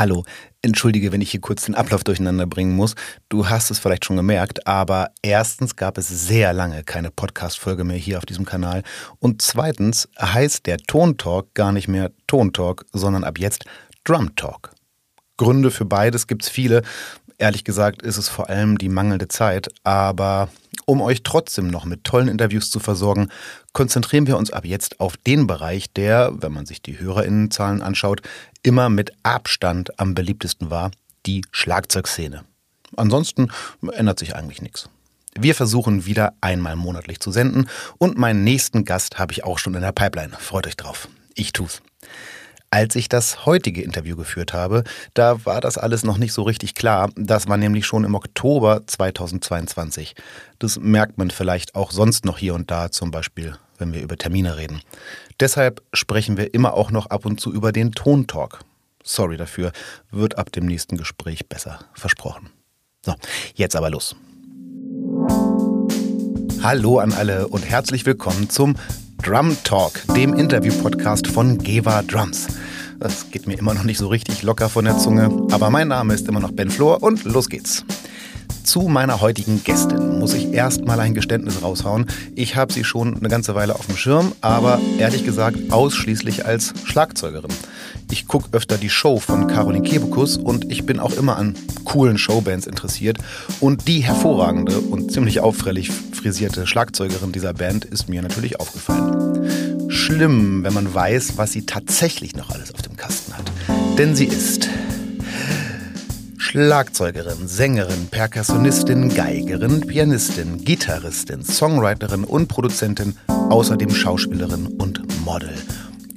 Hallo, entschuldige, wenn ich hier kurz den Ablauf durcheinander bringen muss. Du hast es vielleicht schon gemerkt, aber erstens gab es sehr lange keine Podcast-Folge mehr hier auf diesem Kanal und zweitens heißt der Tontalk gar nicht mehr Tontalk, sondern ab jetzt Drum Talk. Gründe für beides gibt's viele. Ehrlich gesagt ist es vor allem die mangelnde Zeit, aber um euch trotzdem noch mit tollen Interviews zu versorgen, konzentrieren wir uns ab jetzt auf den Bereich, der, wenn man sich die Hörerinnenzahlen anschaut, immer mit Abstand am beliebtesten war, die Schlagzeugszene. Ansonsten ändert sich eigentlich nichts. Wir versuchen wieder einmal monatlich zu senden und meinen nächsten Gast habe ich auch schon in der Pipeline. Freut euch drauf. Ich tu's. Als ich das heutige Interview geführt habe, da war das alles noch nicht so richtig klar. Das war nämlich schon im Oktober 2022. Das merkt man vielleicht auch sonst noch hier und da, zum Beispiel, wenn wir über Termine reden. Deshalb sprechen wir immer auch noch ab und zu über den Tontalk. Sorry dafür, wird ab dem nächsten Gespräch besser, versprochen. So, jetzt aber los. Hallo an alle und herzlich willkommen zum Drum Talk, dem Interview-Podcast von Geva Drums. Das geht mir immer noch nicht so richtig locker von der Zunge, aber mein Name ist immer noch Ben Flor und los geht's. Zu meiner heutigen Gästin muss ich erstmal ein Geständnis raushauen. Ich habe sie schon eine ganze Weile auf dem Schirm, aber ehrlich gesagt ausschließlich als Schlagzeugerin. Ich gucke öfter die Show von Caroline Kebekus und ich bin auch immer an coolen Showbands interessiert. Und die hervorragende und ziemlich auffällig frisierte Schlagzeugerin dieser Band ist mir natürlich aufgefallen. Schlimm, wenn man weiß, was sie tatsächlich noch alles auf dem Kasten hat. Denn sie ist Schlagzeugerin, Sängerin, Perkussionistin, Geigerin, Pianistin, Gitarristin, Songwriterin und Produzentin, außerdem Schauspielerin und Model.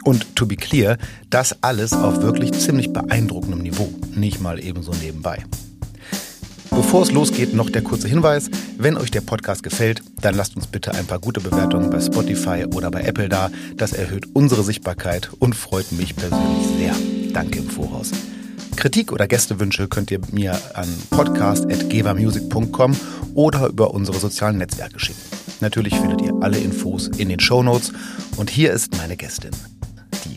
Und to be clear, das alles auf wirklich ziemlich beeindruckendem Niveau, nicht mal ebenso nebenbei. Bevor es losgeht, noch der kurze Hinweis. Wenn euch der Podcast gefällt, dann lasst uns bitte ein paar gute Bewertungen bei Spotify oder bei Apple da. Das erhöht unsere Sichtbarkeit und freut mich persönlich sehr. Danke im Voraus. Kritik oder Gästewünsche könnt ihr mir an podcast.gevamusic.com oder über unsere sozialen Netzwerke schicken. Natürlich findet ihr alle Infos in den Show Notes. Und hier ist meine Gästin.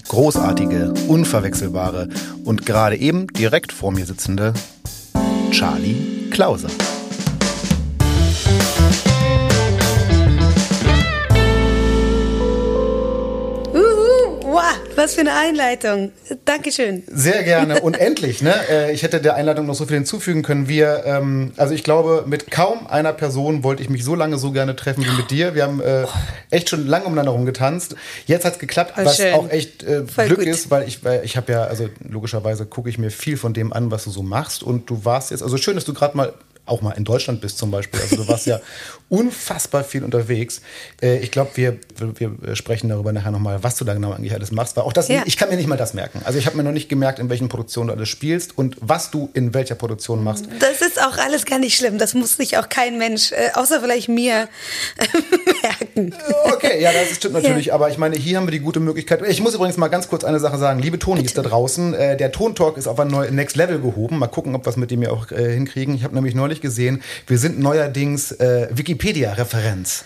Großartige, unverwechselbare und gerade eben direkt vor mir sitzende Charlie Klauser. Was für eine Einleitung. Dankeschön. Sehr gerne und endlich. Ne? Äh, ich hätte der Einleitung noch so viel hinzufügen können. Wir, ähm, also ich glaube, mit kaum einer Person wollte ich mich so lange so gerne treffen wie mit dir. Wir haben äh, echt schon lange umeinander rumgetanzt. Jetzt hat es geklappt, oh, was schön. auch echt äh, Glück gut. ist, weil ich, weil ich habe ja, also logischerweise gucke ich mir viel von dem an, was du so machst. Und du warst jetzt, also schön, dass du gerade mal auch mal in Deutschland bist zum Beispiel. Also du warst ja unfassbar viel unterwegs. Äh, ich glaube, wir, wir sprechen darüber nachher nochmal, was du da genau eigentlich alles machst. Weil auch das, ja. ich kann mir nicht mal das merken. Also ich habe mir noch nicht gemerkt, in welchen Produktionen du alles spielst und was du in welcher Produktion machst. Das ist auch alles gar nicht schlimm. Das muss sich auch kein Mensch, äh, außer vielleicht mir, merken. Okay, ja, das stimmt natürlich. Ja. Aber ich meine, hier haben wir die gute Möglichkeit. Ich muss übrigens mal ganz kurz eine Sache sagen. Liebe Tonis da draußen, äh, der Tontalk ist auf ein Next Level gehoben. Mal gucken, ob wir es mit dem ja auch hinkriegen. Ich habe nämlich neulich neulich gesehen, wir sind neuerdings äh, Wikipedia-Referenz.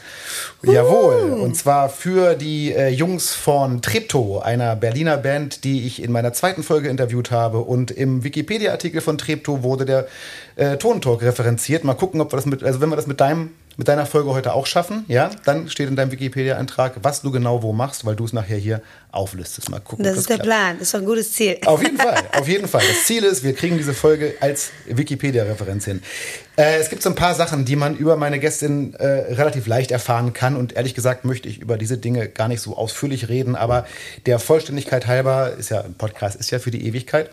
Uh. Jawohl. Und zwar für die äh, Jungs von Trepto, einer Berliner Band, die ich in meiner zweiten Folge interviewt habe. Und im Wikipedia-Artikel von Trepto wurde der äh, Tontalk referenziert. Mal gucken, ob wir das mit, also wenn wir das mit deinem mit deiner Folge heute auch schaffen, ja, dann steht in deinem Wikipedia-Eintrag, was du genau wo machst, weil du es nachher hier auflistest. Mal gucken. Das, das ist der klappt. Plan, das ist doch ein gutes Ziel. Auf jeden Fall, auf jeden Fall. Das Ziel ist, wir kriegen diese Folge als Wikipedia-Referenz hin. Äh, es gibt so ein paar Sachen, die man über meine Gästin äh, relativ leicht erfahren kann und ehrlich gesagt möchte ich über diese Dinge gar nicht so ausführlich reden, aber der Vollständigkeit halber ist ja, ein Podcast ist ja für die Ewigkeit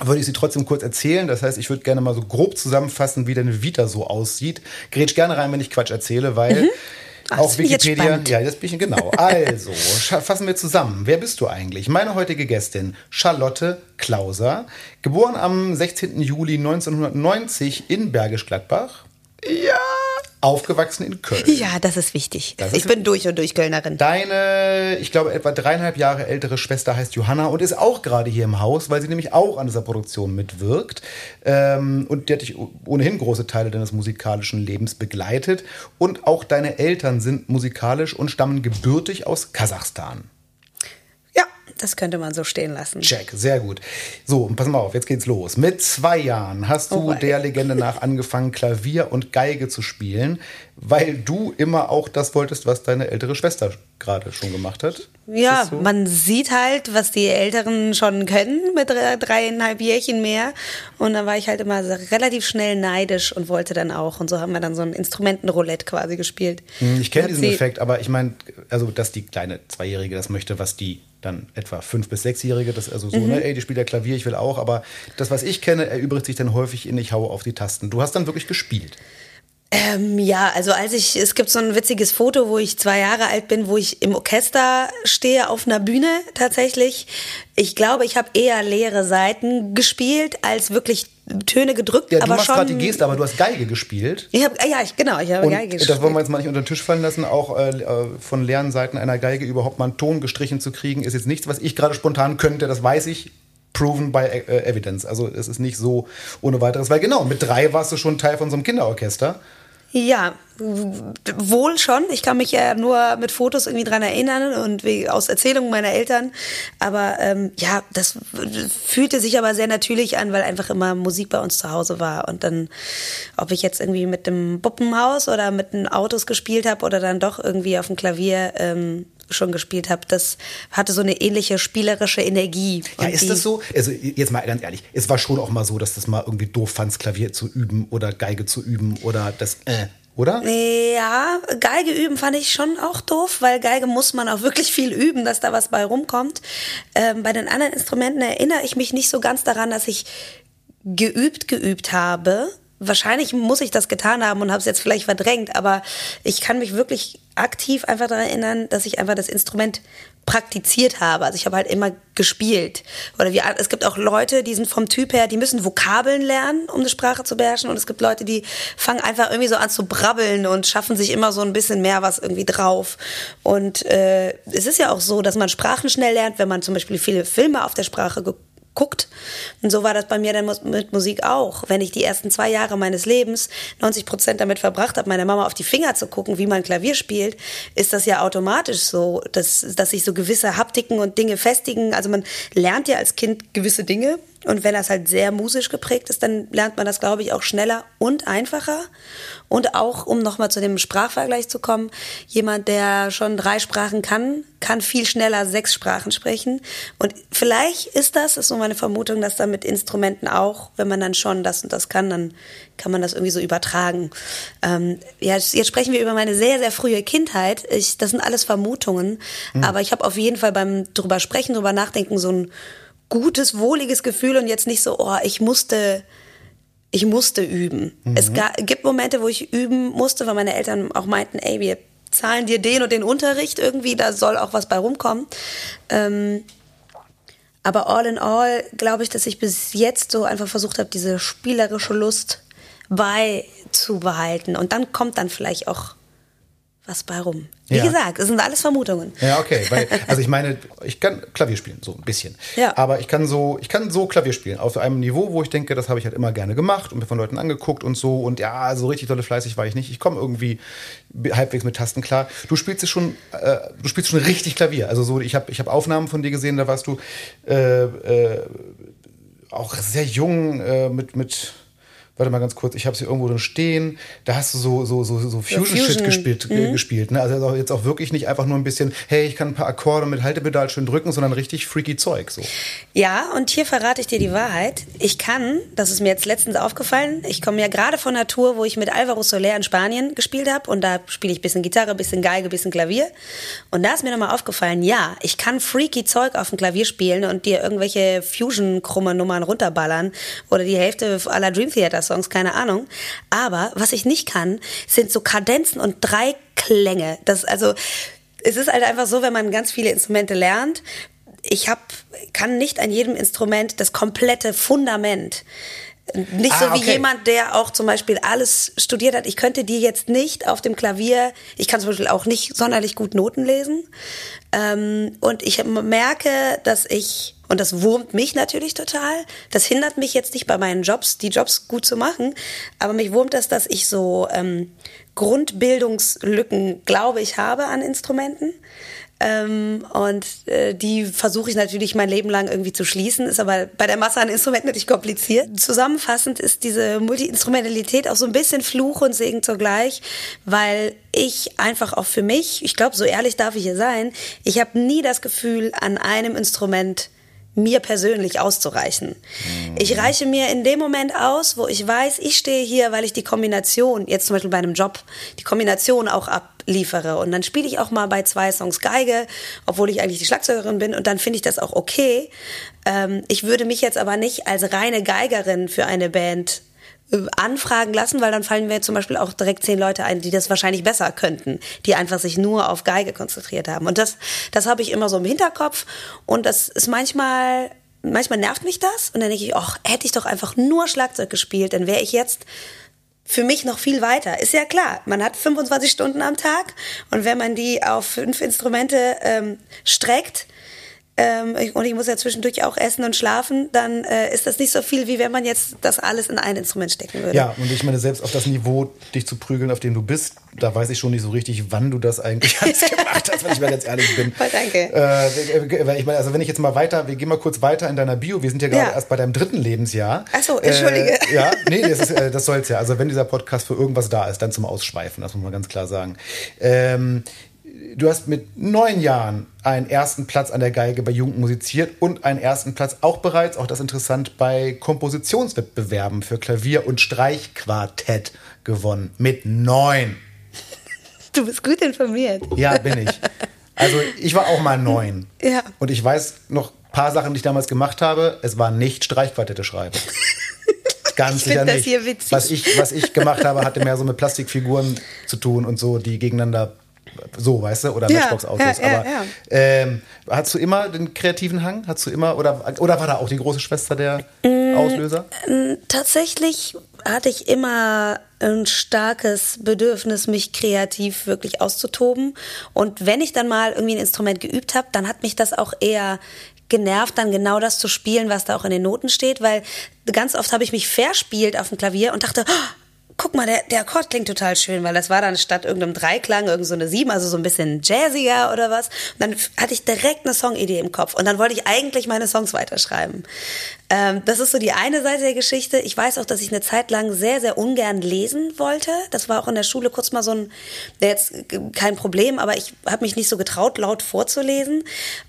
würde ich sie trotzdem kurz erzählen. Das heißt, ich würde gerne mal so grob zusammenfassen, wie deine Vita so aussieht. Grätsch gerne rein, wenn ich Quatsch erzähle, weil mhm. Ach, auch Wikipedia. Ja, das bin ich genau. Also, fassen wir zusammen. Wer bist du eigentlich? Meine heutige Gästin, Charlotte Klauser, geboren am 16. Juli 1990 in Bergisch Gladbach. Ja aufgewachsen in Köln. Ja, das ist wichtig. Das ich ist bin durch und durch Kölnerin. Deine, ich glaube, etwa dreieinhalb Jahre ältere Schwester heißt Johanna und ist auch gerade hier im Haus, weil sie nämlich auch an dieser Produktion mitwirkt. Ähm, und die hat dich ohnehin große Teile deines musikalischen Lebens begleitet. Und auch deine Eltern sind musikalisch und stammen gebürtig aus Kasachstan das könnte man so stehen lassen. Check, sehr gut. So, und pass mal auf, jetzt geht's los. Mit zwei Jahren hast du Oh, der Legende nach angefangen, Klavier und Geige zu spielen, weil du immer auch das wolltest, was deine ältere Schwester gerade schon gemacht hat. Ja, so? man sieht halt, was die Älteren schon können mit drei, dreieinhalb Jährchen mehr. Und dann war ich halt immer relativ schnell neidisch und wollte dann auch. Und so haben wir dann so ein Instrumentenroulette quasi gespielt. Hm, Ich kenne diesen Effekt, aber ich meine, also dass die kleine Zweijährige das möchte, was die dann etwa fünf bis sechsjährige, das also so, Mhm. ne, ey, die spielt ja Klavier, ich will auch, aber das, was ich kenne, erübrigt sich dann häufig in ich haue auf die Tasten. Du hast dann wirklich gespielt. Ähm, ja, also als ich, es gibt so ein witziges Foto, wo ich zwei Jahre alt bin, wo ich im Orchester stehe auf einer Bühne tatsächlich. Ich glaube, ich habe eher leere Seiten gespielt, als wirklich Töne gedrückt, Ja, du aber machst schon. gerade die Geste, aber du hast Geige gespielt. Ich hab, ja, ich, genau, ich habe Geige gespielt. das wollen wir jetzt mal nicht unter den Tisch fallen lassen. Auch äh, äh, von leeren Seiten einer Geige überhaupt mal einen Ton gestrichen zu kriegen, ist jetzt nichts, was ich gerade spontan könnte. Das weiß ich. Proven by äh, evidence. Also es ist nicht so ohne weiteres. Weil genau, mit drei warst du schon Teil von so einem Kinderorchester. Ja, wohl schon. Ich kann mich ja nur mit Fotos irgendwie dran erinnern und aus Erzählungen meiner Eltern. Aber ähm, ja, das fühlte sich aber sehr natürlich an, weil einfach immer Musik bei uns zu Hause war. Und dann, ob ich jetzt irgendwie mit dem Puppenhaus oder mit den Autos gespielt habe oder dann doch irgendwie auf dem Klavier ähm, schon gespielt habe, das hatte so eine ähnliche spielerische Energie. Ja, ist das so? Also jetzt mal ganz ehrlich, es war schon auch mal so, dass das mal irgendwie doof fandst, Klavier zu üben oder Geige zu üben oder das, äh, oder? Ja, Geige üben fand ich schon auch doof, weil Geige muss man auch wirklich viel üben, dass da was bei rumkommt. Ähm, bei den anderen Instrumenten erinnere ich mich nicht so ganz daran, dass ich geübt, geübt habe. Wahrscheinlich muss ich das getan haben und habe es jetzt vielleicht verdrängt, aber ich kann mich wirklich aktiv einfach daran erinnern, dass ich einfach das Instrument praktiziert habe. Also ich habe halt immer gespielt. Oder wie, es gibt auch Leute, die sind vom Typ her, die müssen Vokabeln lernen, um eine Sprache zu beherrschen. Und es gibt Leute, die fangen einfach irgendwie so an zu brabbeln und schaffen sich immer so ein bisschen mehr was irgendwie drauf. Und äh, es ist ja auch so, dass man Sprachen schnell lernt, wenn man zum Beispiel viele Filme auf der Sprache ge- guckt. Und so war das bei mir dann mit Musik auch. Wenn ich die ersten zwei Jahre meines Lebens 90 Prozent damit verbracht habe, meiner Mama auf die Finger zu gucken, wie man Klavier spielt, ist das ja automatisch so, dass, dass sich so gewisse Haptiken und Dinge festigen. Also man lernt ja als Kind gewisse Dinge. Und wenn das halt sehr musisch geprägt ist, dann lernt man das, glaube ich, auch schneller und einfacher. Und auch, um nochmal zu dem Sprachvergleich zu kommen, jemand, der schon drei Sprachen kann, kann viel schneller sechs Sprachen sprechen. Und vielleicht ist das, ist so meine Vermutung, dass da mit Instrumenten auch, wenn man dann schon das und das kann, dann kann man das irgendwie so übertragen. Ähm, ja, jetzt sprechen wir über meine sehr, sehr frühe Kindheit. Ich, das sind alles Vermutungen. Aber ich habe auf jeden Fall beim drüber sprechen, drüber nachdenken, so ein gutes, wohliges Gefühl und jetzt nicht so, oh, ich musste, ich musste üben. Es ga, gibt Momente, wo ich üben musste, weil meine Eltern auch meinten, ey, wir zahlen dir den und den Unterricht irgendwie, da soll auch was bei rumkommen. Ähm, aber all in all glaube ich, dass ich bis jetzt so einfach versucht habe, diese spielerische Lust beizubehalten. Und dann kommt dann vielleicht auch was bei rum. Wie Ja. gesagt, es sind alles Vermutungen. Ja, okay. Weil, also ich meine, ich kann Klavier spielen, so ein bisschen. Ja. Aber ich kann so, ich kann so Klavier spielen. Auf einem Niveau, wo ich denke, das habe ich halt immer gerne gemacht und mir von Leuten angeguckt und so. Und ja, so richtig tolle fleißig war ich nicht. Ich komme irgendwie halbwegs mit Tasten klar. Du spielst es schon, äh, du spielst schon richtig Klavier. Also so, ich habe ich hab Aufnahmen von dir gesehen, da warst du äh, äh, auch sehr jung äh, mit, mit Warte mal ganz kurz, ich habe sie irgendwo drin stehen. Da hast du so, so, so, so Fusion-Shit Fusion. gespielt. äh, gespielt ne? Also jetzt auch wirklich nicht einfach nur ein bisschen, hey, ich kann ein paar Akkorde mit Haltepedal schön drücken, sondern richtig freaky Zeug. So. Ja, und hier verrate ich dir die Wahrheit. Ich kann, das ist mir jetzt letztens aufgefallen, ich komme ja gerade von einer Tour, wo ich mit Alvaro Soler in Spanien gespielt habe und da spiele ich bisschen Gitarre, bisschen Geige, bisschen Klavier. Und da ist mir nochmal aufgefallen, ja, ich kann freaky Zeug auf dem Klavier spielen und dir irgendwelche Fusion-krumme Nummern runterballern oder die Hälfte aller Dream Theater Songs, keine Ahnung. Aber was ich nicht kann, sind so Kadenzen und Dreiklänge. Das, also, es ist halt einfach so, wenn man ganz viele Instrumente lernt, ich hab, kann nicht an jedem Instrument das komplette Fundament. Nicht Ah, so wie okay. jemand, der auch zum Beispiel alles studiert hat. Ich könnte dir jetzt nicht auf dem Klavier, ich kann zum Beispiel auch nicht sonderlich gut Noten lesen. Ähm, und ich merke, dass ich, und das wurmt mich natürlich total, das hindert mich jetzt nicht bei meinen Jobs, die Jobs gut zu machen, aber mich wurmt das, dass ich so ähm, Grundbildungslücken, glaube ich, habe an Instrumenten. Ähm, und äh, die versuche ich natürlich mein Leben lang irgendwie zu schließen, ist aber bei der Masse an Instrumenten natürlich kompliziert. Zusammenfassend ist diese Multi-Instrumentalität auch so ein bisschen Fluch und Segen zugleich, weil ich einfach auch für mich, ich glaube, so ehrlich darf ich hier sein, ich habe nie das Gefühl, an einem Instrument mir persönlich auszureichen. Ich reiche mir in dem Moment aus, wo ich weiß, ich stehe hier, weil ich die Kombination, jetzt zum Beispiel bei einem Job, die Kombination auch abliefere. Und dann spiele ich auch mal bei zwei Songs Geige, obwohl ich eigentlich die Schlagzeugerin bin. Und dann finde ich das auch okay. Ähm, ich würde mich jetzt aber nicht als reine Geigerin für eine Band anfragen lassen, weil dann fallen mir zum Beispiel auch direkt zehn Leute ein, die das wahrscheinlich besser könnten, die einfach sich nur auf Geige konzentriert haben. Und das, das habe ich immer so im Hinterkopf. Und das ist manchmal, manchmal nervt mich das. Und dann denke ich, ach, hätte ich doch einfach nur Schlagzeug gespielt, dann wäre ich jetzt für mich noch viel weiter. Ist ja klar, man hat 25 Stunden am Tag und wenn man die auf fünf Instrumente ähm, streckt, ähm, und ich muss ja zwischendurch auch essen und schlafen, dann äh, ist das nicht so viel, wie wenn man jetzt das alles in ein Instrument stecken würde. Ja, und ich meine, selbst auf das Niveau, dich zu prügeln, auf dem du bist, da weiß ich schon nicht so richtig, wann du das eigentlich alles gemacht hast, wenn ich mal ganz ehrlich bin. Voll danke. Äh, ich meine, also wenn ich jetzt mal weiter, wir gehen mal kurz weiter in deiner Bio, wir sind ja gerade ja. erst bei deinem dritten Lebensjahr. Achso, entschuldige. Äh, ja, nee, das, ist, äh, das soll's ja. Also wenn dieser Podcast für irgendwas da ist, dann zum Ausschweifen, das muss man ganz klar sagen. Ähm, du hast mit neun Jahren einen ersten Platz an der Geige bei Jugend musiziert und einen ersten Platz auch bereits, auch das interessant, bei Kompositionswettbewerben für Klavier- und Streichquartett gewonnen. Mit neun. Du bist gut informiert. Ja, bin ich. Also ich war auch mal neun. Ja. Und ich weiß noch ein paar Sachen, die ich damals gemacht habe. Es war nicht Streichquartette schreiben. Ganz ich sicher das nicht. hier witzig. Was ich, was ich gemacht habe, hatte mehr so mit Plastikfiguren zu tun und so, die gegeneinander so, weißt du, oder Ja, Matchbox-Autos. ja, ja, Aber. Ähm, hast du immer den kreativen Hang? Hast du immer, oder, oder war da auch die große Schwester der Mm. Auslöser? Tatsächlich hatte ich immer ein starkes Bedürfnis, mich kreativ wirklich auszutoben. Und wenn ich dann mal irgendwie ein Instrument geübt habe, dann hat mich das auch eher genervt, dann genau das zu spielen, was da auch in den Noten steht, weil ganz oft habe ich mich verspielt auf dem Klavier und dachte, "Oh, guck mal, der, der Akkord klingt total schön, weil das war dann statt irgendeinem Dreiklang irgend so Sieben, also so ein bisschen jazziger oder was. Und dann hatte ich direkt eine Songidee im Kopf und dann wollte ich eigentlich meine Songs weiterschreiben. Ähm, das ist so die eine Seite der Geschichte. Ich weiß auch, dass ich eine Zeit lang sehr, sehr ungern lesen wollte. Das war auch in der Schule kurz mal so ein, jetzt kein Problem, aber ich habe mich nicht so getraut, laut vorzulesen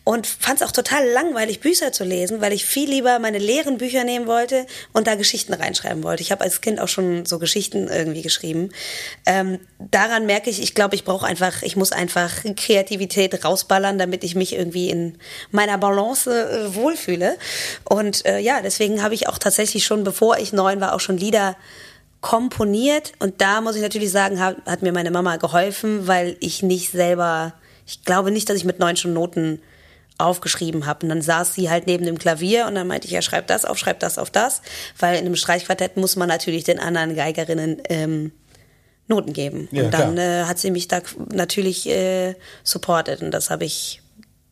und fand es auch total langweilig, Bücher zu lesen, weil ich viel lieber meine leeren Bücher nehmen wollte und da Geschichten reinschreiben wollte. Ich habe als Kind auch schon so Geschichten irgendwie geschrieben. Ähm, daran merke ich, ich glaube, ich brauche einfach, ich muss einfach Kreativität rausballern, damit ich mich irgendwie in meiner Balance äh, wohlfühle. Und äh, ja, deswegen habe ich auch tatsächlich schon, bevor ich neun war, auch schon Lieder komponiert. Und da muss ich natürlich sagen, hat, hat mir meine Mama geholfen, weil ich nicht selber, ich glaube nicht, dass ich mit neun schon Noten aufgeschrieben habe. Und dann saß sie halt neben dem Klavier und dann meinte ich, ja, schreib das auf, schreib das auf das. Weil in einem Streichquartett muss man natürlich den anderen Geigerinnen ähm, Noten geben. Ja, und dann äh, hat sie mich da natürlich äh, supportet. Und das habe ich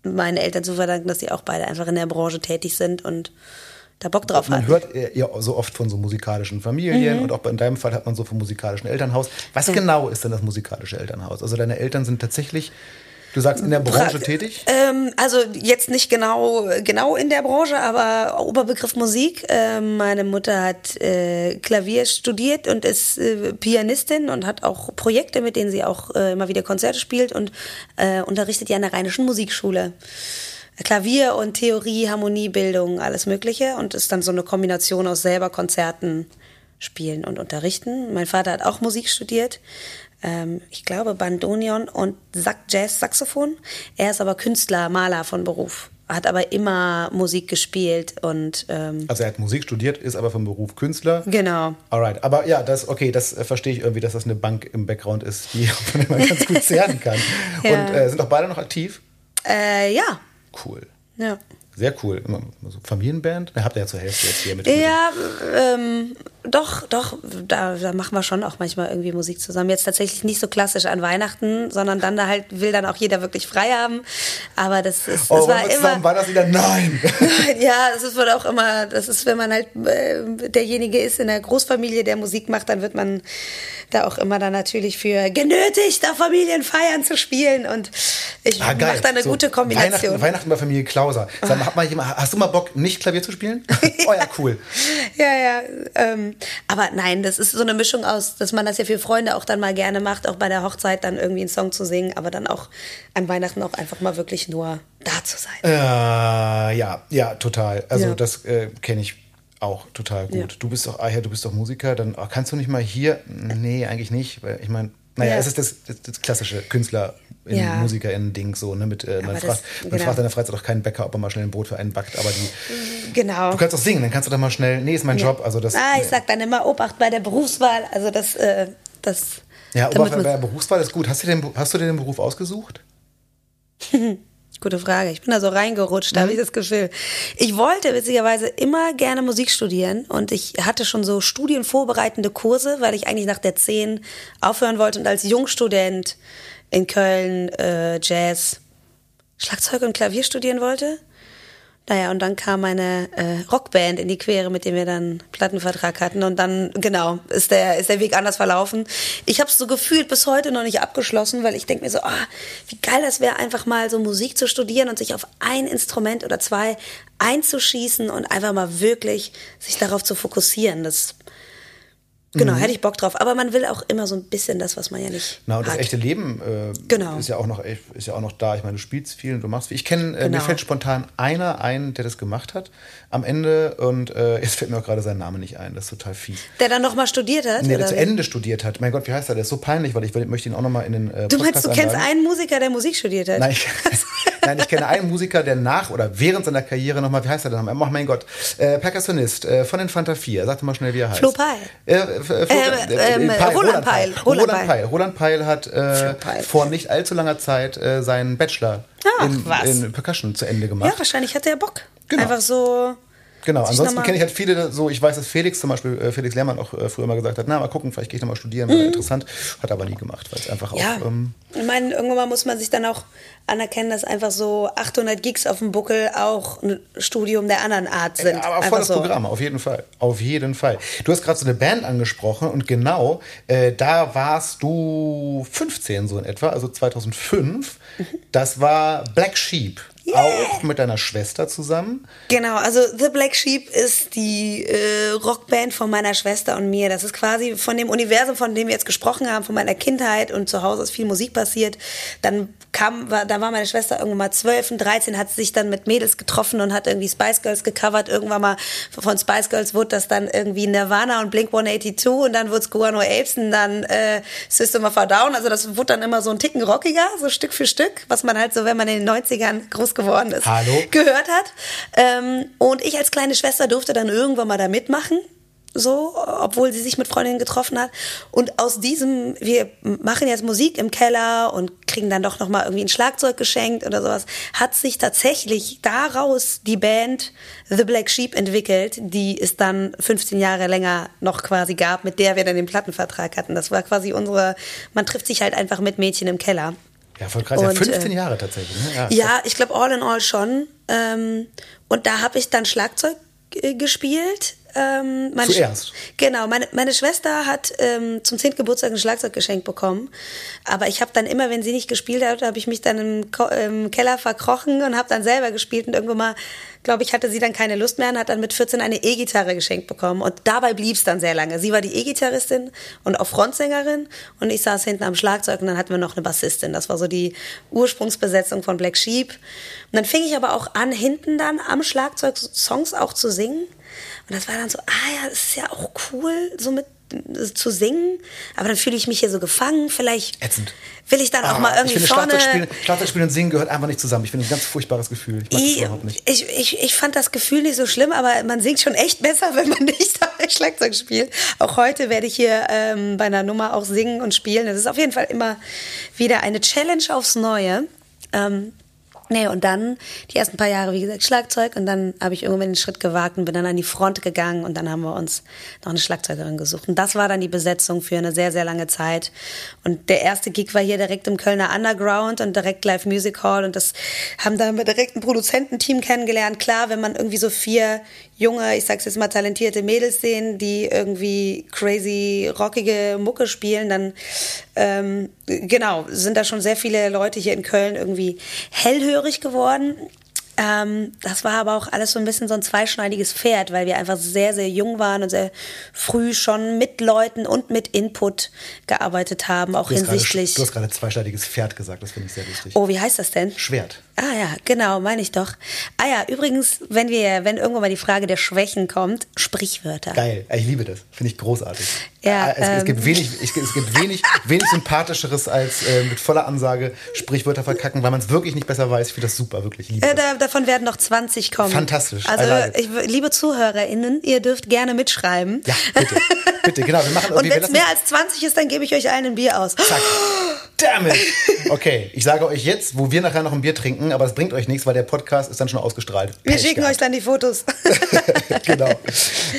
meinen Eltern zu verdanken, dass sie auch beide einfach in der Branche tätig sind und da Bock drauf Man hatten. hört äh, ja so oft von so musikalischen Familien Mhm. und auch in deinem Fall hat man so vom musikalischen Elternhaus. Was genau ist denn das musikalische Elternhaus? Also deine Eltern sind tatsächlich, du sagst, in der Branche Pra- tätig? Ähm, also jetzt nicht genau, genau in der Branche, aber Oberbegriff Musik. Ähm, meine Mutter hat äh, Klavier studiert und ist äh, Pianistin und hat auch Projekte, mit denen sie auch äh, immer wieder Konzerte spielt und äh, unterrichtet ja an der Rheinischen Musikschule. Klavier und Theorie, Harmoniebildung, alles Mögliche und ist dann so eine Kombination aus selber Konzerten spielen und unterrichten. Mein Vater hat auch Musik studiert. Ähm, ich glaube Bandonion und Sack Jazz Saxophon. Er ist aber Künstler, Maler von Beruf. Hat aber immer Musik gespielt und ähm, Also er hat Musik studiert, ist aber vom Beruf Künstler. genau. Alright, aber ja, das, okay, das äh, verstehe ich irgendwie, dass das eine Bank im Background ist, die von der man ganz gut zehren kann. Ja. Und äh, sind auch beide noch aktiv? Äh, ja, Cool. ja. Sehr cool. Immer so Familienband? Habt ihr ja zur Hälfte jetzt hier mit. Ja, ähm, doch, doch, da, da machen wir schon auch manchmal irgendwie Musik zusammen. Jetzt tatsächlich nicht so klassisch an Weihnachten, sondern dann da halt will dann auch jeder wirklich frei haben. Aber das ist, Oh, das war wir zusammen, immer. war das wieder? Nein! Ja, das ist wohl auch immer, das ist, wenn man halt äh, derjenige ist in der Großfamilie, der Musik macht, dann wird man da auch immer dann natürlich für genötigt, auf Familienfeiern zu spielen. Und ich Ah, mache da eine So, gute Kombination. Weihnachten, Weihnachten bei Familie Klauser. Sag mal, hat mal jemand, hast du mal Bock, nicht Klavier zu spielen? oh ja, cool. Ja, ja. Ähm, aber nein, das ist so eine Mischung aus, dass man das ja für Freunde auch dann mal gerne macht, auch bei der Hochzeit dann irgendwie einen Song zu singen, aber dann auch an Weihnachten auch einfach mal wirklich nur da zu sein. Äh, ja, ja, total. Also Ja. das äh, kenne ich auch total gut. Ja. Du bist doch, ah ja, du bist doch Musiker, dann ah, kannst du nicht mal hier? Nee, eigentlich nicht, weil ich meine, naja, Ja. es ist das, das, das klassische Künstler in Ja. MusikerInnen-Ding so, ne? Mit, äh, man, Aber fragt, das- man genau. fragt in der Freizeit auch keinen Bäcker, ob er mal schnell ein Brot für einen backt, aber die, Genau. du kannst doch singen, dann kannst du doch mal schnell, nee, ist mein Job, also das. ah, ich sag dann immer Obacht bei der Berufswahl. Also das, äh, das. ja, aber bei der Berufswahl ist gut. Hast du, den, hast du dir den Beruf ausgesucht? Gute Frage. Ich bin da so reingerutscht, Mhm. da habe ich das Gefühl. Ich wollte witzigerweise immer gerne Musik studieren und ich hatte schon so studienvorbereitende Kurse, weil ich eigentlich nach der 10 aufhören wollte und als Jungstudent in Köln äh, Jazz, Schlagzeug und Klavier studieren wollte. Naja, und dann kam meine äh, Rockband in die Quere, mit dem wir dann Plattenvertrag hatten. Und dann, genau, ist der, ist der Weg anders verlaufen. Ich habe es so gefühlt bis heute noch nicht abgeschlossen, weil ich denke mir so, ah, wie geil das wäre, einfach mal so Musik zu studieren und sich auf ein Instrument oder zwei einzuschießen und einfach mal wirklich sich darauf zu fokussieren. Das, genau, hätte ich Bock drauf. Aber man will auch immer so ein bisschen das, was man ja nicht Na, und das hat. echte Leben äh, Genau. ist, ja auch noch, ist ja auch noch da. Ich meine, du spielst viel und du machst viel. Ich kenne, äh, mir Genau. fällt spontan einer ein, der das gemacht hat am Ende und äh, jetzt fällt mir auch gerade sein Name nicht ein. Das ist total fies. Der dann noch mal studiert hat? Nee, der zu? Ende studiert hat. Mein Gott, wie heißt er? Der ist so peinlich, weil ich möchte ihn auch nochmal in den äh, Du meinst, du kennst einladen. einen Musiker, der Musik studiert hat? Nein ich, nein, ich kenne einen Musiker, der nach oder während seiner Karriere nochmal, wie heißt er denn nochmal? Ach mein Gott, äh, Percussionist äh, von den Fanta 4. Sag doch mal schnell, wie er heißt. Flo Peil. Ähm, Roland Peil. Roland Peil. Peil. Roland Peil hat äh, vor nicht allzu langer Zeit äh, seinen Bachelor Ach, in, in Percussion zu Ende Ja, gemacht. wahrscheinlich hat er Bock. Genau. Einfach so. Genau, ansonsten kenne ich halt viele so, ich weiß, dass Felix zum Beispiel, äh, Felix Lehrmann auch äh, früher mal gesagt hat, na, mal gucken, vielleicht gehe ich nochmal studieren, wäre interessant. Hat aber nie gemacht, weil es einfach Mhm. Ja, auch, ähm, ich meine, irgendwann mal muss man sich dann auch anerkennen, dass einfach so 800 Gigs auf dem Buckel auch ein Studium der anderen Art sind. Ja, aber Einfach voll das so. Programm, auf jeden Fall. Auf jeden Fall. Du hast gerade so eine Band angesprochen und genau, äh, da warst du 15 so in etwa, also 2005. Mhm. Das war Black Sheep. Auch mit deiner Schwester zusammen. Genau, also The Black Sheep ist die äh, Rockband von meiner Schwester und mir. Das ist quasi von dem Universum, von dem wir jetzt gesprochen haben, von meiner Kindheit und zu Hause ist viel Musik passiert. Dann kam, war, da war meine Schwester irgendwann mal 12 und 13, hat sich dann mit Mädels getroffen und hat irgendwie Spice Girls gecovert. Irgendwann mal von Spice Girls wurde das dann irgendwie Nirvana und Blink 182 und dann wurde es Guano Apes und dann äh, System of a Down. Also das wurde dann immer so ein Ticken rockiger, so Stück für Stück, was man halt so, wenn man in den 90ern groß geworden ist, Hallo? gehört hat. Ähm, und ich als kleine Schwester durfte dann irgendwann mal da mitmachen. So, obwohl sie sich mit Freundinnen getroffen hat. Und aus diesem, wir machen jetzt Musik im Keller und kriegen dann doch nochmal irgendwie ein Schlagzeug geschenkt oder sowas, hat sich tatsächlich daraus die Band The Black Sheep entwickelt, die es dann 15 Jahre länger noch quasi gab, mit der wir dann den Plattenvertrag hatten. Das war quasi unsere, man trifft sich halt einfach mit Mädchen im Keller. Ja, voll krass. Ja, Und, 15 äh, Jahre tatsächlich. Ne? Ja, Ja, ich glaube all in all schon. Ähm, und da habe ich dann Schlagzeug äh, gespielt. Ähm, meine Zuerst? Sch- Genau, meine, meine Schwester hat ähm, zum 10. Geburtstag ein Schlagzeug geschenkt bekommen. Aber ich habe dann immer, wenn sie nicht gespielt hat, habe ich mich dann im, Ko im Keller verkrochen und habe dann selber gespielt. Und irgendwann mal, glaube ich, hatte sie dann keine Lust mehr und hat dann mit 14 eine E-Gitarre geschenkt bekommen. Und dabei blieb es dann sehr lange. Sie war die E-Gitarristin und auch Frontsängerin und ich saß hinten am Schlagzeug und dann hatten wir noch eine Bassistin. Das war so die Ursprungsbesetzung von Black Sheep. Und dann fing ich aber auch an, hinten dann am Schlagzeug Songs auch zu singen. Und das war dann so, ah ja, das ist ja auch cool, so mit äh, zu singen, aber dann fühle ich mich hier so gefangen. Vielleicht Ätzend. will ich dann auch Ah, mal ich irgendwie finde, vorne. Schlagzeugspielen, Schlagzeugspielen und Singen gehört einfach nicht zusammen. Ich finde das ein ganz furchtbares Gefühl. Ich mag das Ich, überhaupt nicht. ich, ich, ich fand das Gefühl nicht so schlimm, aber man singt schon echt besser, wenn man nicht Schlagzeug spielt. Auch heute werde ich hier ähm, bei einer Nummer auch singen und spielen. Das ist auf jeden Fall immer wieder eine Challenge aufs Neue. Ähm, Nee, und dann die ersten paar Jahre, wie gesagt, Schlagzeug und dann habe ich irgendwann den Schritt gewagt und bin dann an die Front gegangen und dann haben wir uns noch eine Schlagzeugerin gesucht. Und das war dann die Besetzung für eine sehr, sehr lange Zeit. Und der erste Gig war hier direkt im Kölner Underground und direkt Live Music Hall und das haben dann wir direkt ein Produzententeam kennengelernt. Klar, wenn man irgendwie so vier junge, ich sag's jetzt mal, talentierte Mädels sehen, die irgendwie crazy, rockige Mucke spielen, dann ähm, genau, sind da schon sehr viele Leute hier in Köln irgendwie hellhörig geworden. Ähm, das war aber auch alles so ein bisschen so ein zweischneidiges Pferd, weil wir einfach sehr, sehr jung waren und sehr früh schon mit Leuten und mit Input gearbeitet haben, auch Du hinsichtlich. gerade, du hast gerade zweischneidiges Pferd gesagt, das finde ich sehr lustig. Oh, wie heißt das denn? Schwert. Ah ja, genau, meine ich doch. Ah ja, übrigens, wenn wir, wenn irgendwann mal die Frage der Schwächen kommt, Sprichwörter. Geil, ich liebe das. Finde ich großartig. Ja, Äh, es, es ähm. gibt wenig, ich, es gibt wenig, wenig sympathischeres als äh, mit voller Ansage Sprichwörter verkacken, weil man es wirklich nicht besser weiß. Ich finde das super, wirklich. Ich liebe Äh, da, davon werden noch 20 kommen. Fantastisch, Also, ich, liebe ZuhörerInnen, ihr dürft gerne mitschreiben. Ja, bitte. Bitte, genau. Wir machen Und wenn es mehr als 20 ist, dann gebe ich euch allen ein Bier aus. Zack. Damn it. Okay, ich sage euch jetzt, wo wir nachher noch ein Bier trinken, aber es bringt euch nichts, weil der Podcast ist dann schon ausgestrahlt. Wir Pech schicken gehabt. euch dann die Fotos. genau.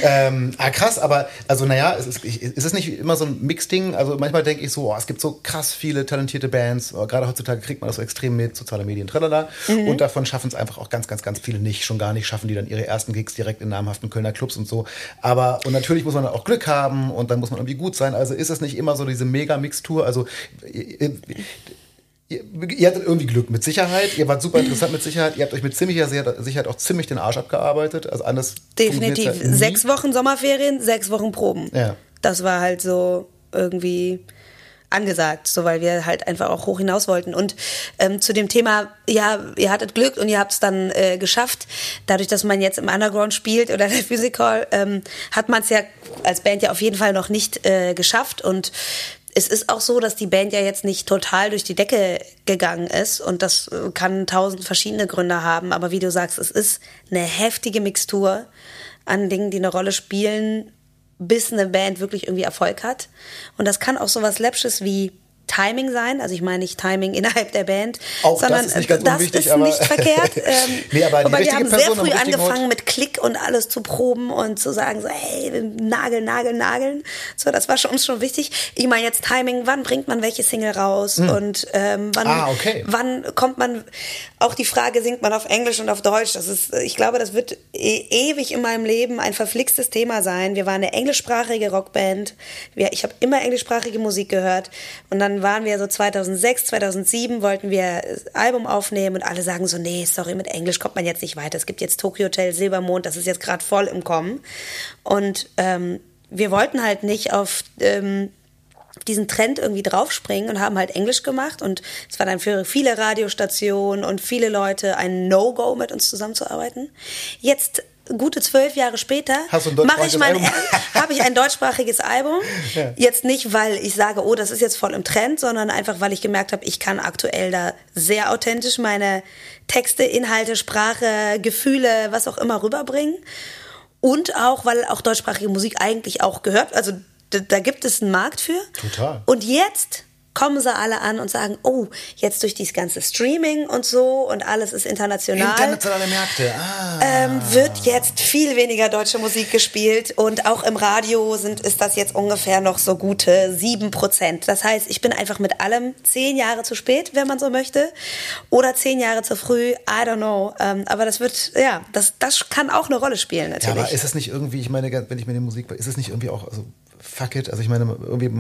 Ähm, ah, krass, aber also naja, es ist, ist es nicht immer so ein Mixding? Also manchmal denke ich so, oh, es gibt so krass viele talentierte Bands. Oh, gerade heutzutage kriegt man das so extrem mit, soziale Medien, tralala. Mhm. Und davon schaffen es einfach auch ganz, ganz, ganz viele nicht. Schon gar nicht schaffen die dann ihre ersten Gigs direkt in namhaften Kölner Clubs und so. Aber, und natürlich muss man dann auch Glück haben und dann muss man irgendwie gut sein. Also ist es nicht immer so diese Mega-Mixtur? Also ihr, ihr, hattet irgendwie Glück mit Sicherheit. Ihr wart super interessant mit Sicherheit. Ihr habt euch mit ziemlicher Sicherheit auch ziemlich den Arsch abgearbeitet. Also anders Definitiv. nie. Sechs Wochen Sommerferien, sechs Wochen Proben. Ja. Das war halt so irgendwie angesagt, so weil wir halt einfach auch hoch hinaus wollten. Und ähm, zu dem Thema, ja, ihr hattet Glück und ihr habt es dann äh, geschafft. Dadurch, dass man jetzt im Underground spielt oder der Physical, ähm, hat man es ja als Band ja auf jeden Fall noch nicht äh, geschafft. Und es ist auch so, dass die Band ja jetzt nicht total durch die Decke gegangen ist und das äh, kann tausend verschiedene Gründe haben. Aber wie du sagst, es ist eine heftige Mixtur an Dingen, die eine Rolle spielen, bis eine Band wirklich irgendwie Erfolg hat. Und das kann auch sowas Läppsches wie Timing sein. Also ich meine nicht Timing innerhalb der Band, Auch das sondern ist nicht ganz das ist nicht verkehrt. Ähm, Nee, aber die wir haben sehr Person am früh angefangen Ort. mit Klick und alles zu proben und zu sagen so, hey, nageln, nageln, nageln. So, das war schon, uns schon wichtig. Ich meine jetzt Timing, wann bringt man welche Single raus und ähm, wann, Hm. Ah, okay. wann kommt man, auch die Frage, singt man auf Englisch und auf Deutsch, das ist, ich glaube, das wird e ewig in meinem Leben ein verflixtes Thema sein. Wir waren eine englischsprachige Rockband, wir, ich habe immer englischsprachige Musik gehört und dann waren wir so 2006, 2007 wollten wir das Album aufnehmen und alle sagen so, nee, sorry, mit Englisch kommt man jetzt nicht weiter. Es gibt jetzt Tokyo Hotel, Silbermond, das ist jetzt gerade voll im Kommen und ähm, wir wollten halt nicht auf ähm, diesen Trend irgendwie draufspringen und haben halt Englisch gemacht und es war dann für viele Radiostationen und viele Leute ein No-Go mit uns zusammenzuarbeiten. Jetzt gute zwölf Jahre später mache ich mein, habe ich ein deutschsprachiges Album. Ja. Jetzt nicht, weil ich sage, oh, das ist jetzt voll im Trend, sondern einfach, weil ich gemerkt habe, ich kann aktuell da sehr authentisch meine Texte, Inhalte, Sprache, Gefühle, was auch immer rüberbringen. Und auch, weil auch deutschsprachige Musik eigentlich auch gehört. Also da, da gibt es einen Markt für. Total. Und jetzt kommen sie alle an und sagen, oh, jetzt durch dieses ganze Streaming und so und alles ist international. Internationale Märkte. Ah. Ähm, wird jetzt viel weniger deutsche Musik gespielt und auch im Radio sind, ist das jetzt ungefähr noch so gute sieben Prozent. Das heißt, ich bin einfach mit allem zehn Jahre zu spät, wenn man so möchte, oder zehn Jahre zu früh, I don't know. Ähm, aber das wird, ja, das, das kann auch eine Rolle spielen Ja, natürlich. aber ist es nicht irgendwie, ich meine, wenn ich mir die Musik, ist es nicht irgendwie auch, also fuck it, also ich meine, irgendwie,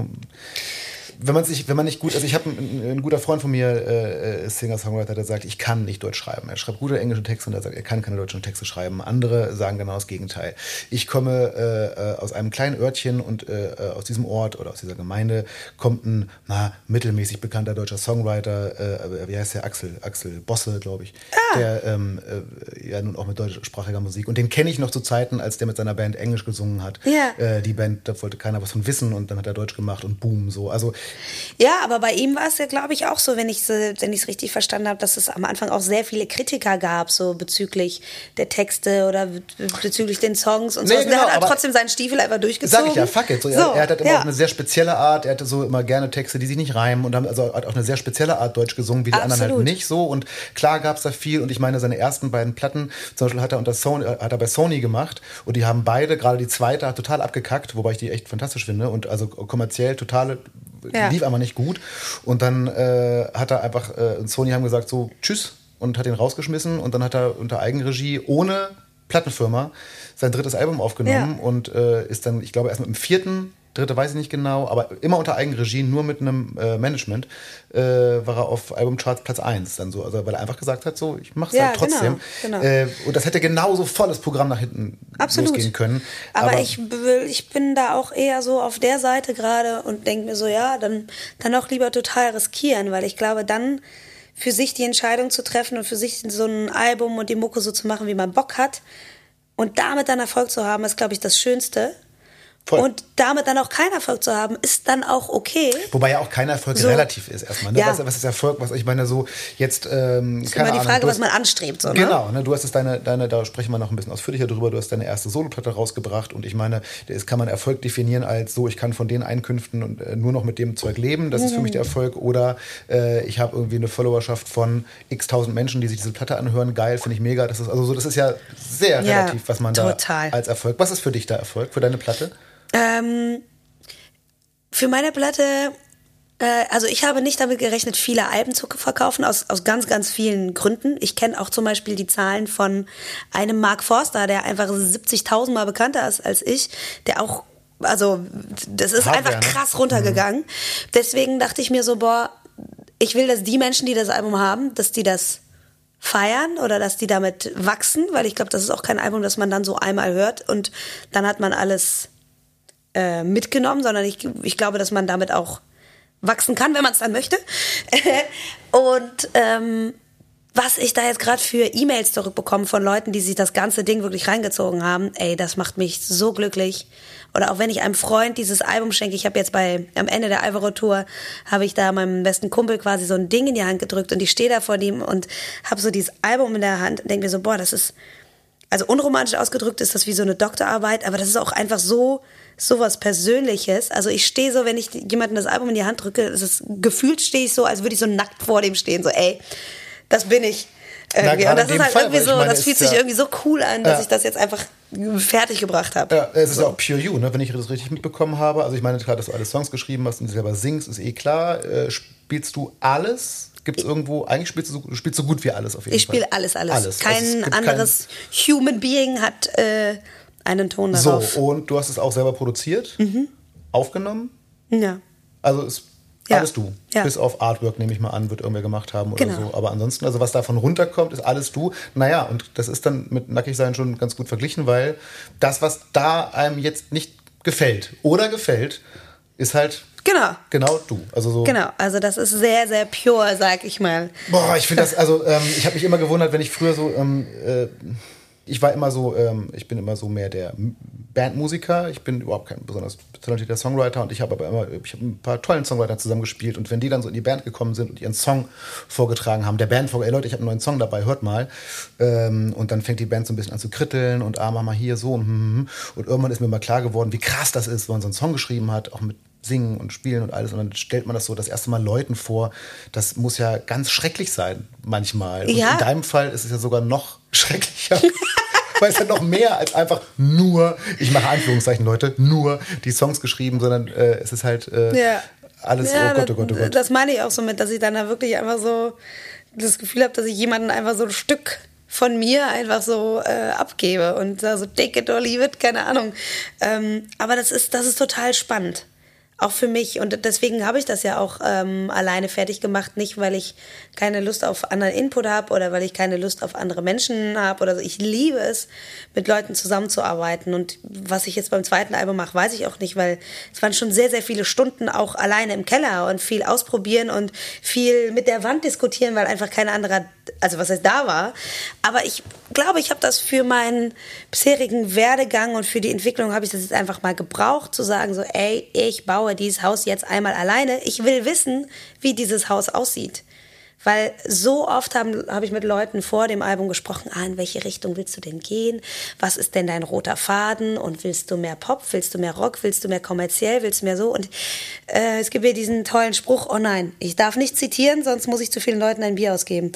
wenn man sich, wenn man nicht gut, also ich habe ein, ein guter Freund von mir, äh, ist Singer-Songwriter, der sagt, ich kann nicht Deutsch schreiben. Er schreibt gute englische Texte und er sagt, er kann keine deutschen Texte schreiben. Andere sagen genau das Gegenteil. Ich komme äh, äh, aus einem kleinen Örtchen und äh, äh, aus diesem Ort oder aus dieser Gemeinde kommt ein, na, mittelmäßig bekannter deutscher Songwriter, äh, wie heißt der, Axel, Axel Bosse, glaube ich, der ähm, äh, ja nun auch mit deutschsprachiger Musik und den kenne ich noch zu Zeiten, als der mit seiner Band Englisch gesungen hat. Ja. Äh, die Band, da wollte keiner was von wissen und dann hat er Deutsch gemacht und boom, so. Also Ja, aber bei ihm war es ja, glaube ich, auch so, wenn ich es richtig verstanden habe, dass es am Anfang auch sehr viele Kritiker gab, so bezüglich der Texte oder be- bezüglich den Songs und so. Nee, und der genau, hat halt aber- trotzdem seinen Stiefel einfach durchgezogen. Sag ich ja, fuck it. So, er, er hat halt immer ja. auch eine sehr spezielle Art. Er hatte so immer gerne Texte, die sich nicht reimen und haben also hat auch eine sehr spezielle Art Deutsch gesungen, wie die anderen halt Absolut. nicht so. Und klar gab es da viel. Und ich meine, seine ersten beiden Platten, zum Beispiel hat er unter Sony, äh, hat er bei Sony gemacht und die haben beide, gerade die zweite, hat total abgekackt, wobei ich die echt fantastisch finde und also kommerziell total Ja. lief einfach nicht gut. Und dann äh, hat er einfach, äh, und Sony haben gesagt so, tschüss und hat ihn rausgeschmissen und dann hat er unter Eigenregie ohne Plattenfirma sein drittes Album aufgenommen Ja. und äh, ist dann, ich glaube, erst mit dem vierten, dritte weiß ich nicht genau, aber immer unter Eigenregie, nur mit einem äh, Management, äh, war er auf Albumcharts Platz 1 dann so. Also weil er einfach gesagt hat, so, ich mach's Ja, halt trotzdem. genau, genau. Äh, und das hätte genauso volles Programm nach hinten Absolut. losgehen können. Aber, ich, will, ich bin da auch eher so auf der Seite gerade und denke mir so, ja, dann, dann auch lieber total riskieren, weil ich glaube, dann für sich die Entscheidung zu treffen und für sich so ein Album und die Mucke so zu machen, wie man Bock hat und damit dann Erfolg zu haben, ist, glaube ich, das Schönste. Voll. Und damit dann auch keinen Erfolg zu haben, ist dann auch okay. Wobei ja auch kein Erfolg So. relativ ist erstmal. Ne? Ja. Was, was ist Erfolg? Was ich meine, so jetzt, ähm, Ist keine immer die Ahnung, Frage, du was hast- man anstrebt. So, ne? Genau, ne, du hast es deine, deine, da sprechen wir noch ein bisschen ausführlicher drüber, du hast deine erste Soloplatte rausgebracht und ich meine, das kann man Erfolg definieren als so, ich kann von den Einkünften und äh, nur noch mit dem Zeug leben, das ist für mich der Mhm. Erfolg oder äh, ich habe irgendwie eine Followerschaft von x tausend Menschen, die sich diese Platte anhören, geil, finde ich mega, das ist also so, das ist ja sehr Ja, relativ, was man total. da als Erfolg, was ist für dich der Erfolg, für deine Platte? Ähm, für meine Platte, äh, also ich habe nicht damit gerechnet, viele Alben zu verkaufen, aus, aus ganz, ganz vielen Gründen. Ich kenne auch zum Beispiel die Zahlen von einem Mark Forster, der einfach 70.000 Mal bekannter ist als ich, der auch, also das ist Hardware, einfach ne? krass runtergegangen. Deswegen dachte ich mir so, boah, ich will, dass die Menschen, die das Album haben, dass die das feiern oder dass die damit wachsen, weil ich glaube, das ist auch kein Album, das man dann so einmal hört und dann hat man alles äh, mitgenommen, sondern ich, ich glaube, dass man damit auch wachsen kann, wenn man es dann möchte. und ähm, was ich da jetzt gerade für E-Mails zurückbekomme von Leuten, die sich das ganze Ding wirklich reingezogen haben, ey, das macht mich so glücklich. Oder auch wenn ich einem Freund dieses Album schenke, ich habe jetzt bei am Ende der Alvaro Tour habe ich da meinem besten Kumpel quasi so ein Ding in die Hand gedrückt und ich stehe da vor ihm und habe so dieses Album in der Hand und denke mir so, boah, das ist also unromantisch ausgedrückt ist das wie so eine Doktorarbeit, aber das ist auch einfach so so was Persönliches. Also ich stehe so, wenn ich jemandem das Album in die Hand drücke, ist gefühlt stehe ich so, als würde ich so nackt vor dem stehen, so ey, das bin ich. Irgendwie. gerade Und das ist halt Fall, irgendwie ich so, meine, das fühlt sich ja- irgendwie so cool an, dass Ja. ich das jetzt einfach fertig gebracht habe. Ja, es ist ja auch Pure You, ne? wenn ich das richtig mitbekommen habe. Also ich meine, klar, dass du alle Songs geschrieben hast und selber singst, ist eh klar. Äh, spielst du alles? Gibt es irgendwo, eigentlich spielst du, so, du spielst so gut wie alles auf jeden Ich Fall. spiele alles, alles. Alles. Kein Also es gibt anderes Human Being hat äh, einen Ton darauf. so, und du hast es auch selber produziert, aufgenommen. Ja. Also ist Ja. alles du. Ja. Bis auf Artwork, nehme ich mal an, wird irgendwer gemacht haben oder Genau. so. Aber ansonsten, also was davon runterkommt, ist alles du. Naja, und das ist dann mit Nackigsein schon ganz gut verglichen, weil das, was da einem jetzt nicht gefällt oder gefällt, ist halt Genau. genau du. Also so. Genau, also das ist sehr, sehr pure, sag ich mal. Boah, ich finde das, also ähm, ich habe mich immer gewundert, wenn ich früher so, ähm, äh, ich war immer so, ähm, ich bin immer so mehr der Bandmusiker. Ich bin überhaupt kein besonders talentierter Songwriter und ich habe aber immer, ich habe ein paar tollen Songwriter zusammengespielt und wenn die dann so in die Band gekommen sind und ihren Song vorgetragen haben, der Band vor, ey Leute, ich habe einen neuen Song dabei, hört mal. Ähm, und dann fängt die Band so ein bisschen an zu kritteln und ah, mach mal hier so und, hm, hm, hm. und irgendwann ist mir mal klar geworden, wie krass das ist, wenn man so einen Song geschrieben hat, auch mit Singen und Spielen und alles. Und dann stellt man das so das erste Mal Leuten vor. Das muss ja ganz schrecklich sein, manchmal. Und Ja. in deinem Fall ist es ja sogar noch schrecklicher. Weil es ja noch mehr als einfach nur, ich mache Anführungszeichen, Leute, nur die Songs geschrieben, sondern äh, es ist halt äh, Ja. alles, ja, oh Gott, oh Gott, oh Gott. Das meine ich auch so mit, dass ich dann da wirklich einfach so das Gefühl habe, dass ich jemanden einfach so ein Stück von mir einfach so äh, abgebe und da so take it or leave it, keine Ahnung. Ähm, aber das ist, das ist total spannend. Auch für mich. Und deswegen habe ich das ja auch ähm, alleine fertig gemacht. Nicht, weil ich keine Lust auf anderen Input habe oder weil ich keine Lust auf andere Menschen habe oder so. Ich liebe es, mit Leuten zusammenzuarbeiten. Und was ich jetzt beim zweiten Album mache, weiß ich auch nicht, weil es waren schon sehr, sehr viele Stunden auch alleine im Keller und viel ausprobieren und viel mit der Wand diskutieren, weil einfach kein anderer, also was heißt da war. Aber ich glaube, ich habe das für meinen bisherigen Werdegang und für die Entwicklung habe ich das jetzt einfach mal gebraucht, zu sagen so, ey, ich baue dieses Haus jetzt einmal alleine. Ich will wissen, wie dieses Haus aussieht. Weil so oft habe hab ich mit Leuten vor dem Album gesprochen, ah, in welche Richtung willst du denn gehen? Was ist denn dein roter Faden? Und willst du mehr Pop? Willst du mehr Rock? Willst du mehr kommerziell? Willst du mehr so? Und äh, es gibt ja diesen tollen Spruch, oh nein, ich darf nicht zitieren, sonst muss ich zu vielen Leuten ein Bier ausgeben.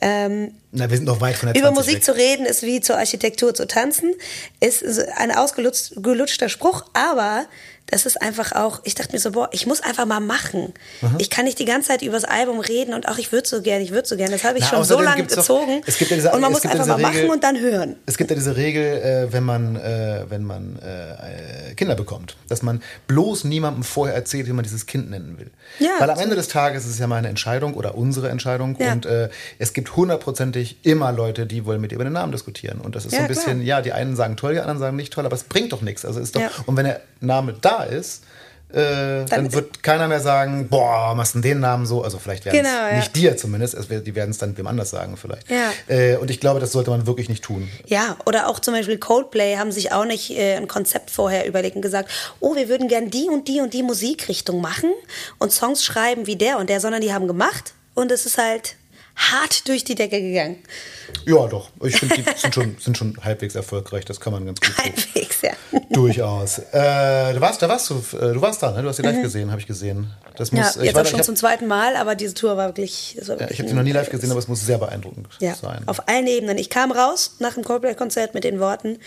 Ähm, Na, wir sind noch weit von der über 20 Musik weg. zu reden ist wie zur Architektur zu tanzen, ist ein ausgelutschter Spruch, aber das ist einfach auch, ich dachte mir so, boah, ich muss einfach mal machen. Mhm. Ich kann nicht die ganze Zeit übers Album reden und auch ich würde so gerne, ich würde so gerne. Das habe ich Na, schon so lange gezogen. Doch, es gibt ja diese, und man muss einfach mal Regel, machen und dann hören. Es gibt ja diese Regel, äh, wenn man, äh, wenn man äh, Kinder bekommt, dass man bloß niemandem vorher erzählt, wie man dieses Kind nennen will. Ja, Weil am Ende des Tages ist es ja meine Entscheidung oder unsere Entscheidung ja. und äh, es gibt hundertprozentig immer Leute, die wollen mit dir über den Namen diskutieren. Und das ist ja, so ein bisschen, klar. ja, die einen sagen toll, die anderen sagen nicht toll, aber es bringt doch nichts. Also ist doch, und wenn der Name da ist, äh, dann, dann, wird keiner mehr sagen, boah, machst du den Namen so? Also vielleicht werden genau, es nicht dir zumindest, es, die werden es dann wem anders sagen vielleicht. Ja. Äh, und ich glaube, das sollte man wirklich nicht tun. Ja, oder auch zum Beispiel Coldplay haben sich auch nicht äh, ein Konzept vorher überlegt und gesagt, oh, wir würden gern die und die und die Musikrichtung machen und Songs schreiben wie der und der, sondern die haben gemacht und es ist halt hart durch die Decke gegangen. Ja, doch. Ich finde, die sind schon, sind schon halbwegs erfolgreich. Das kann man ganz gut Halbwegs, ja. Durchaus. Äh, du warst, da warst du, äh, du warst da, ne? Du hast sie live mhm. gesehen, habe ich gesehen. Das muss, ja, jetzt auch schon hab, zum zweiten Mal, aber diese Tour war wirklich. War wirklich ich habe sie noch nie live gesehen, aber es muss sehr beeindruckend ja, sein. Auf allen Ebenen. Ich kam raus nach dem Coldplay-Konzert mit den Worten: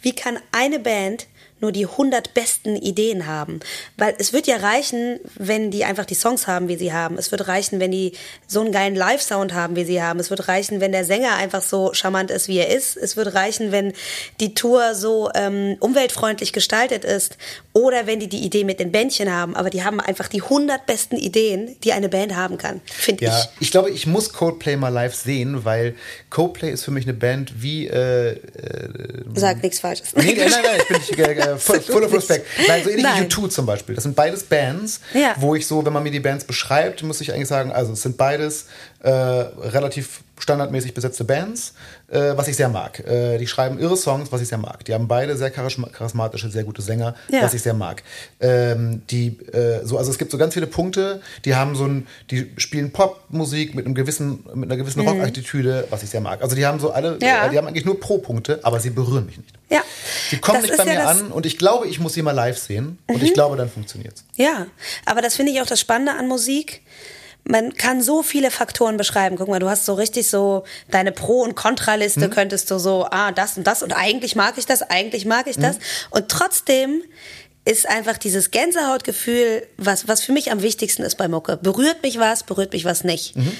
Wie kann eine Band nur die 100 besten Ideen haben. Weil es wird ja reichen, wenn die einfach die Songs haben, wie sie haben. Es wird reichen, wenn die so einen geilen Live-Sound haben, wie sie haben. Es wird reichen, wenn der Sänger einfach so charmant ist, wie er ist. Es wird reichen, wenn die Tour so ähm, umweltfreundlich gestaltet ist. Oder wenn die die Idee mit den Bändchen haben. Aber die haben einfach die 100 besten Ideen, die eine Band haben kann, finde ja, ich. Ich glaube, ich muss Coldplay mal live sehen, weil Coldplay ist für mich eine Band wie... Äh, äh, Sag nichts Falsches. Nee, nein, nein, ich bin nicht... Äh, äh, full, full of respect. Nein, so ähnlich Nein. wie U2 zum Beispiel. Das sind beides Bands, ja. wo ich so, wenn man mir die Bands beschreibt, muss ich eigentlich sagen, also es sind beides äh, relativ standardmäßig besetzte Bands, äh, was ich sehr mag. Äh, die schreiben irre Songs, was ich sehr mag. Die haben beide sehr charismatische, sehr gute Sänger, ja. was ich sehr mag. Ähm, die, äh, so, also es gibt so ganz viele Punkte, die haben so ein, die spielen Popmusik mit einem gewissen, mit einer gewissen mhm. Rockattitüde, was ich sehr mag. Also die haben so alle, ja. Die haben eigentlich nur Pro-Punkte, aber sie berühren mich nicht. Ja. Die kommen das nicht bei mir ja an und ich glaube, ich muss sie mal live sehen mhm. und ich mhm. glaube, dann funktioniert es. Ja, aber das finde ich auch das Spannende an Musik man kann so viele Faktoren beschreiben. Guck mal, du hast so richtig so deine Pro- und Kontraliste, mhm. könntest du so, ah, das und das und eigentlich mag ich das, eigentlich mag ich das. Mhm. Und trotzdem ist einfach dieses Gänsehautgefühl, was, was für mich am wichtigsten ist bei Mucke. Berührt mich was, berührt mich was nicht. Mhm.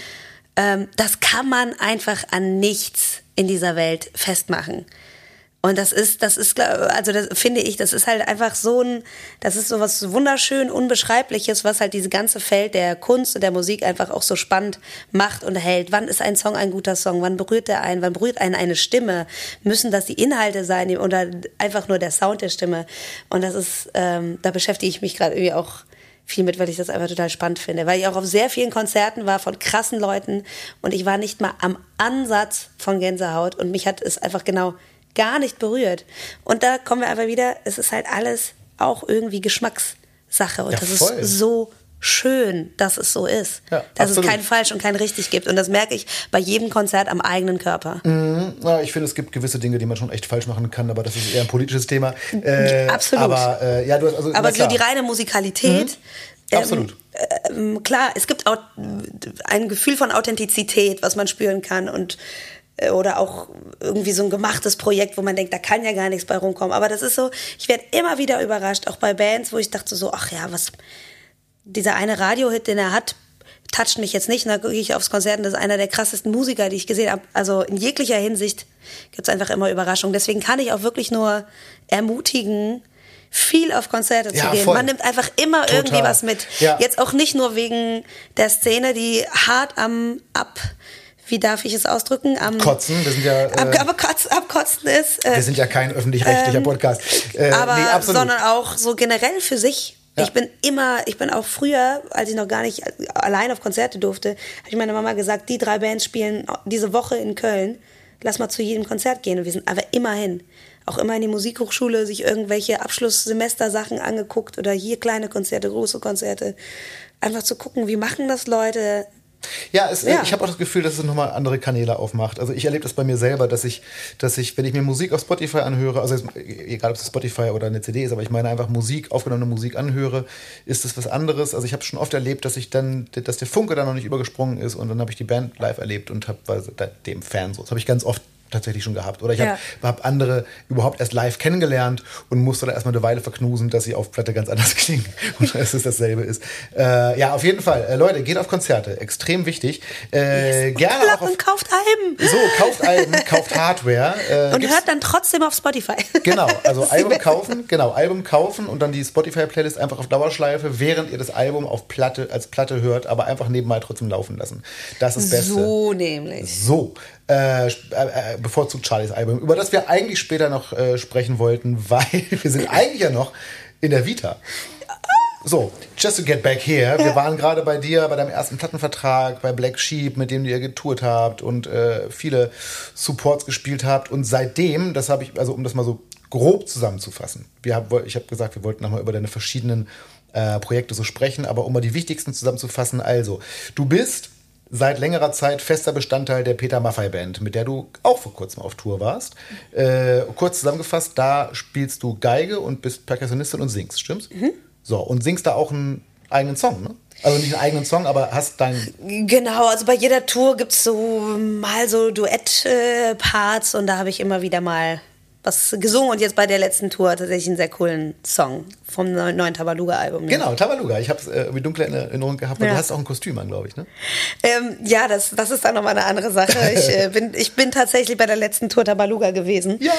Ähm, das kann man einfach an nichts in dieser Welt festmachen. Und das ist, das ist, also das finde ich, das ist halt einfach so ein, das ist so was wunderschön Unbeschreibliches, was halt diese ganze Feld der Kunst und der Musik einfach auch so spannend macht und hält. Wann ist ein Song ein guter Song? Wann berührt der einen? Wann berührt einen eine Stimme? Müssen das die Inhalte sein oder einfach nur der Sound der Stimme? Und das ist, ähm, da beschäftige ich mich gerade irgendwie auch viel mit, weil ich das einfach total spannend finde. Weil ich auch auf sehr vielen Konzerten war von krassen Leuten und ich war nicht mal am Ansatz von Gänsehaut und mich hat es einfach genau gar nicht berührt. Und da kommen wir aber wieder, es ist halt alles auch irgendwie Geschmackssache. Und ja, das voll. ist so schön, dass es so ist. Ja, dass absolut. es kein falsch und kein richtig gibt. Und das merke ich bei jedem Konzert am eigenen Körper. Mhm. Ja, ich finde, es gibt gewisse Dinge, die man schon echt falsch machen kann, aber das ist eher ein politisches Thema. Äh, absolut. Aber, äh, ja, du hast, also, aber so die reine Musikalität. Mhm. Absolut. Ähm, äh, klar, es gibt auch ein Gefühl von Authentizität, was man spüren kann und oder auch irgendwie so ein gemachtes Projekt, wo man denkt, da kann ja gar nichts bei rumkommen. Aber das ist so, ich werde immer wieder überrascht, auch bei Bands, wo ich dachte so, ach ja, was, dieser eine Radiohit, den er hat, toucht mich jetzt nicht. Und da gehe ich aufs Konzert und das ist einer der krassesten Musiker, die ich gesehen habe. Also in jeglicher Hinsicht gibt es einfach immer Überraschungen. Deswegen kann ich auch wirklich nur ermutigen, viel auf Konzerte ja, zu gehen. Voll. Man nimmt einfach immer Total. irgendwie was mit. Ja. Jetzt auch nicht nur wegen der Szene, die hart am Ab wie darf ich es ausdrücken? Am Kotzen, wir sind ja. Äh, ab, aber Kotz, abkotzen ist. Äh, wir sind ja kein öffentlich-rechtlicher ähm, Podcast. Äh, aber, nee, sondern auch so generell für sich. Ja. Ich bin immer, ich bin auch früher, als ich noch gar nicht allein auf Konzerte durfte, habe ich meiner Mama gesagt, die drei Bands spielen diese Woche in Köln. Lass mal zu jedem Konzert gehen. Und wir sind aber immerhin auch immer in die Musikhochschule sich irgendwelche Abschlusssemestersachen angeguckt oder hier kleine Konzerte, große Konzerte. Einfach zu gucken, wie machen das Leute, ja, es, ja. ich habe auch das Gefühl, dass es nochmal andere Kanäle aufmacht. Also ich erlebe das bei mir selber, dass ich, dass ich, wenn ich mir Musik auf Spotify anhöre, also egal ob es Spotify oder eine CD ist, aber ich meine einfach Musik, aufgenommene Musik anhöre, ist das was anderes. Also ich habe schon oft erlebt, dass ich dann, dass der Funke da noch nicht übergesprungen ist und dann habe ich die Band live erlebt und habe dem Fan so. Das habe ich ganz oft tatsächlich schon gehabt. Oder ich ja. habe hab andere überhaupt erst live kennengelernt und musste da erstmal eine Weile verknusen, dass sie auf Platte ganz anders klingen und dass es dasselbe ist. Äh, ja, auf jeden Fall. Äh, Leute, geht auf Konzerte. Extrem wichtig. Äh, yes. gerne auch auf, und kauft Alben. So, kauft Alben, kauft Hardware. Äh, und hört dann trotzdem auf Spotify. Genau, also Album kaufen, genau, Album kaufen und dann die Spotify-Playlist einfach auf Dauerschleife, während ihr das Album auf Platte, als Platte hört, aber einfach nebenbei trotzdem laufen lassen. Das ist das Beste. So nämlich. So. Äh, äh, äh, bevorzugt Charlies Album, über das wir eigentlich später noch äh, sprechen wollten, weil wir sind eigentlich ja noch in der Vita. So, just to get back here. Wir waren gerade bei dir, bei deinem ersten Plattenvertrag, bei Black Sheep, mit dem ihr getourt habt und äh, viele Supports gespielt habt. Und seitdem, das habe ich, also um das mal so grob zusammenzufassen, wir hab, ich habe gesagt, wir wollten nochmal über deine verschiedenen äh, Projekte so sprechen, aber um mal die wichtigsten zusammenzufassen, also, du bist seit längerer Zeit fester Bestandteil der Peter Maffei Band, mit der du auch vor kurzem auf Tour warst. Äh, kurz zusammengefasst, da spielst du Geige und bist Perkussionistin und singst, stimmt's? Mhm. So, und singst da auch einen eigenen Song, ne? Also nicht einen eigenen Song, aber hast deinen. Genau, also bei jeder Tour gibt es so mal so Duett-Parts und da habe ich immer wieder mal was gesungen und jetzt bei der letzten Tour tatsächlich einen sehr coolen Song vom neuen Tabaluga-Album. Ja. Genau, Tabaluga. Ich habe es äh, wie dunkle Erinnerung gehabt, ja. du hast auch ein Kostüm an, glaube ich, ne? Ähm, ja, das, das ist dann nochmal eine andere Sache. Ich, äh, bin, ich bin tatsächlich bei der letzten Tour Tabaluga gewesen. Ja.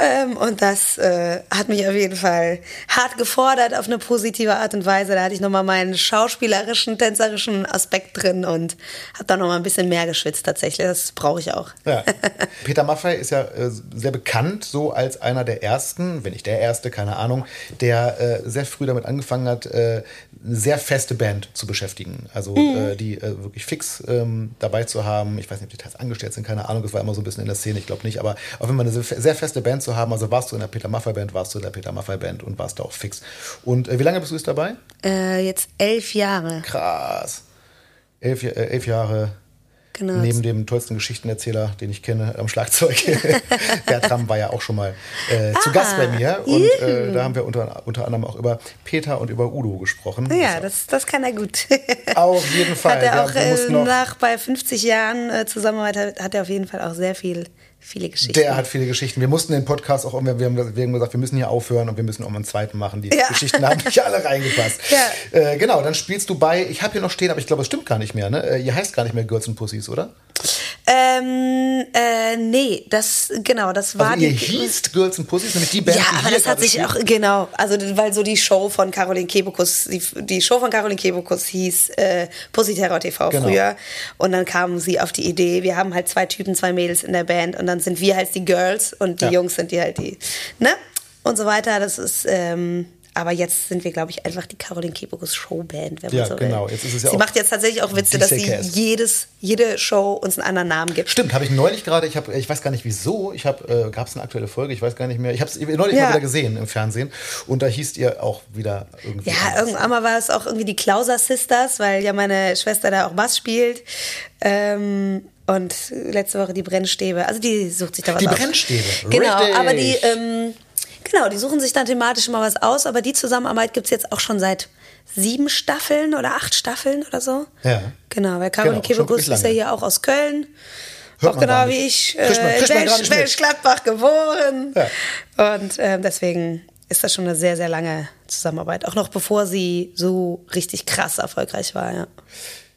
Ähm, und das äh, hat mich auf jeden Fall hart gefordert auf eine positive Art und Weise. Da hatte ich nochmal meinen schauspielerischen, tänzerischen Aspekt drin und habe da nochmal ein bisschen mehr geschwitzt tatsächlich. Das brauche ich auch. Ja. Peter Maffei ist ja äh, sehr bekannt, so als einer der ersten, wenn nicht der erste, keine Ahnung, der äh, sehr früh damit angefangen hat, äh, eine sehr feste Band zu beschäftigen. Also mhm. äh, die äh, wirklich fix ähm, dabei zu haben. Ich weiß nicht, ob die teils angestellt sind, keine Ahnung, das war immer so ein bisschen in der Szene, ich glaube nicht, aber auf jeden Fall eine sehr feste Band zu haben. Also warst du in der Peter Maffay Band, warst du in der Peter Maffay Band und warst da auch fix. Und äh, wie lange bist du jetzt dabei? Jetzt elf Jahre. Krass. Elf, elf Jahre Genau. Neben dem tollsten Geschichtenerzähler, den ich kenne, am Schlagzeug. Bertram war ja auch schon mal äh, ah, zu Gast bei mir. Und äh, da haben wir unter, unter anderem auch über Peter und über Udo gesprochen. Ja, das, das kann er gut. auf jeden Fall. Hat er auch ja, äh, nach bei 50 Jahren äh, Zusammenarbeit hat er auf jeden Fall auch sehr viel viele Geschichten. Der hat viele Geschichten. Wir mussten den Podcast auch, wir haben, wir haben gesagt, wir müssen hier aufhören und wir müssen auch mal einen zweiten machen. Die ja. Geschichten haben nicht alle reingepasst. Ja. Äh, genau, dann spielst du bei, ich habe hier noch stehen, aber ich glaube, es stimmt gar nicht mehr. Ne? Äh, ihr heißt gar nicht mehr Girls and Pussies, oder? Ähm, äh, nee, das, genau, das war also ihr die. hießt Girls and Pussies, nämlich die Band. Ja, aber das hat sich auch, genau, also weil so die Show von Caroline Kebekus, die, die Show von Caroline Kebekus hieß äh, Pussy Terror TV genau. früher. Und dann kamen sie auf die Idee, wir haben halt zwei Typen, zwei Mädels in der Band und dann sind wir halt die Girls und die ja. Jungs sind die halt die, ne? Und so weiter. Das ist, ähm, aber jetzt sind wir, glaube ich, einfach die Caroline Kebekus Showband, wenn man ja, so genau. will. Jetzt ist es ja sie macht jetzt tatsächlich auch Witze, dass sie jedes, jede Show uns einen anderen Namen gibt. Stimmt, habe ich neulich gerade, ich, hab, ich weiß gar nicht wieso, ich habe, äh, gab es eine aktuelle Folge, ich weiß gar nicht mehr, ich habe es neulich ja. mal wieder gesehen im Fernsehen und da hieß ihr auch wieder irgendwie. Ja, irgendwann mal war es auch irgendwie die Klauser Sisters, weil ja meine Schwester da auch Bass spielt. Ähm, und letzte Woche die Brennstäbe. Also die sucht sich da was die aus. Die Brennstäbe. Genau, Richtig. aber die ähm, Genau, die suchen sich dann thematisch immer was aus, aber die Zusammenarbeit gibt es jetzt auch schon seit sieben Staffeln oder acht Staffeln oder so. Ja. Genau, weil Caroline genau, Kebekus ist ja hier auch aus Köln. Hört auch genau wie ich äh, in Welsch-Gladbach geboren. Ja. Und äh, deswegen ist das schon eine sehr, sehr lange Zusammenarbeit. Auch noch bevor sie so richtig krass erfolgreich war, ja.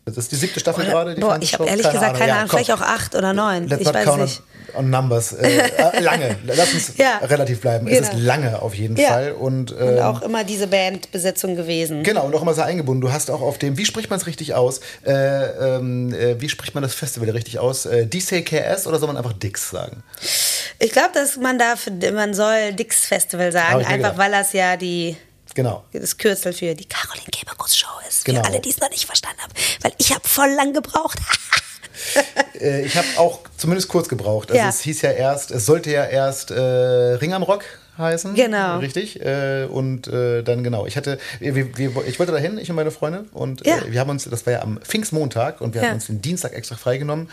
Das ist die siebte Staffel oder, gerade. boah, ich habe ehrlich keine gesagt Ahnung. keine Ahnung, ja, vielleicht auch acht oder neun. Let's ich weiß nicht. On Numbers. Äh, äh, lange. Lass uns ja, relativ bleiben. Genau. Es ist genau. lange auf jeden ja. Fall. Und, ähm, und auch immer diese Bandbesetzung gewesen. Genau, und auch immer sehr eingebunden. Du hast auch auf dem, wie spricht man es richtig aus? Äh, ähm, äh, wie spricht man das Festival richtig aus? Äh, DCKS oder soll man einfach Dix sagen? Ich glaube, dass man darf, man soll Dix Festival sagen, einfach gedacht. weil das ja die Genau. Das Kürzel für die Caroline Kebekus Show ist. Genau. Für alle, die es noch nicht verstanden haben. Weil ich habe voll lang gebraucht. äh, ich habe auch zumindest kurz gebraucht. Also ja. es hieß ja erst, es sollte ja erst äh, Ring am Rock heißen. Genau. Richtig. Äh, und äh, dann genau. Ich hatte, wir, wir, ich wollte dahin, ich und meine Freundin. Und äh, ja. wir haben uns, das war ja am Pfingstmontag und wir ja. haben uns den Dienstag extra freigenommen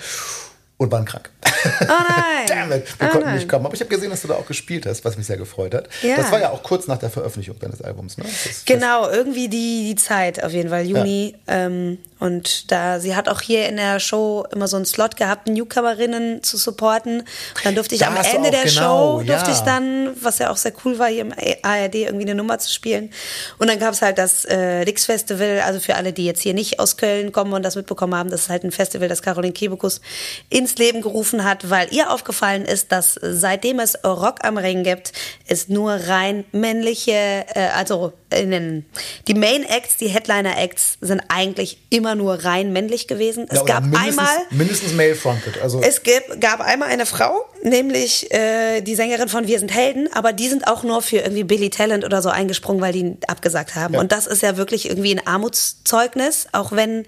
und waren krank. Oh nein. Damn it. Wir oh konnten nein. nicht kommen. Aber ich habe gesehen, dass du da auch gespielt hast, was mich sehr gefreut hat. Ja. Das war ja auch kurz nach der Veröffentlichung deines Albums, ne? Genau, irgendwie die, die Zeit auf jeden Fall, Juni. Ähm, und da, sie hat auch hier in der Show immer so einen Slot gehabt, Newcomerinnen zu supporten. Und dann durfte ich Da am Ende der genau, Show, durfte ja. ich dann, was ja auch sehr cool war, hier im ARD irgendwie eine Nummer zu spielen. Und dann gab es halt das äh, Dix Festival, also für alle, die jetzt hier nicht aus Köln kommen und das mitbekommen haben, das ist halt ein Festival, das Caroline Kebekus ins Leben gerufen hat, weil ihr aufgefallen ist, dass seitdem es Rock am Ring gibt, es nur rein männliche, äh, also den, die Main Acts, die Headliner Acts sind eigentlich immer nur rein männlich gewesen. Es Ja, gab mindestens, einmal Mindestens male-fronted. Also, es gab, gab einmal eine Frau, nämlich äh, die Sängerin von Wir sind Helden, aber die sind auch nur für irgendwie Billy Talent oder so eingesprungen, weil die abgesagt haben. Ja. Und das ist ja wirklich irgendwie ein Armutszeugnis, auch wenn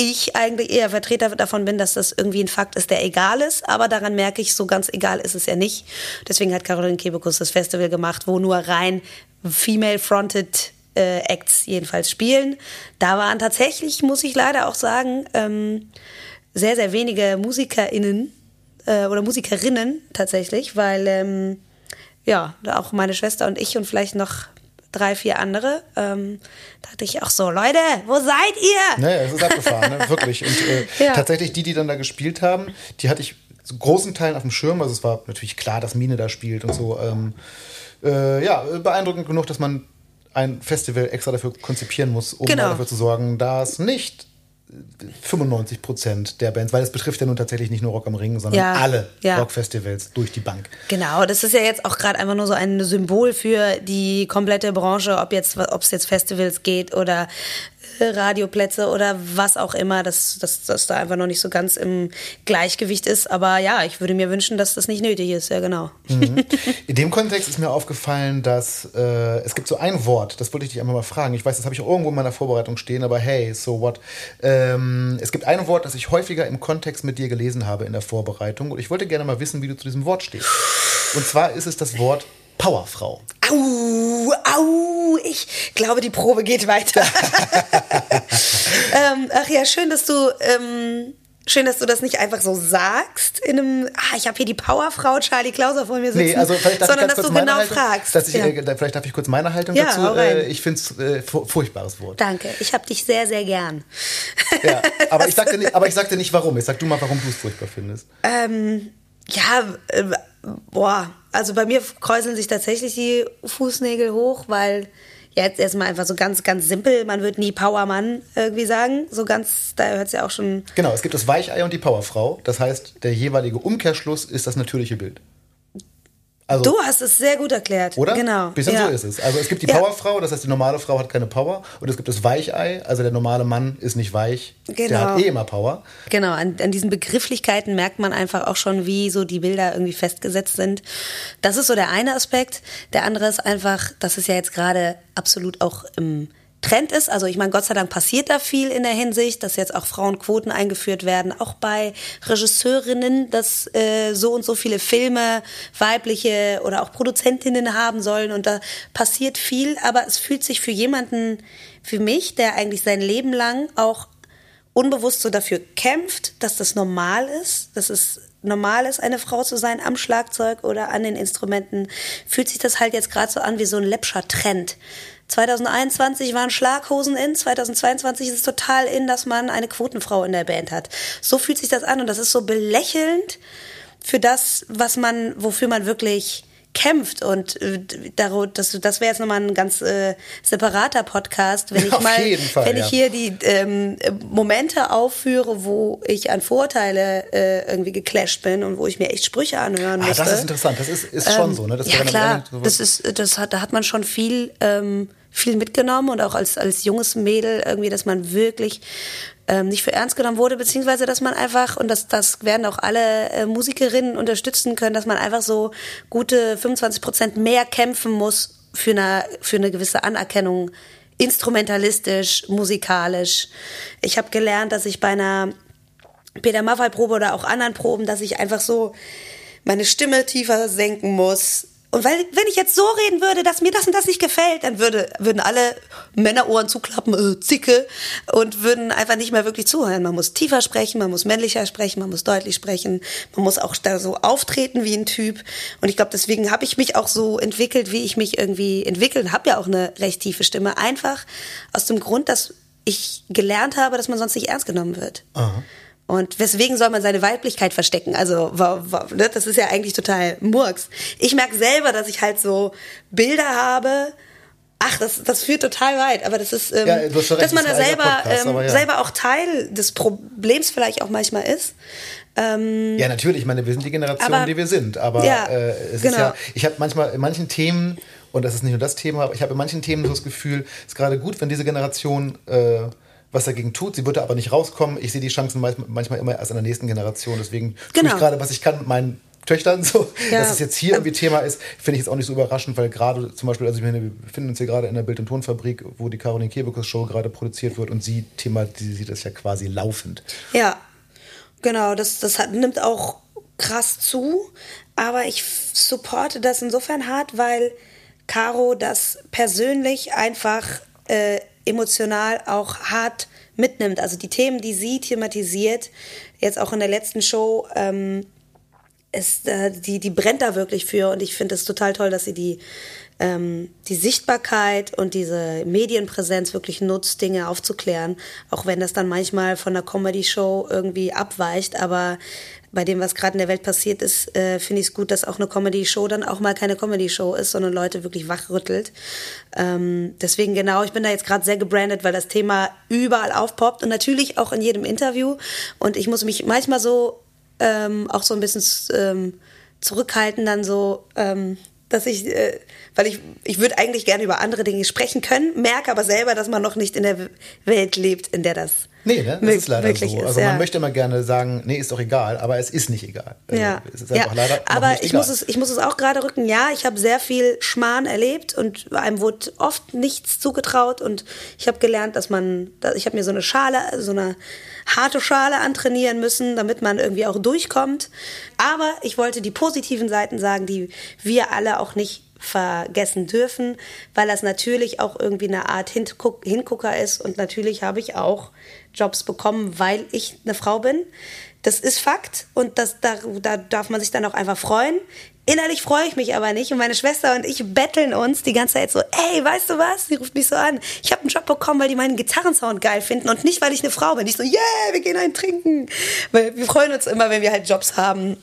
ich eigentlich eher Vertreter davon bin, dass das irgendwie ein Fakt ist, der egal ist, aber daran merke ich, so ganz egal ist es ja nicht. Deswegen hat Caroline Kebekus das Festival gemacht, wo nur rein female-fronted äh, Acts jedenfalls spielen. Da waren tatsächlich, muss ich leider auch sagen, ähm, sehr, sehr wenige MusikerInnen äh, oder Musikerinnen tatsächlich, weil ähm, ja, auch meine Schwester und ich und vielleicht noch drei, vier andere, ähm, dachte ich auch so, Leute, wo seid ihr? Naja, es ist abgefahren, ne? wirklich. Und äh, Ja. tatsächlich die, die dann da gespielt haben, die hatte ich zu großen Teilen auf dem Schirm. Also es war natürlich klar, dass Mine da spielt und so. Ähm, äh, ja, beeindruckend genug, dass man ein Festival extra dafür konzipieren muss, um Genau. dafür zu sorgen, dass nicht 95 Prozent der Bands, weil es betrifft ja nun tatsächlich nicht nur Rock am Ring, sondern Ja, alle ja. Rockfestivals durch die Bank. Genau, das ist ja jetzt auch gerade einfach nur so ein Symbol für die komplette Branche, ob jetzt, ob es jetzt Festivals geht oder Radioplätze oder was auch immer, dass das da einfach noch nicht so ganz im Gleichgewicht ist. Aber ja, ich würde mir wünschen, dass das nicht nötig ist, ja genau. In dem Kontext ist mir aufgefallen, dass äh, es gibt so ein Wort, das wollte ich dich einmal mal fragen. Ich weiß, das habe ich auch irgendwo in meiner Vorbereitung stehen, aber hey, so what? Ähm, es gibt ein Wort, das ich häufiger im Kontext mit dir gelesen habe in der Vorbereitung und ich wollte gerne mal wissen, wie du zu diesem Wort stehst. Und zwar ist es das Wort Powerfrau. Au, au, ich glaube, die Probe geht weiter. ähm, ach ja, schön, dass du, ähm, schön, dass du das nicht einfach so sagst in einem, ah, ich habe hier die Powerfrau Charlie Klauser vor mir sitzen, Nee, also sondern dass du genau Haltung, fragst. Dass ich, ja. äh, vielleicht darf ich kurz meine Haltung Ja, dazu. Äh, ich finde es äh, fu- furchtbares Wort. Danke, ich habe dich sehr, sehr gern. Ja, aber, ich sagte nicht, aber ich sagte nicht warum. Ich sag du mal, warum du es furchtbar findest. Ähm, ja, äh, boah, also bei mir kräuseln sich tatsächlich die Fußnägel hoch, weil jetzt erstmal einfach so ganz, ganz simpel, man wird nie Powermann irgendwie sagen. So ganz, da hört es ja auch schon. Genau, es gibt das Weichei und die Powerfrau. Das heißt, der jeweilige Umkehrschluss ist das natürliche Bild. Also, Du hast es sehr gut erklärt. oder? Genau. Bisschen ja. so ist es. Also es gibt die. Powerfrau, das heißt, die normale Frau hat keine Power. Und es gibt das Weichei, also der normale Mann ist nicht weich. Der Genau. hat eh immer Power. Genau, an, an diesen Begrifflichkeiten merkt man einfach auch schon, wie so die Bilder irgendwie festgesetzt sind. Das ist so der eine Aspekt. Der andere ist einfach, dass es ja jetzt gerade absolut auch im Trend ist. Also ich meine, Gott sei Dank passiert da viel in der Hinsicht, dass jetzt auch Frauenquoten eingeführt werden, auch bei Regisseurinnen, dass äh, so und so viele Filme weibliche oder auch Produzentinnen haben sollen und da passiert viel, aber es fühlt sich für jemanden, für mich, der eigentlich sein Leben lang auch unbewusst so dafür kämpft, dass das normal ist, dass es normal ist, eine Frau zu sein am Schlagzeug oder an den Instrumenten, fühlt sich das halt jetzt gerade so an wie so ein läppscher Trend. 2021 waren Schlaghosen in, 2022 ist es total in, dass man eine Quotenfrau in der Band hat. So fühlt sich das an und das ist so belächelnd für das, was man, wofür man wirklich kämpft und äh, daro- das, das wäre jetzt nochmal ein ganz äh, separater Podcast, wenn ich Auf mal, Fall, wenn ja. ich hier die ähm, Momente aufführe, wo ich an Vorurteile äh, irgendwie geclasht bin und wo ich mir echt Sprüche anhören Ah, musste. das ist interessant. Das ist, ist schon so, ne? Das Ähm, ja klar, sowas- das ist, das hat, da hat man schon viel, ähm, viel mitgenommen und auch als als junges Mädel irgendwie, dass man wirklich ähm, nicht für ernst genommen wurde, beziehungsweise dass man einfach und das das werden auch alle äh, Musikerinnen unterstützen können, dass man einfach so gute 25 Prozent mehr kämpfen muss für eine für eine gewisse Anerkennung instrumentalistisch, musikalisch. Ich habe gelernt, dass ich bei einer Peter Maffay Probe oder auch anderen Proben, dass ich einfach so meine Stimme tiefer senken muss, und weil, wenn ich jetzt so reden würde, dass mir das und das nicht gefällt, dann würde, würden alle Männerohren zuklappen, äh, Zicke, und würden einfach nicht mehr wirklich zuhören. Man muss tiefer sprechen, man muss männlicher sprechen, man muss deutlich sprechen, man muss auch da so auftreten wie ein Typ. Und ich glaube, deswegen habe ich mich auch so entwickelt, wie ich mich irgendwie entwickelt habe ja auch eine recht tiefe Stimme. Einfach aus dem Grund, dass ich gelernt habe, dass man sonst nicht ernst genommen wird. Aha. Und weswegen soll man seine Weiblichkeit verstecken? Also, ne, das ist ja eigentlich total Murks. Ich merke selber, dass ich halt so Bilder habe. Ach, das, das führt total weit, aber das ist, ähm, ja, recht, dass man da selber, Podcast, ähm, ja. selber auch Teil des Problems vielleicht auch manchmal ist. Ähm, ja, natürlich, ich meine, wir sind die Generation, aber, die wir sind, aber ja, äh, es genau. ist ja, ich habe manchmal in manchen Themen, und das ist nicht nur das Thema, aber ich habe in manchen Themen so das Gefühl, es ist gerade gut, wenn diese Generation äh, was dagegen tut. Sie würde aber nicht rauskommen. Ich sehe die Chancen manchmal immer erst in der nächsten Generation. Deswegen genau. tue ich gerade, was ich kann mit meinen Töchtern so. Ja. Dass es jetzt hier irgendwie Thema ist, finde ich jetzt auch nicht so überraschend, weil gerade zum Beispiel, also ich meine, wir befinden uns hier gerade in der Bild- und Tonfabrik, wo die Caroline Kebekus Show gerade produziert wird und sie thematisiert das ja quasi laufend. Ja, genau. Das, das hat, nimmt auch krass zu, aber ich supporte das insofern hart, weil Caro das persönlich einfach äh, emotional auch hart mitnimmt. Also die Themen, die sie thematisiert, jetzt auch in der letzten Show, ähm, ist, äh, die, die brennt da wirklich für. Und ich finde es total toll, dass sie die, ähm, die Sichtbarkeit und diese Medienpräsenz wirklich nutzt, Dinge aufzuklären, auch wenn das dann manchmal von der Comedy-Show irgendwie abweicht, aber bei dem, was gerade in der Welt passiert ist, äh, finde ich es gut, dass auch eine Comedy-Show dann auch mal keine Comedy-Show ist, sondern Leute wirklich wachrüttelt. Ähm, deswegen genau, ich bin da jetzt gerade sehr gebrandet, weil das Thema überall aufpoppt und natürlich auch in jedem Interview. Und ich muss mich manchmal so ähm, auch so ein bisschen ähm, zurückhalten, dann so, ähm, dass ich, äh, weil ich, ich würde eigentlich gerne über andere Dinge sprechen können, merke aber selber, dass man noch nicht in der Welt lebt, in der das Nee, ne? das ist leider so. Ist, also man möchte immer gerne sagen, nee, ist doch egal, aber es ist nicht egal. Also ja. Es ist einfach ja. leider aber ich muss, es, ich muss es auch gerade rücken, ja, ich habe sehr viel Schmarrn erlebt und einem wurde oft nichts zugetraut und ich habe gelernt, dass man, ich habe mir so eine Schale, so eine harte Schale antrainieren müssen, damit man irgendwie auch durchkommt. Aber ich wollte die positiven Seiten sagen, die wir alle auch nicht vergessen dürfen, weil das natürlich auch irgendwie eine Art Hinguck Hingucker ist und natürlich habe ich auch Jobs bekommen, weil ich eine Frau bin. Das ist Fakt und das, da, da darf man sich dann auch einfach freuen. Innerlich freue ich mich aber nicht und meine Schwester und ich betteln uns die ganze Zeit so, ey, weißt du was? Sie ruft mich so an. Ich habe einen Job bekommen, weil die meinen Gitarrensound geil finden und nicht, weil ich eine Frau bin. Ich so, yeah, wir gehen einen trinken. Weil wir freuen uns immer, wenn wir halt Jobs haben,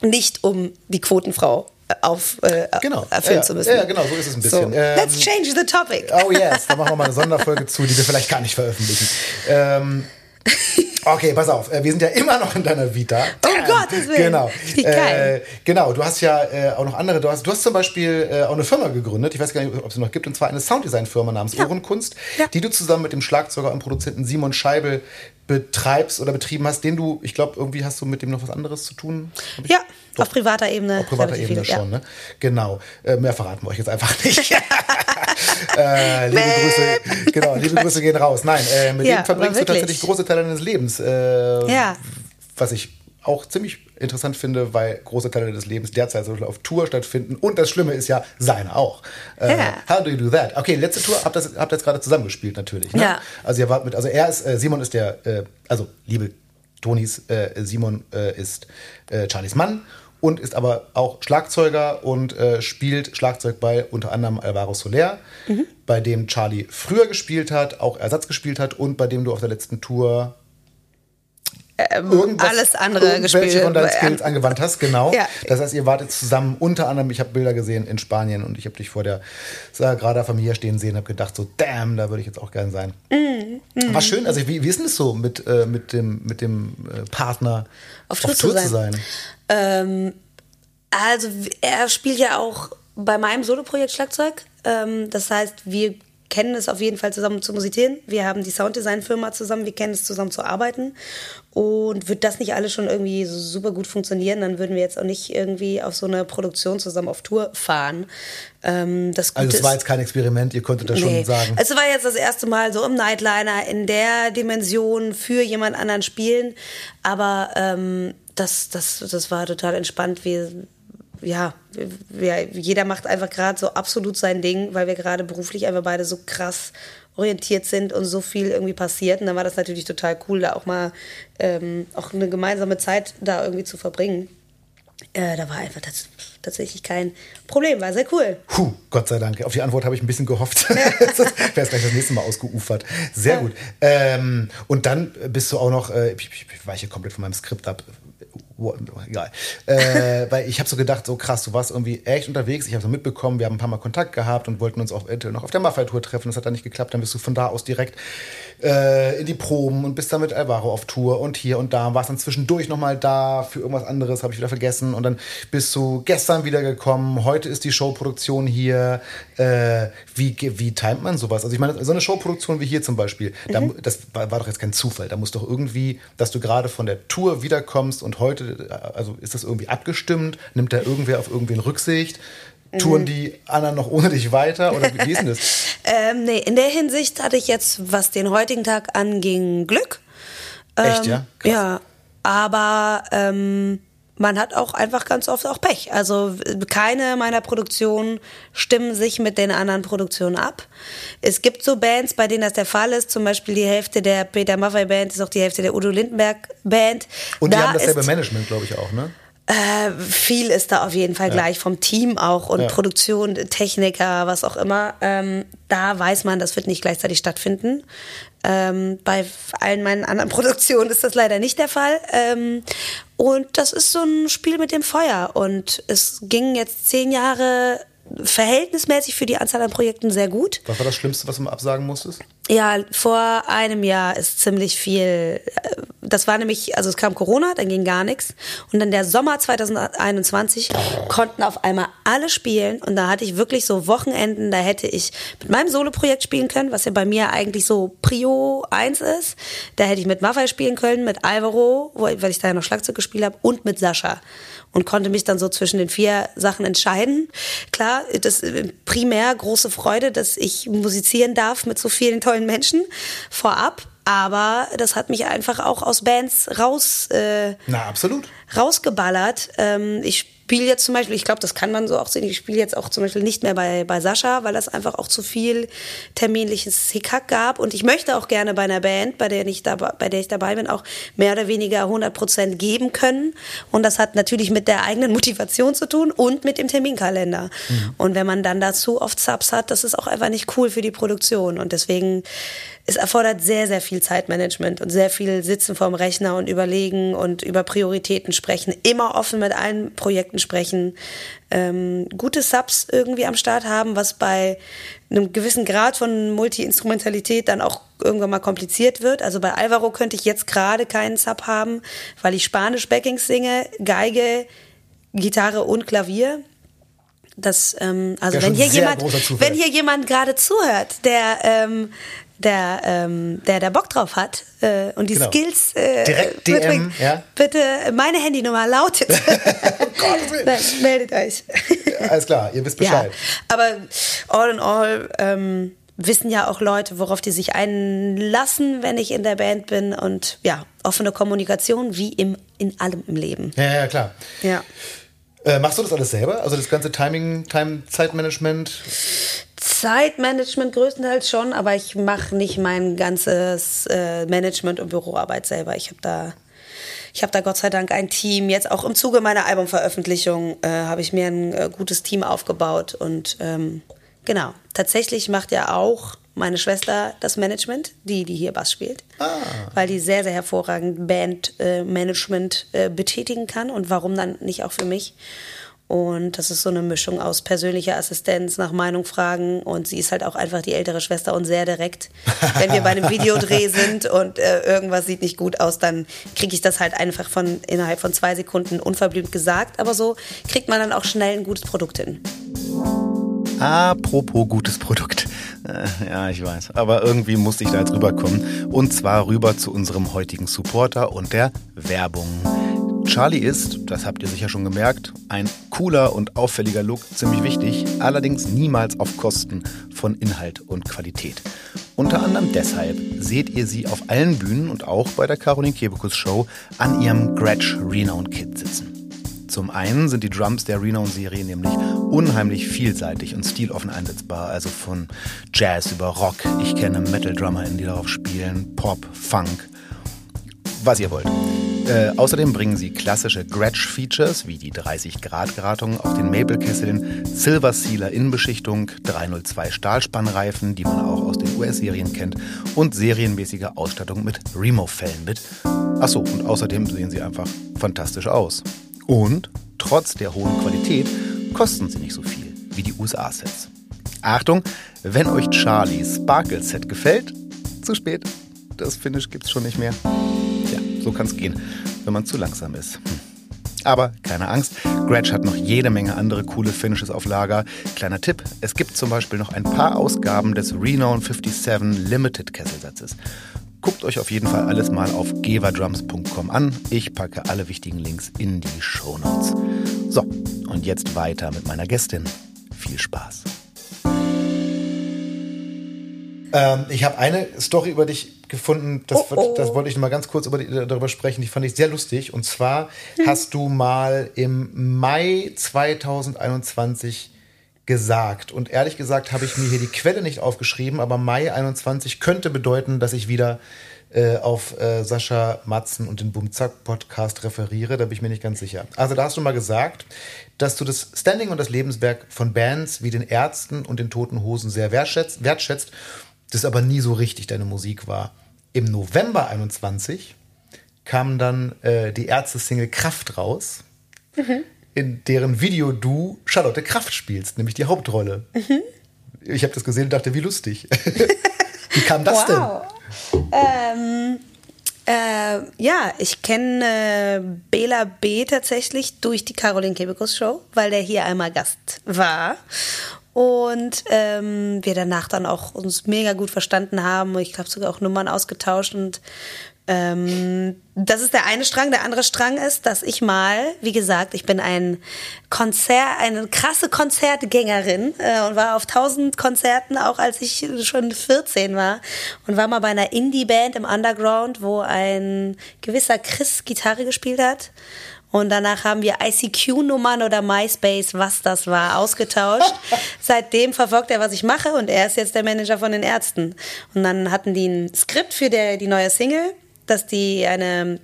nicht um die Quotenfrau auf äh, genau. erfüllen ja, zu müssen. Ja, genau, so ist es ein bisschen. So, ähm, let's change the topic. Oh yes, da machen wir mal eine Sonderfolge zu, die wir vielleicht gar nicht veröffentlichen. Ähm, Okay, pass auf. Äh, wir sind ja immer noch in deiner Vita. Oh Gott, das will. Genau. Äh, genau. Du hast ja äh, auch noch andere. Du hast, du hast zum Beispiel äh, auch eine Firma gegründet. Ich weiß gar nicht, ob es sie noch gibt. Und zwar eine Sounddesign-Firma namens ja. Ohrenkunst, ja. die du zusammen mit dem Schlagzeuger und Produzenten Simon Scheibel betreibst oder betrieben hast, den du, ich glaube, irgendwie hast du mit dem noch was anderes zu tun. Ja, Doch. auf privater Ebene. Auf privater Ebene viel, schon, ja. ne? Genau. Äh, mehr verraten wir euch jetzt einfach nicht. äh, liebe Grüße, genau, liebe Grüße gehen raus. Nein, äh, mit ja, dem verbringst du tatsächlich große Teile deines Lebens. Äh, ja. Was ich auch ziemlich interessant finde, weil große Teile des Lebens derzeit so auf Tour stattfinden. Und das Schlimme ist ja, seine auch. Äh, yeah. How do you do that? Okay, letzte Tour habt ihr habt jetzt gerade zusammengespielt natürlich. Ne? Ja. Also ihr wart mit, also er ist, äh, Simon ist der, äh, also liebe Tonis, äh, Simon äh, ist äh, Charlies Mann und ist aber auch Schlagzeuger und äh, spielt Schlagzeug bei unter anderem Alvaro Soler, mhm. bei dem Charlie früher gespielt hat, auch Ersatz gespielt hat und bei dem du auf der letzten Tour ähm, alles andere gespielt. von deinen Skills angewandt hast, genau. Ja. Das heißt, ihr wartet zusammen, unter anderem, ich habe Bilder gesehen in Spanien und ich habe dich vor der Sagrada Familia stehen sehen, habe gedacht so, damn, da würde ich jetzt auch gern sein. Mm, mm. War schön, also wie, wie ist denn es so, mit, äh, mit dem, mit dem äh, Partner auf Tour, auf Tour zu sein? Zu sein? Ähm, also er spielt ja auch bei meinem Soloprojekt Schlagzeug. Ähm, das heißt, wir kennen es auf jeden Fall zusammen zu musizieren. Wir haben die Sounddesign-Firma zusammen, wir kennen es zusammen zu arbeiten. Und wird das nicht alles schon irgendwie so super gut funktionieren, dann würden wir jetzt auch nicht irgendwie auf so eine Produktion zusammen auf Tour fahren. Ähm, das also es war jetzt kein Experiment, ihr konntet das nee. schon sagen. Es war jetzt das erste Mal so im Nightliner in der Dimension für jemand anderen spielen. Aber ähm, das, das, das war total entspannt. Wir ja, wir, jeder macht einfach gerade so absolut sein Ding, weil wir gerade beruflich einfach beide so krass orientiert sind und so viel irgendwie passiert. Und dann war das natürlich total cool, da auch mal ähm, auch eine gemeinsame Zeit da irgendwie zu verbringen. Äh, da war einfach tats tatsächlich kein Problem, war sehr cool. Puh, Gott sei Dank. Auf die Antwort habe ich ein bisschen gehofft. Wäre es gleich das nächste Mal ausgeufert. Sehr ja. gut. Ähm, und dann bist du auch noch, äh, ich, ich, ich weiche komplett von meinem Skript ab, egal. Äh, weil ich habe so gedacht, so krass, du warst irgendwie echt unterwegs. Ich habe so mitbekommen, wir haben ein paar Mal Kontakt gehabt und wollten uns auch noch auf der Maffei-Tour treffen. Das hat dann nicht geklappt. Dann bist du von da aus direkt äh, in die Proben und bist dann mit Alvaro auf Tour und hier und da. Warst dann zwischendurch nochmal da für irgendwas anderes, habe ich wieder vergessen. Und dann bist du gestern wiedergekommen. Heute ist die Showproduktion hier. Äh, wie, wie timet man sowas? Also ich meine, so eine Showproduktion wie hier zum Beispiel, mhm. da, das war, war doch jetzt kein Zufall. Da muss doch irgendwie, dass du gerade von der Tour wiederkommst und heute, also ist das irgendwie abgestimmt? Nimmt da irgendwer auf irgendwen Rücksicht? Touren die anderen noch ohne dich weiter oder wie ist denn das? ähm, nee, in der Hinsicht hatte ich jetzt, was den heutigen Tag anging, Glück. Ähm, Echt, ja? Krass. Ja, aber ähm, man hat auch einfach ganz oft auch Pech. Also keine meiner Produktionen stimmen sich mit den anderen Produktionen ab. Es gibt so Bands, bei denen das der Fall ist. Zum Beispiel die Hälfte der Peter Maffay Band ist auch die Hälfte der Udo Lindenberg Band. Und die da haben dasselbe Management, glaube ich auch, ne? Äh, viel ist da auf jeden Fall ja. gleich vom Team auch und ja. Produktion, Techniker, was auch immer. Ähm, da weiß man, das wird nicht gleichzeitig stattfinden. Ähm, bei allen meinen anderen Produktionen ist das leider nicht der Fall. Ähm, und das ist so ein Spiel mit dem Feuer. Und es ging jetzt zehn Jahre verhältnismäßig für die Anzahl an Projekten sehr gut. Was war das Schlimmste, was du mal absagen musstest? Ja, vor einem Jahr ist ziemlich viel. Äh, das war nämlich, also es kam Corona, dann ging gar nichts. Und dann der Sommer 2021 konnten auf einmal alle spielen. Und da hatte ich wirklich so Wochenenden, da hätte ich mit meinem Soloprojekt spielen können, was ja bei mir eigentlich so Prio 1 ist. Da hätte ich mit Maffei spielen können, mit Alvaro, weil ich da ja noch Schlagzeug gespielt habe, und mit Sascha und konnte mich dann so zwischen den vier Sachen entscheiden. Klar, das äh, primär große Freude, dass ich musizieren darf mit so vielen tollen Menschen vorab. Aber das hat mich einfach auch aus Bands raus. Äh, Na, absolut. Rausgeballert. Ähm, ich spiele jetzt zum Beispiel, ich glaube, das kann man so auch sehen, ich spiele jetzt auch zum Beispiel nicht mehr bei, bei Sascha, weil das einfach auch zu viel terminliches Hickhack gab. Und ich möchte auch gerne bei einer Band, bei der, ich dabei, bei der ich dabei bin, auch mehr oder weniger 100 Prozent geben können. Und das hat natürlich mit der eigenen Motivation zu tun und mit dem Terminkalender. Mhm. Und wenn man dann dazu oft Subs hat, das ist auch einfach nicht cool für die Produktion. Und deswegen es erfordert sehr, sehr viel Zeitmanagement und sehr viel Sitzen vorm Rechner und überlegen und über Prioritäten sprechen, immer offen mit allen Projekten sprechen, ähm, gute Subs irgendwie am Start haben, was bei einem gewissen Grad von Multi-Instrumentalität dann auch irgendwann mal kompliziert wird. Also bei Alvaro könnte ich jetzt gerade keinen Sub haben, weil ich Spanisch Backings singe, Geige, Gitarre und Klavier. Das, ähm, also wenn hier jemand, wenn hier jemand gerade zuhört, der ähm, der, ähm, der da Bock drauf hat äh, und die genau. Skills äh, Direkt DM, ja? bitte meine Handynummer lautet. oh Gott, Nein, meldet euch. alles klar, ihr wisst Bescheid. Ja, aber all in all ähm, wissen ja auch Leute, worauf die sich einlassen, wenn ich in der Band bin und ja, offene Kommunikation wie im, in allem im Leben. Ja, ja, klar. Ja. Äh, machst du das alles selber? Also das ganze Timing, Time, Zeitmanagement? Zeitmanagement größtenteils schon, aber ich mache nicht mein ganzes äh, Management und Büroarbeit selber. Ich habe da ich habe da Gott sei Dank ein Team. Jetzt auch im Zuge meiner Albumveröffentlichung äh, habe ich mir ein äh, gutes Team aufgebaut. Und ähm, genau, tatsächlich macht ja auch meine Schwester das Management, die, die hier Bass spielt. Ah. Weil die sehr, sehr hervorragend Bandmanagement äh, äh, betätigen kann. Und warum dann nicht auch für mich? Und das ist so eine Mischung aus persönlicher Assistenz, nach Meinung fragen. Und sie ist halt auch einfach die ältere Schwester und sehr direkt. Wenn wir bei einem Videodreh sind und äh, irgendwas sieht nicht gut aus, dann kriege ich das halt einfach von innerhalb von zwei Sekunden unverblümt gesagt. Aber so kriegt man dann auch schnell ein gutes Produkt hin. Apropos gutes Produkt. Äh, ja, ich weiß. Aber irgendwie musste ich da jetzt rüberkommen. Und zwar rüber zu unserem heutigen Supporter und der Werbung. Charlie ist, das habt ihr sicher schon gemerkt, ein cooler und auffälliger Look, ziemlich wichtig, allerdings niemals auf Kosten von Inhalt und Qualität. Unter anderem deshalb seht ihr sie auf allen Bühnen und auch bei der Caroline Kebekus Show an ihrem Gretsch Renown Kit sitzen. Zum einen sind die Drums der Renown-Serie nämlich unheimlich vielseitig und stiloffen einsetzbar, also von Jazz über Rock. Ich kenne Metal-DrummerInnen, die darauf spielen, Pop, Funk, was ihr wollt. Äh, außerdem bringen sie klassische Gretsch-Features wie die 30-Grad-Gratung auf den Maple-Kesseln, Silver Sealer Innenbeschichtung, 302 Stahlspannreifen, die man auch aus den US-Serien kennt, und serienmäßige Ausstattung mit Remo-Fällen mit. Achso, und außerdem sehen sie einfach fantastisch aus. Und trotz der hohen Qualität kosten sie nicht so viel wie die USA-Sets. Achtung, wenn euch Charlies Sparkle Set gefällt, zu spät. Das Finish gibt's schon nicht mehr. So kann's gehen, wenn man zu langsam ist. Hm. Aber keine Angst, Gretsch hat noch jede Menge andere coole Finishes auf Lager. Kleiner Tipp, es gibt zum Beispiel noch ein paar Ausgaben des Renown 57 Limited Kesselsatzes. Guckt euch auf jeden Fall alles mal auf gevadrums.com an. Ich packe alle wichtigen Links in die Show Notes. So, und jetzt weiter mit meiner Gästin. Viel Spaß. Ähm, ich habe eine Story über dich gefunden, das, oh, oh. das wollte ich mal ganz kurz über darüber sprechen, die fand ich sehr lustig. Und zwar hm. hast du mal im Mai 2021 gesagt. Und ehrlich gesagt habe ich mir hier die Quelle nicht aufgeschrieben, aber Mai 21 könnte bedeuten, dass ich wieder äh, auf äh, Sascha Matzen und den Bumzack Podcast referiere. Da bin ich mir nicht ganz sicher. Also da hast du mal gesagt, dass du das Standing und das Lebenswerk von Bands wie den Ärzten und den Toten Hosen sehr wertschätzt, wertschätzt das aber nie so richtig deine Musik war. Im November 21 kam dann äh, die Ärzte-Single Kraft raus. Mhm in deren Video du Charlotte Kraft spielst, nämlich die Hauptrolle. Mhm. Ich habe das gesehen und dachte, wie lustig. wie kam das wow. denn? Ähm, äh, ja, ich kenne äh, Bela B. tatsächlich durch die Caroline Kebekus Show, weil der hier einmal Gast war. Und ähm, wir danach dann auch uns mega gut verstanden haben. Ich glaube sogar auch Nummern ausgetauscht und ähm, das ist der eine Strang. Der andere Strang ist, dass ich mal, wie gesagt, ich bin ein Konzert, eine krasse Konzertgängerin äh, und war auf tausend Konzerten, auch als ich schon 14 war. Und war mal bei einer Indie-Band im Underground, wo ein gewisser Chris Gitarre gespielt hat. Und danach haben wir ICQ-Nummern oder MySpace, was das war, ausgetauscht. Seitdem verfolgt er, was ich mache und er ist jetzt der Manager von den Ärzten. Und dann hatten die ein Skript für der, die neue Single dass die eine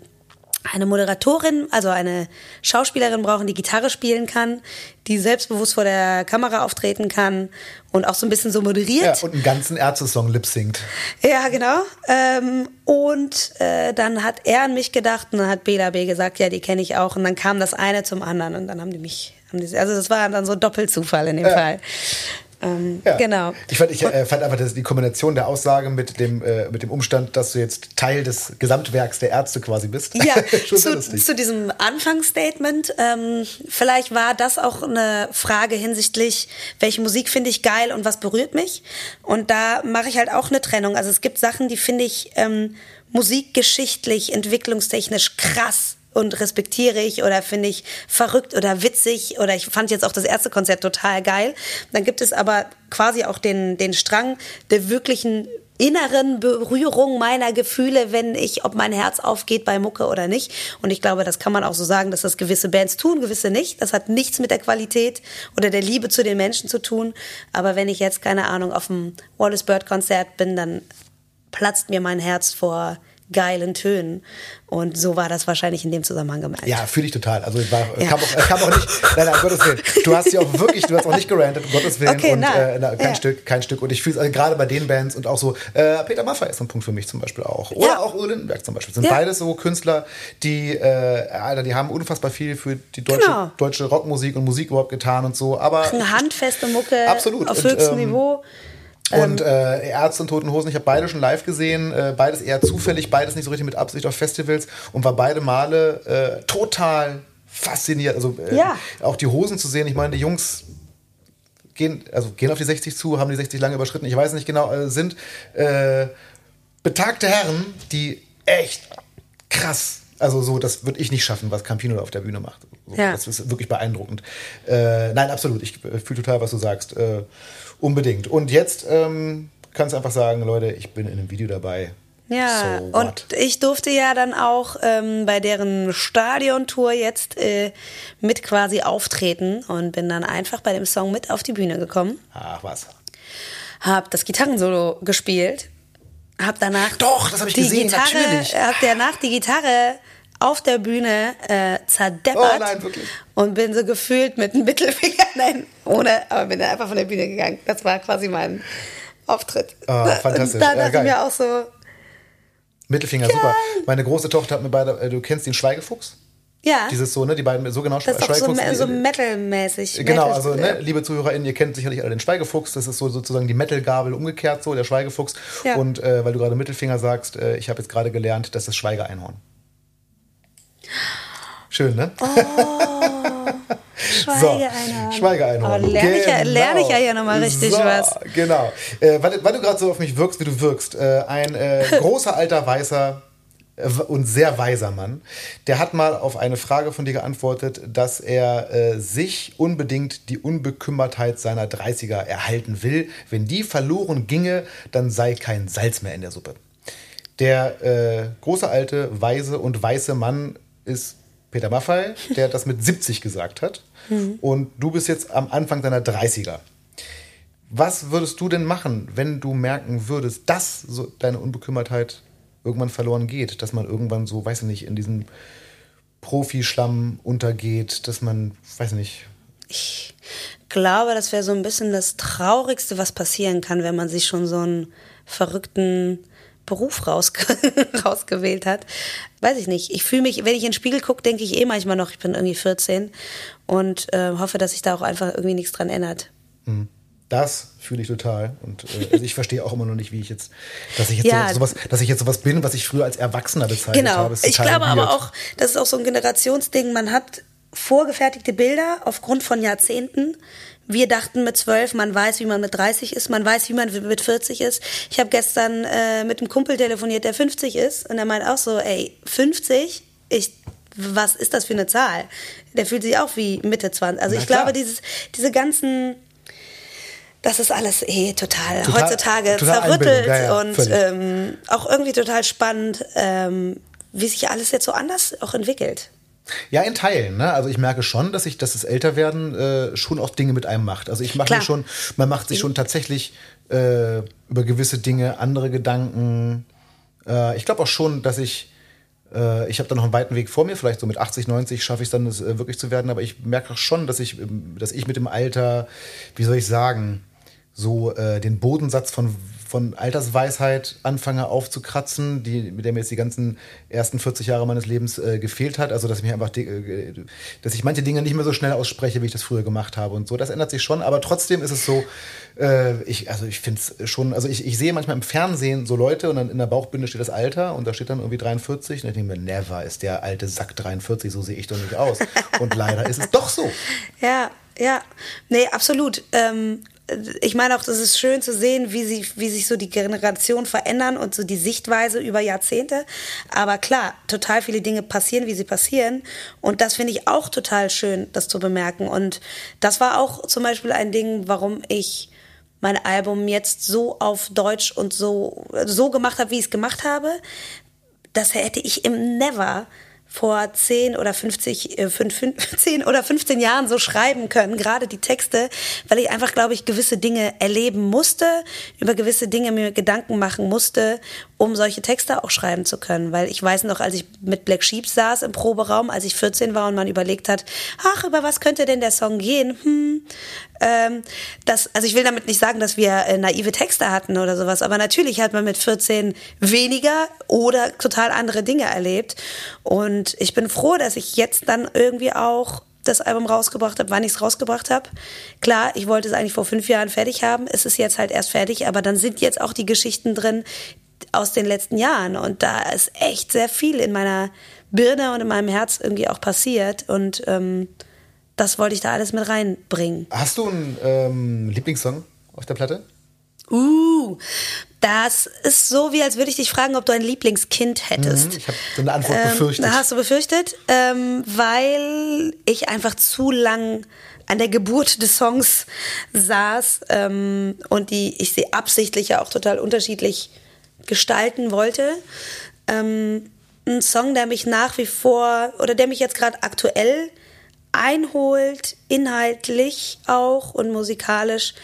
eine Moderatorin, also eine Schauspielerin brauchen, die Gitarre spielen kann, die selbstbewusst vor der Kamera auftreten kann und auch so ein bisschen so moderiert. Ja, und einen ganzen Ärzte-Song lip-singt. Ja, genau. Ähm, und äh, dann hat er an mich gedacht und dann hat Bela B gesagt, ja, die kenne ich auch. Und dann kam das eine zum anderen und dann haben die mich, haben die, also das war dann so Doppelzufall in dem ja. Fall. Ähm, ja. Genau. Ich fand, ich äh, fand einfach dass die Kombination der Aussage mit dem, äh, mit dem Umstand, dass du jetzt Teil des Gesamtwerks der Ärzte quasi bist. Ja, zu, zu, diesem Anfangsstatement. Ähm, vielleicht war das auch eine Frage hinsichtlich, welche Musik finde ich geil und was berührt mich. Und da mache ich halt auch eine Trennung. Also es gibt Sachen, die finde ich ähm, musikgeschichtlich, entwicklungstechnisch krass und respektiere ich oder finde ich verrückt oder witzig oder ich fand jetzt auch das erste Konzert total geil. Dann gibt es aber quasi auch den, den Strang der wirklichen inneren Berührung meiner Gefühle, wenn ich, ob mein Herz aufgeht bei Mucke oder nicht. Und ich glaube, das kann man auch so sagen, dass das gewisse Bands tun, gewisse nicht. Das hat nichts mit der Qualität oder der Liebe zu den Menschen zu tun. Aber wenn ich jetzt, keine Ahnung, auf dem Wallace Bird Konzert bin, dann platzt mir mein Herz vor geilen Tönen. Und so war das wahrscheinlich in dem Zusammenhang gemeint. Ja, fühle ich total. Also war, ja. kam, auch, kam auch nicht, nein, nein, um Gottes Willen. Du hast ja auch wirklich, du hast auch nicht gerantet, um Gottes Willen. Okay, und äh, na, kein ja. Stück, kein Stück. Und ich fühle es also gerade bei den Bands und auch so, äh, Peter Maffay ist ein Punkt für mich zum Beispiel auch. Oder ja. auch Uwe Lindenberg zum Beispiel. Sind beides so Künstler, die, äh, Alter, die haben unfassbar viel für die deutsche, genau. deutsche Rockmusik und Musik überhaupt getan und so. Aber eine handfeste Mucke absolut. auf höchstem ähm, Niveau. Und ähm. äh, Ärzte und Toten Hosen, ich habe beide schon live gesehen, äh, beides eher zufällig, beides nicht so richtig mit Absicht auf Festivals und war beide Male äh, total fasziniert. Also äh, ja. auch die Hosen zu sehen, ich meine, die Jungs gehen, also gehen auf die 60 zu, haben die 60 lange überschritten, ich weiß nicht genau, äh, sind äh, betagte Herren, die echt krass also so, das würde ich nicht schaffen, was Campino auf der Bühne macht. So, ja. Das ist wirklich beeindruckend. Äh, nein, absolut. Ich fühle total, was du sagst. Äh, Unbedingt. Und jetzt ähm, kannst du einfach sagen, Leute, ich bin in einem Video dabei. Ja, so und ich durfte ja dann auch ähm, bei deren Stadiontour jetzt äh, mit quasi auftreten und bin dann einfach bei dem Song mit auf die Bühne gekommen, Ach was. hab das Gitarrensolo gespielt, hab danach Doch, das hab ich die gesehen, Gitarre, natürlich. hab danach die Gitarre auf der Bühne äh, zerdeppert Oh nein, wirklich? und bin so gefühlt mit dem Mittelfinger, nein, ohne, aber bin dann einfach von der Bühne gegangen. Das war quasi mein Auftritt. Ah, fantastisch. Und da Ja, dachte ich mir auch so, Mittelfinger, super. Meine große Tochter hat mir beide, äh, du kennst den Schweigefuchs? ja. Dieses so, ne, die beiden, so genau, Das ist so, Schweigefuchs. so die- Metal-mäßig. Genau, Metal- also ne, liebe ZuhörerInnen, ihr kennt sicherlich alle den Schweigefuchs. Das ist so sozusagen die Metal-Gabel umgekehrt, so der Schweigefuchs. Ja. Und äh, weil du gerade Mittelfinger sagst, äh, ich habe jetzt gerade gelernt, das ist Schweigeeinhorn. Schön, ne? Schweigeeinhorn. Schweigeeinhorn. Oh, lerne ich ja- lerne ich ja hier noch mal richtig so, was. Genau. Äh, weil, weil du gerade so auf mich wirkst, wie du wirkst. Äh, ein äh, großer, alter, weißer äh, und sehr weiser Mann, der hat mal auf eine Frage von dir geantwortet, dass er äh, sich unbedingt die Unbekümmertheit seiner 30er erhalten will. Wenn die verloren ginge, dann sei kein Salz mehr in der Suppe. Der äh, große, alte, weise und weiße Mann ist Peter Maffay, der das mit 70 gesagt hat. Und du bist jetzt am Anfang deiner 30er. Was würdest du denn machen, wenn du merken würdest, dass so deine Unbekümmertheit irgendwann verloren geht? Dass man irgendwann so, weiß ich nicht, in diesem Profischlamm untergeht, dass man, weiß ich nicht, Ich glaube, das wäre so ein bisschen das Traurigste, was passieren kann, wenn man sich schon so einen verrückten Beruf rausge rausgewählt hat. Weiß ich nicht. Ich fühle mich, wenn ich in den Spiegel gucke, denke ich eh manchmal noch, ich bin irgendwie 14 und äh, hoffe, dass sich da auch einfach irgendwie nichts dran ändert. Das fühle ich total. Und äh, also ich verstehe auch immer noch nicht, wie ich jetzt, dass ich jetzt Ja. so, sowas, dass ich jetzt sowas bin, was ich früher als Erwachsener bezeichnet Genau. habe. ist Ich glaube aber weird. auch, das ist auch so ein Generationsding. Man hat vorgefertigte Bilder aufgrund von Jahrzehnten. Wir dachten mit zwölf, man weiß, wie man mit 30 ist, man weiß, wie man mit 40 ist. Ich habe gestern äh, mit einem Kumpel telefoniert, der 50 ist, und er meint auch so, ey, 50, ich, was ist das für eine Zahl? Der fühlt sich auch wie Mitte 20. Also Na ich klar. glaube, dieses, diese ganzen, das ist alles eh total, Total- heutzutage total zerrüttelt ja, ja, und ähm, auch irgendwie total spannend, ähm, wie sich alles jetzt so anders auch entwickelt. Ja, in Teilen. Ne? Also ich merke schon, dass ich, dass das Älterwerden äh, schon auch Dinge mit einem macht. Also ich mache mir schon, man macht sich schon tatsächlich äh, über gewisse Dinge andere Gedanken. Äh, ich glaube auch schon, dass ich, äh, ich habe da noch einen weiten Weg vor mir. Vielleicht so mit 80, 90 schaffe ich es dann, das äh, wirklich zu werden. Aber ich merke auch schon, dass ich, ähm, dass ich mit dem Alter, wie soll ich sagen, so äh, den Bodensatz von, von Altersweisheit anfange aufzukratzen, die, mit der mir jetzt die ganzen ersten 40 Jahre meines Lebens äh, gefehlt hat. Also dass ich mich einfach, äh, dass ich manche Dinge nicht mehr so schnell ausspreche, wie ich das früher gemacht habe und so. Das ändert sich schon, aber trotzdem ist es so, äh, ich, also ich finde es schon, also ich, ich sehe manchmal im Fernsehen so Leute und dann in der Bauchbinde steht das Alter und da steht dann irgendwie 43 und ich denke mir, never ist der alte Sack 43, so sehe ich doch nicht aus. Und leider ist es doch so. Ja, ja. Nee, absolut. Ähm, ich meine auch, das ist schön zu sehen, wie, sie, wie sich so die Generationen verändern und so die Sichtweise über Jahrzehnte. Aber klar, total viele Dinge passieren, wie sie passieren. Und das finde ich auch total schön, das zu bemerken. Und das war auch zum Beispiel ein Ding, warum ich mein Album jetzt so auf Deutsch und so, so gemacht habe, wie ich es gemacht habe. Das hätte ich im Never vor 10 oder 50, äh, fünf- fünf- 10 oder 15 Jahren so schreiben können, gerade die Texte, weil ich einfach, glaube ich, gewisse Dinge erleben musste, über gewisse Dinge mir Gedanken machen musste, um solche Texte auch schreiben zu können. Weil ich weiß noch, als ich mit Black Sheep saß im Proberaum, als ich 14 war und man überlegt hat, ach, über was könnte denn der Song gehen? Hm, ähm, das, also ich will damit nicht sagen, dass wir äh, naive Texte hatten oder sowas, aber natürlich hat man mit 14 weniger oder total andere Dinge erlebt. Und ich bin froh, dass ich jetzt dann irgendwie auch das Album rausgebracht habe, wann ich es rausgebracht habe. Klar, ich wollte es eigentlich vor fünf Jahren fertig haben. Es ist jetzt halt erst fertig, aber dann sind jetzt auch die Geschichten drin aus den letzten Jahren. Und da ist echt sehr viel in meiner Birne und in meinem Herz irgendwie auch passiert. Und ähm, das wollte ich da alles mit reinbringen. Hast du einen ähm, Lieblingssong auf der Platte? Uh, das ist so, wie als würde ich dich fragen, ob du ein Lieblingskind hättest. Ich habe so eine Antwort Ähm, befürchtet. Hast du befürchtet? Ähm, weil ich einfach zu lang an der Geburt des Songs saß ähm, und die ich sie absichtlich ja auch total unterschiedlich gestalten wollte. Ähm, ein Song, der mich nach wie vor oder der mich jetzt gerade aktuell einholt, inhaltlich auch und musikalisch,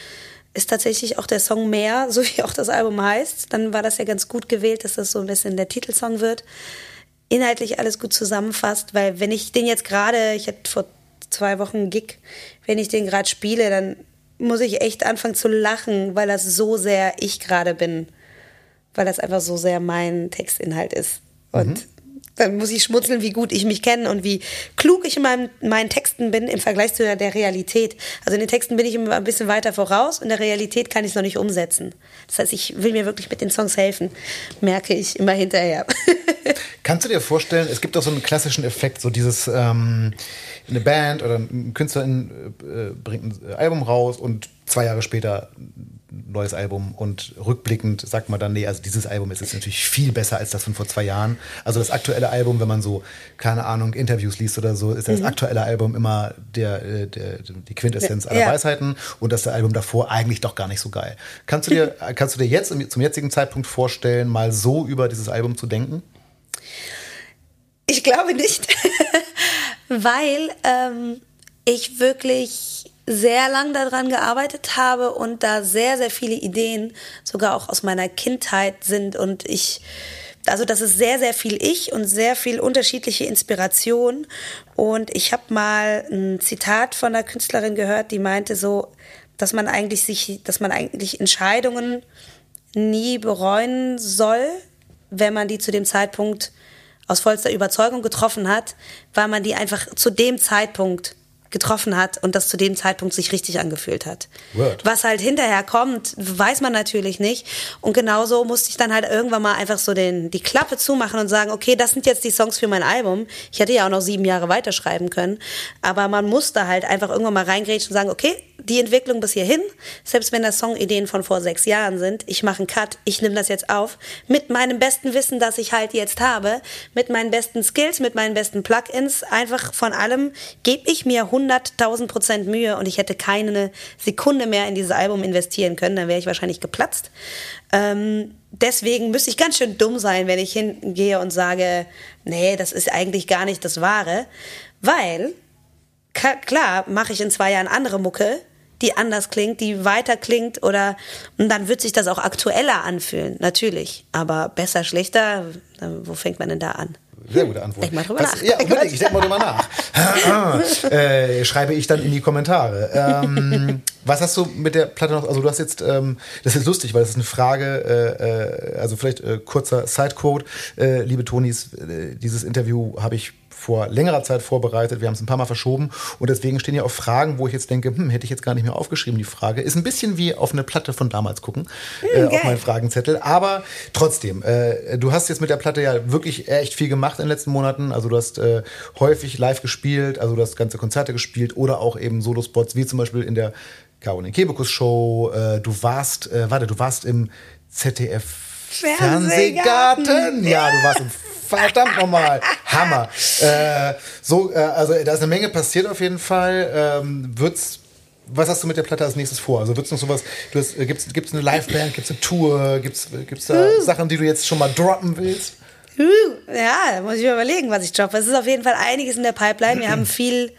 ist tatsächlich auch der Song Mehr, so wie auch das Album heißt. Dann war das ja ganz gut gewählt, dass das so ein bisschen der Titelsong wird. Inhaltlich alles gut zusammenfasst, weil wenn ich den jetzt gerade, ich hatte vor zwei Wochen einen Gig, wenn ich den gerade spiele, dann muss ich echt anfangen zu lachen, weil das so sehr ich gerade bin. Weil das einfach so sehr mein Textinhalt ist. Und mhm. Dann muss ich schmutzeln, wie gut ich mich kenne und wie klug ich in meinem, meinen Texten bin im Vergleich zu der Realität. Also in den Texten bin ich immer ein bisschen weiter voraus, in der Realität kann ich es noch nicht umsetzen. Das heißt, ich will mir wirklich mit den Songs helfen, merke ich immer hinterher. Kannst du dir vorstellen, es gibt auch so einen klassischen Effekt, so dieses ähm, eine Band oder ein Künstler äh, bringt ein Album raus und zwei Jahre später neues Album und rückblickend sagt man dann, nee, also dieses Album ist jetzt natürlich viel besser als das von vor zwei Jahren. Also das aktuelle Album, wenn man so, keine Ahnung, Interviews liest oder so, ist das mhm. aktuelle Album immer der, äh, der, die Quintessenz aller ja. Weisheiten und das Album davor eigentlich doch gar nicht so geil. Kannst du dir, kannst du dir jetzt zum jetzigen Zeitpunkt vorstellen, mal so über dieses Album zu denken? Ich glaube nicht, weil ähm, ich wirklich sehr lang daran gearbeitet habe und da sehr, sehr viele Ideen sogar auch aus meiner Kindheit sind und ich, also das ist sehr, sehr viel ich und sehr viel unterschiedliche Inspiration. Und ich habe mal ein Zitat von einer Künstlerin gehört, die meinte so, dass man eigentlich sich, dass man eigentlich Entscheidungen nie bereuen soll, wenn man die zu dem Zeitpunkt aus vollster Überzeugung getroffen hat, weil man die einfach zu dem Zeitpunkt getroffen hat und das zu dem Zeitpunkt sich richtig angefühlt hat. Word. Was halt hinterher kommt, weiß man natürlich nicht. Und genauso musste ich dann halt irgendwann mal einfach so den, die Klappe zumachen und sagen, okay, das sind jetzt die Songs für mein Album. Ich hätte ja auch noch sieben Jahre weiterschreiben können. Aber man musste halt einfach irgendwann mal reingrätschen und sagen, okay, die Entwicklung bis hierhin, selbst wenn das Songideen von vor sechs Jahren sind, ich mache einen Cut, ich nehme das jetzt auf, mit meinem besten Wissen, das ich halt jetzt habe, mit meinen besten Skills, mit meinen besten Plugins, einfach von allem gebe ich mir 100.000 Prozent Mühe und ich hätte keine Sekunde mehr in dieses Album investieren können, dann wäre ich wahrscheinlich geplatzt. Ähm, deswegen müsste ich ganz schön dumm sein, wenn ich hingehe und sage, nee, das ist eigentlich gar nicht das Wahre, weil klar mache ich in zwei Jahren andere Mucke, die anders klingt, die weiter klingt oder und dann wird sich das auch aktueller anfühlen, natürlich. Aber besser, schlechter, wo fängt man denn da an? Sehr gute Antwort. Denk mal drüber Was, nach. Ja, unbedingt, ich denke mal drüber nach. äh, schreibe ich dann in die Kommentare. Ähm, was hast du mit der Platte noch? Also, du hast jetzt, ähm, das ist lustig, weil das ist eine Frage, äh, äh also vielleicht äh, kurzer Sidequote. Äh, liebe Tonis, äh, dieses Interview habe ich vor längerer Zeit vorbereitet. Wir haben es ein paar Mal verschoben und deswegen stehen ja auch Fragen, wo ich jetzt denke, hm, hätte ich jetzt gar nicht mehr aufgeschrieben, die Frage. Ist ein bisschen wie auf eine Platte von damals gucken, äh, auf meinen Fragenzettel. Aber trotzdem, äh, du hast jetzt mit der Platte ja wirklich echt viel gemacht in den letzten Monaten. Also du hast äh, häufig live gespielt, also du hast ganze Konzerte gespielt oder auch eben Solospots, wie zum Beispiel in der Caroline Kebekus Show. Äh, du warst, äh, warte, du warst im ZDF Fernsehgarten. Fernsehgarten. Ja, du warst im verdammt nochmal. Hammer. Äh, so, äh, also da ist eine Menge passiert auf jeden Fall. Ähm, wird's was hast du mit der Platte als nächstes vor? Also wird's noch sowas, du hast, äh, gibt's, gibt's eine Liveband, gibt's eine Tour, gibt's, gibt's da uh. Sachen, die du jetzt schon mal droppen willst? Uh. Ja, da muss ich mir überlegen, was ich droppe. Es ist auf jeden Fall einiges in der Pipeline. Wir haben viel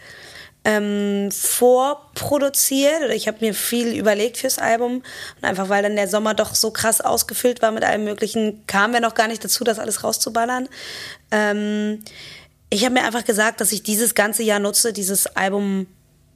ähm, vorproduziert oder ich habe mir viel überlegt fürs Album und einfach weil dann der Sommer doch so krass ausgefüllt war mit allem Möglichen, kamen wir noch gar nicht dazu, das alles rauszuballern. Ähm, ich habe mir einfach gesagt, dass ich dieses ganze Jahr nutze, dieses Album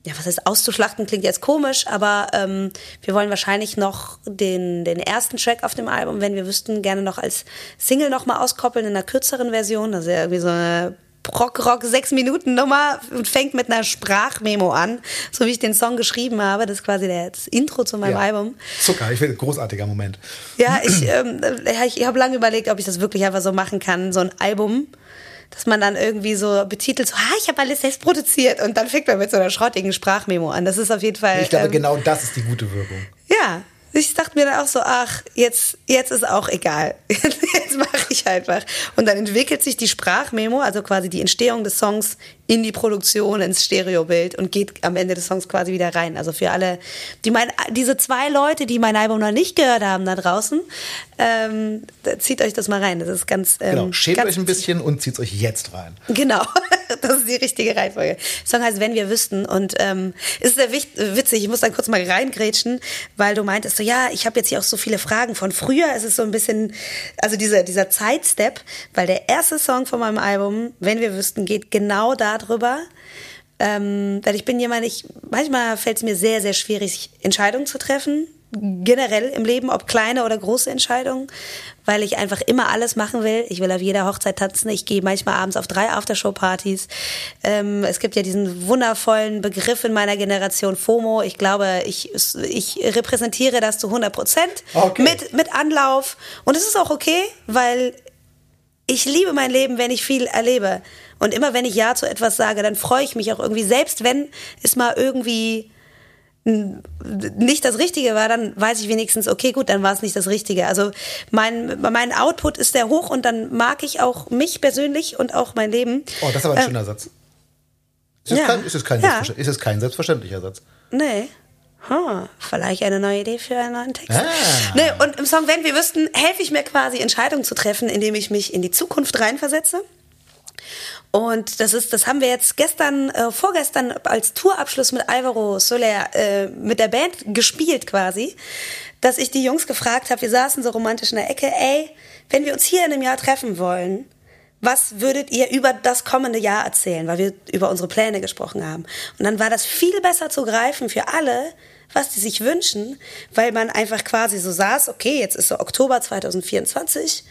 ja, was heißt auszuschlachten, klingt jetzt komisch, aber ähm, wir wollen wahrscheinlich noch den, den ersten Track auf dem Album, wenn wir wüssten, gerne noch als Single nochmal auskoppeln in einer kürzeren Version. Das ist ja irgendwie so eine Prog-Rock sechs Minuten Nummer und fängt mit einer Sprachmemo an, so wie ich den Song geschrieben habe. Das ist quasi das Intro zu meinem ja. Album. Zucker, ich finde, großartiger Moment. Ja, ich, ähm, ich habe lange überlegt, ob ich das wirklich einfach so machen kann, so ein Album, dass man dann irgendwie so betitelt, so, ah, ich habe alles selbst produziert und dann fängt man mit so einer schrottigen Sprachmemo an. Das ist auf jeden Fall. Ich glaube, ähm, genau das ist die gute Wirkung. Ja, ich dachte mir dann auch so, ach, jetzt, jetzt ist auch egal. Jetzt mache ich einfach. Und dann entwickelt sich die Sprachmemo, also quasi die Entstehung des Songs in die Produktion, ins Stereobild und geht am Ende des Songs quasi wieder rein. Also für alle, die mein, diese zwei Leute, die mein Album noch nicht gehört haben da draußen, ähm, zieht euch das mal rein. Das ist ganz. Ähm, genau, schämt ganz euch ein bisschen und zieht euch jetzt rein. Genau, das ist die richtige Reihenfolge. Der Song heißt Wenn wir wüssten und ähm, ist sehr witzig. Ich muss dann kurz mal reingrätschen, weil du meintest ja, ich habe jetzt hier auch so viele Fragen von früher. Es ist so ein bisschen, also dieser, dieser Zeitstep, weil der erste Song von meinem Album, Wenn wir wüssten, geht genau darüber. Ähm, weil ich bin jemand, ich, manchmal fällt es mir sehr, sehr schwierig, Entscheidungen zu treffen generell im Leben, ob kleine oder große Entscheidungen, weil ich einfach immer alles machen will. Ich will auf jeder Hochzeit tanzen. Ich gehe manchmal abends auf drei Aftershow-Partys. Ähm, es gibt ja diesen wundervollen Begriff in meiner Generation FOMO. Ich glaube, ich, ich repräsentiere das zu 100 Prozent okay. mit, mit Anlauf. Und es ist auch okay, weil ich liebe mein Leben, wenn ich viel erlebe. Und immer wenn ich Ja zu etwas sage, dann freue ich mich auch irgendwie, selbst wenn es mal irgendwie nicht das Richtige war, dann weiß ich wenigstens, okay, gut, dann war es nicht das Richtige. Also mein, mein Output ist sehr hoch und dann mag ich auch mich persönlich und auch mein Leben. Oh, das ist aber ein äh, schöner Satz. Ist es, ja. kein, ist, es kein ja. ist es kein selbstverständlicher Satz? Nee. Huh, vielleicht eine neue Idee für einen neuen Text. Ah. Nee, und im Song Wenn wir wüssten, helfe ich mir quasi, Entscheidungen zu treffen, indem ich mich in die Zukunft reinversetze. Und das ist, das haben wir jetzt gestern, äh, vorgestern als Tourabschluss mit Alvaro Soler äh, mit der Band gespielt quasi, dass ich die Jungs gefragt habe, wir saßen so romantisch in der Ecke, ey, wenn wir uns hier in einem Jahr treffen wollen, was würdet ihr über das kommende Jahr erzählen, weil wir über unsere Pläne gesprochen haben. Und dann war das viel besser zu greifen für alle, was die sich wünschen, weil man einfach quasi so saß, okay, jetzt ist so Oktober 2024,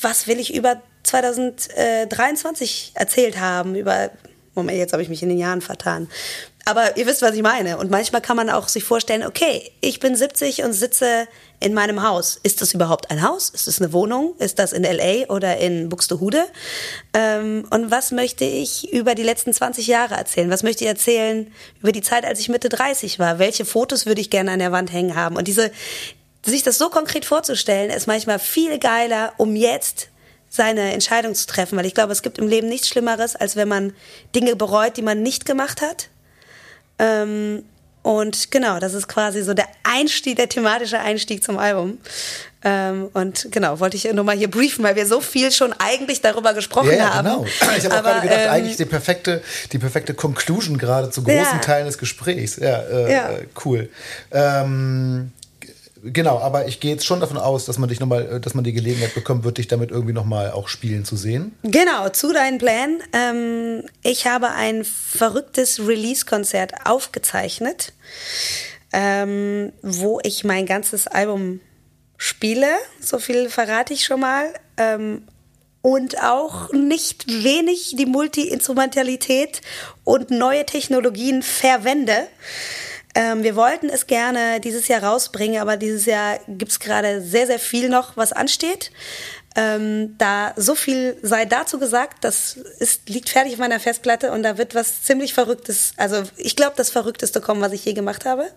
was will ich über 2023 erzählt haben, über, Moment, jetzt habe ich mich in den Jahren vertan. Aber ihr wisst, was ich meine. Und manchmal kann man auch sich vorstellen, okay, ich bin 70 und sitze in meinem Haus. Ist das überhaupt ein Haus? Ist es eine Wohnung? Ist das in LA oder in Buxtehude? Ähm, und was möchte ich über die letzten 20 Jahre erzählen? Was möchte ich erzählen über die Zeit, als ich Mitte 30 war? Welche Fotos würde ich gerne an der Wand hängen haben? Und diese, sich das so konkret vorzustellen, ist manchmal viel geiler, um jetzt seine Entscheidung zu treffen, weil ich glaube, es gibt im Leben nichts Schlimmeres, als wenn man Dinge bereut, die man nicht gemacht hat. Ähm, und genau, das ist quasi so der Einstieg, der thematische Einstieg zum Album. Ähm, und genau, wollte ich nur mal hier briefen, weil wir so viel schon eigentlich darüber gesprochen ja, ja, haben. Genau. Ich habe auch gerade gedacht, ähm, eigentlich die perfekte, die perfekte Conclusion gerade zu großen ja. Teilen des Gesprächs. Ja, äh, ja. cool. Ähm, Genau, aber ich gehe jetzt schon davon aus, dass man dich noch mal, äh, dass man die Gelegenheit bekommen wird, dich damit irgendwie nochmal auch spielen zu sehen. Genau, zu deinen Plänen. Ähm, ich habe ein verrücktes Release-Konzert aufgezeichnet, ähm, wo ich mein ganzes Album spiele. So viel verrate ich schon mal. Ähm, und auch nicht wenig die Multi-Instrumentalität und neue Technologien verwende. Ähm, wir wollten es gerne dieses Jahr rausbringen, aber dieses Jahr gibt es gerade sehr, sehr viel noch, was ansteht. Ähm, da so viel sei dazu gesagt, das ist, liegt fertig auf meiner Festplatte und da wird was ziemlich Verrücktes, also ich glaube, das Verrückteste kommen, was ich je gemacht habe.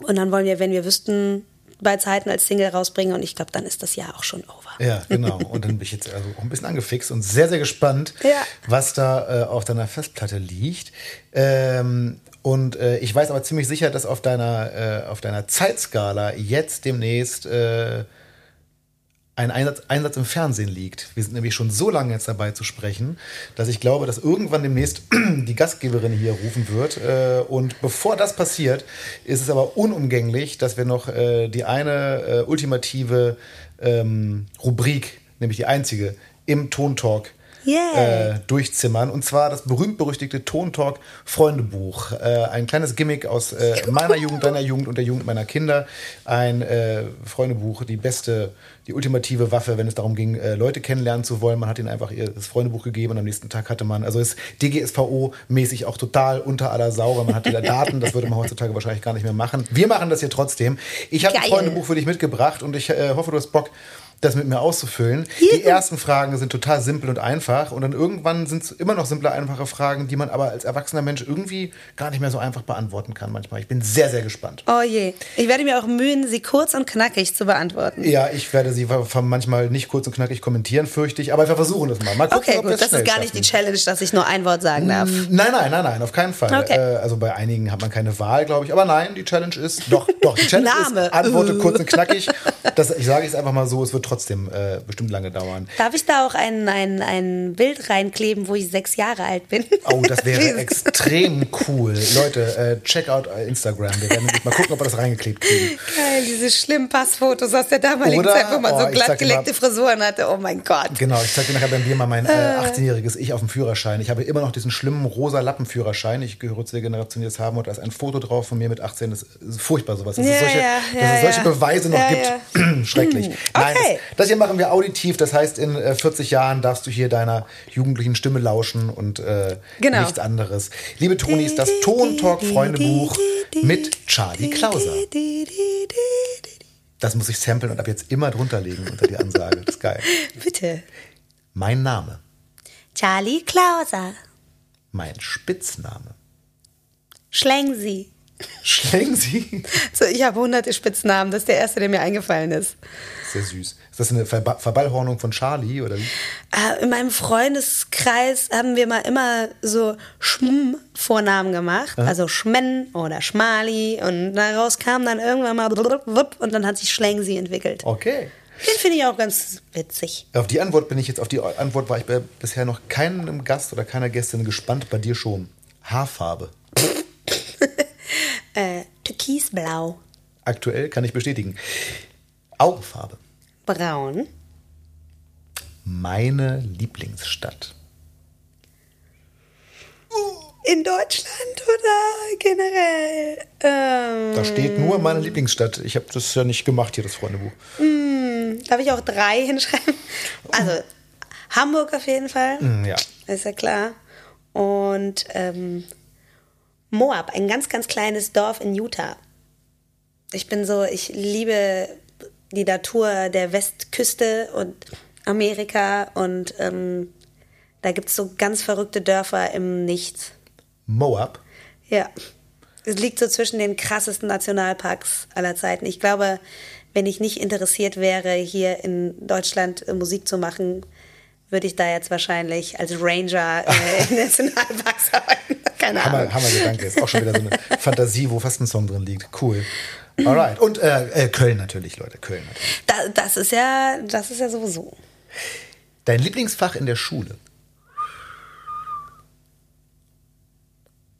Und dann wollen wir, wenn wir wüssten, bei Zeiten als Single rausbringen und ich glaube, dann ist das Jahr auch schon over. Ja, genau. Und dann bin ich jetzt also auch ein bisschen angefixt und sehr, sehr gespannt, ja. was da äh, auf deiner Festplatte liegt. Ähm, und äh, ich weiß aber ziemlich sicher, dass auf deiner, äh, auf deiner Zeitskala jetzt demnächst äh, ein Einsatz, Einsatz im Fernsehen liegt. Wir sind nämlich schon so lange jetzt dabei zu sprechen, dass ich glaube, dass irgendwann demnächst die Gastgeberin hier rufen wird. Äh, und bevor das passiert, ist es aber unumgänglich, dass wir noch äh, die eine äh, ultimative ähm, Rubrik, nämlich die einzige, im Tontalk yeah. äh, durchzimmern. Und zwar das berühmt-berüchtigte Tontalk Freundebuch. Äh, ein kleines Gimmick aus äh, meiner Jugend, deiner Jugend und der Jugend meiner Kinder. Ein äh, Freundebuch, die beste, die ultimative Waffe, wenn es darum ging, äh, Leute kennenlernen zu wollen. Man hat ihnen einfach ihr das Freundebuch gegeben und am nächsten Tag hatte man, also ist DGSVO-mäßig auch total unter aller Sau, weil man hat wieder Daten, das würde man heutzutage wahrscheinlich gar nicht mehr machen. Wir machen das hier trotzdem. Ich habe ein Freundebuch für dich mitgebracht und ich äh, hoffe, du hast Bock, das mit mir auszufüllen. Die ersten Fragen sind total simpel und einfach und dann irgendwann sind es immer noch simple, einfache Fragen, die man aber als erwachsener Mensch irgendwie gar nicht mehr so einfach beantworten kann manchmal. Ich bin sehr, sehr gespannt. Oh je. Ich werde mir auch mühen, sie kurz und knackig zu beantworten. Ja, ich werde sie manchmal nicht kurz und knackig kommentieren, fürchte ich, aber wir versuchen das mal. mal gucken, okay, gut, das ist gar nicht die Challenge, dass ich nur ein Wort sagen darf. Nein, nein, nein, nein, auf keinen Fall. Okay. Äh, also bei einigen hat man keine Wahl, glaube ich, aber nein, die Challenge ist, doch, doch, die Challenge ist, antworte kurz und knackig. Das, ich sage es einfach mal so, es wird trotzdem äh, bestimmt lange dauern. Darf ich da auch ein, ein, ein Bild reinkleben, wo ich sechs Jahre alt bin? Oh, das wäre extrem cool. Leute, äh, check out Instagram. Wir werden mal gucken, ob wir das reingeklebt kriegen. Geil, diese schlimmen Passfotos aus der damaligen Oder, Zeit, wo man oh, so glattgelegte Frisuren hatte. Oh mein Gott. Genau, ich zeige dir nachher beim Bier mal mein äh, 18-jähriges Ich auf dem Führerschein. Ich habe immer noch diesen schlimmen rosa Lappenführerschein. Ich gehöre zu der Generation, die das haben. Und da ist ein Foto drauf von mir mit 18. Das ist furchtbar sowas. Dass, ja, es, solche, ja, dass es solche Beweise noch gibt. Schrecklich. Hm, Nein, okay. Das, hier machen wir auditiv. Das heißt, in äh, 40 Jahren darfst du hier deiner jugendlichen Stimme lauschen und äh, genau. nichts anderes. Liebe Tonis, das Tontalk-Freundebuch mit Charlie Klauser. Das muss ich samplen und ab jetzt immer drunter legen unter die Ansage. Das ist geil. Bitte. Mein Name. Charlie Klauser. Mein Spitzname. Schlengsi. Schlengsi? So, ich habe hunderte Spitznamen. Das ist der erste, der mir eingefallen ist. Sehr süß. Ist das eine Ver Verballhornung von Charlie oder wie? Äh, in meinem Freundeskreis haben wir mal immer so Schm-Vornamen gemacht. Aha. Also Schmen oder Schmali. Und daraus kam dann irgendwann mal und dann hat sich Schlengsi entwickelt. Okay. Den finde ich auch ganz witzig. Auf die Antwort bin ich jetzt, auf die Antwort war ich bisher noch keinem Gast oder keiner Gästin gespannt, bei dir schon. Haarfarbe. äh, Türkisblau. Aktuell kann ich bestätigen. Augenfarbe. Braun. Meine Lieblingsstadt. In Deutschland oder generell? Ähm, da steht nur meine Lieblingsstadt. Ich habe das ja nicht gemacht hier, das Freundebuch. Mm, darf ich auch drei hinschreiben? Also Hamburg auf jeden Fall. Mm, ja. Ist ja klar. Und ähm, Moab, ein ganz, ganz kleines Dorf in Utah. Ich bin so, ich liebe die Natur der Westküste und Amerika und ähm, da gibt es so ganz verrückte Dörfer im Nichts. Moab? Ja. Es liegt so zwischen den krassesten Nationalparks aller Zeiten. Ich glaube, wenn ich nicht interessiert wäre, hier in Deutschland äh, Musik zu machen, würde ich da jetzt wahrscheinlich als Ranger äh, in Nationalparks arbeiten. Keine Ahnung. Hammer, Hammer Gedanke. Ist auch schon wieder so eine Fantasie, wo fast ein Song drin liegt. Cool. Alright. Und äh, äh, Köln natürlich, Leute. Köln natürlich. Da, das, ist ja, das ist ja sowieso. Dein Lieblingsfach in der Schule?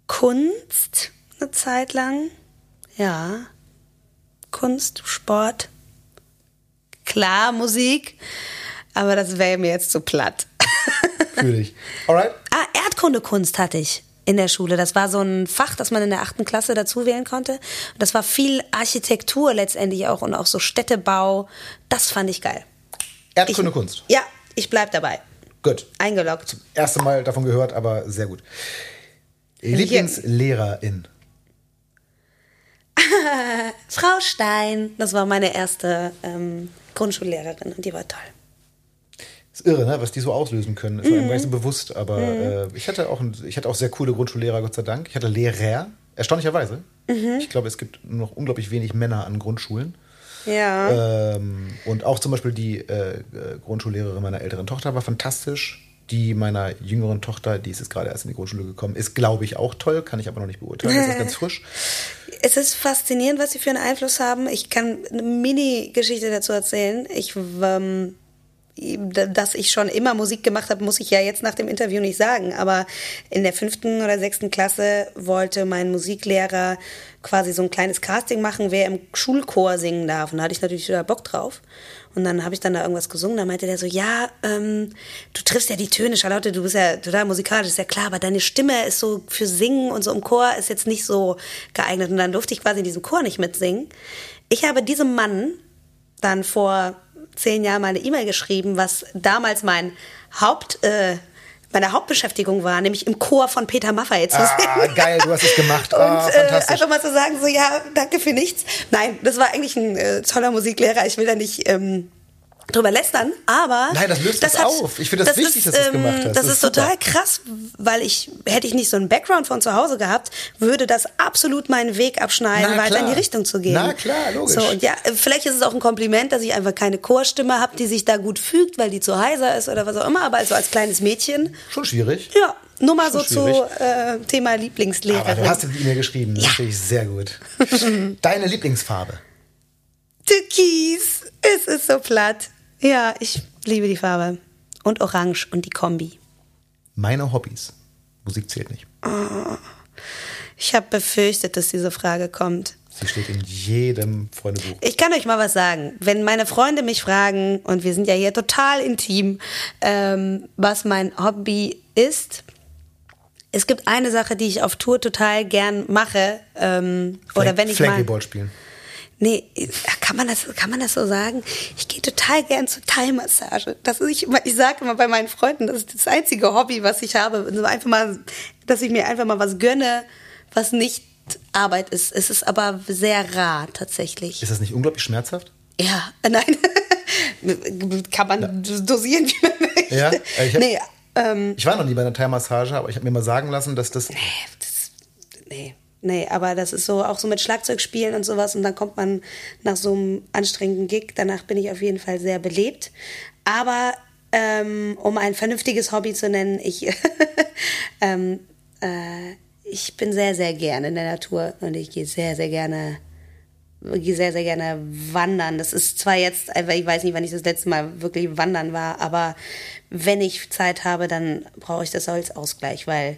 Kunst eine Zeit lang. Ja. Kunst, Sport. Klar, Musik. Aber das wäre mir jetzt zu platt. Fühl dich. Alright. Ah, Erdkundekunst hatte ich in der Schule. Das war so ein Fach, das man in der achten Klasse dazu wählen konnte. Und das war viel Architektur letztendlich auch und auch so Städtebau. Das fand ich geil. Erdkunde Kunst. Ja, ich bleib dabei. Gut. Eingeloggt. Zum ersten Mal davon gehört, aber sehr gut. Lieblingslehrerin. Frau Stein. Das war meine erste ähm, Grundschullehrerin und die war toll. Ist irre, ne? was die so auslösen können. Ist mhm. mir gar nicht so bewusst. Aber mhm. äh, ich, hatte auch ein, ich hatte auch sehr coole Grundschullehrer, Gott sei Dank. Ich hatte Lehrer, erstaunlicherweise. Mhm. Ich glaube, es gibt nur noch unglaublich wenig Männer an Grundschulen. Ja. Ähm, und auch zum Beispiel die äh, äh, Grundschullehrerin meiner älteren Tochter war fantastisch. Die meiner jüngeren Tochter, die ist jetzt gerade erst in die Grundschule gekommen, ist, glaube ich, auch toll, kann ich aber noch nicht beurteilen. Das ist ganz frisch. Es ist faszinierend, was sie für einen Einfluss haben. Ich kann eine Mini-Geschichte dazu erzählen. Ich ähm, dass ich schon immer Musik gemacht habe, muss ich ja jetzt nach dem Interview nicht sagen. Aber in der fünften oder sechsten Klasse wollte mein Musiklehrer quasi so ein kleines Casting machen, wer im Schulchor singen darf. Und da hatte ich natürlich wieder Bock drauf. Und dann habe ich dann da irgendwas gesungen. Da meinte der so, ja, ähm, du triffst ja die Töne, Charlotte, du bist ja total musikalisch, ist ja klar, aber deine Stimme ist so für Singen und so im Chor ist jetzt nicht so geeignet. Und dann durfte ich quasi in diesem Chor nicht mitsingen. Ich habe diesem Mann dann vor zehn Jahren mal eine E-Mail geschrieben, was damals mein Haupt, äh, meine Hauptbeschäftigung war, nämlich im Chor von Peter Maffay zu ah, singen. Ah, geil, du hast es gemacht. Und oh, äh, einfach mal zu sagen, so ja, danke für nichts. Nein, das war eigentlich ein äh, toller Musiklehrer. Ich will da nicht ähm, drüber lästern, aber Nein, das löst das auf. Ich finde das wichtig, dass du es gemacht hast. Das, Das ist, ist total krass, weil ich hätte ich nicht so einen Background von zu Hause gehabt, würde das absolut meinen Weg abschneiden, Na, weiter in klar. die Richtung zu gehen. Na, klar, logisch. So und ja, vielleicht ist es auch ein Kompliment, dass ich einfach keine Chorstimme habe, die sich da gut fügt, weil die zu heiser ist oder was auch immer. Aber also als kleines Mädchen, Schon schwierig. ja, nur mal so zu äh, Thema Lieblingslehrerin. Aber du hast die E-Mail geschrieben. Das finde ich sehr gut. Deine Lieblingsfarbe? Türkis. Es ist so platt. Ja, ich liebe die Farbe. Und Orange und die Kombi. Meine Hobbys. Musik zählt nicht. Ich habe befürchtet, dass diese Frage kommt. Sie steht in jedem Freundebuch. Ich kann euch mal was sagen. Wenn meine Freunde mich fragen, und wir sind ja hier total intim, ähm, was mein Hobby ist, es gibt eine Sache, die ich auf Tour total gern mache. Ähm, oder wenn ich mal. Flankyball spielen. Nee, kann man das, kann man das so sagen? Ich gehe total gern zur Thai-Massage. Das ist, ich, ich sage immer bei meinen Freunden, das ist das einzige Hobby, was ich habe. Einfach mal, dass ich mir einfach mal was gönne, was nicht Arbeit ist. Es ist aber sehr rar, tatsächlich. Ist das nicht unglaublich schmerzhaft? Ja, äh, nein. kann man dosieren, wie man möchte. Ja, äh, ich hab- nee, ähm, Ich war noch nie bei einer Thai-Massage, aber ich habe mir mal sagen lassen, dass das. das, nee, nee, aber das ist so auch so mit Schlagzeugspielen und sowas und dann kommt man nach so einem anstrengenden Gig. Danach bin ich auf jeden Fall sehr belebt. Aber ähm, um ein vernünftiges Hobby zu nennen, ich, ähm, äh, ich bin sehr, sehr gerne in der Natur und ich gehe sehr, sehr gerne gehe sehr, sehr gerne wandern. Das ist zwar jetzt, ich weiß nicht, wann ich das letzte Mal wirklich wandern war, aber wenn ich Zeit habe, dann brauche ich das als Ausgleich, weil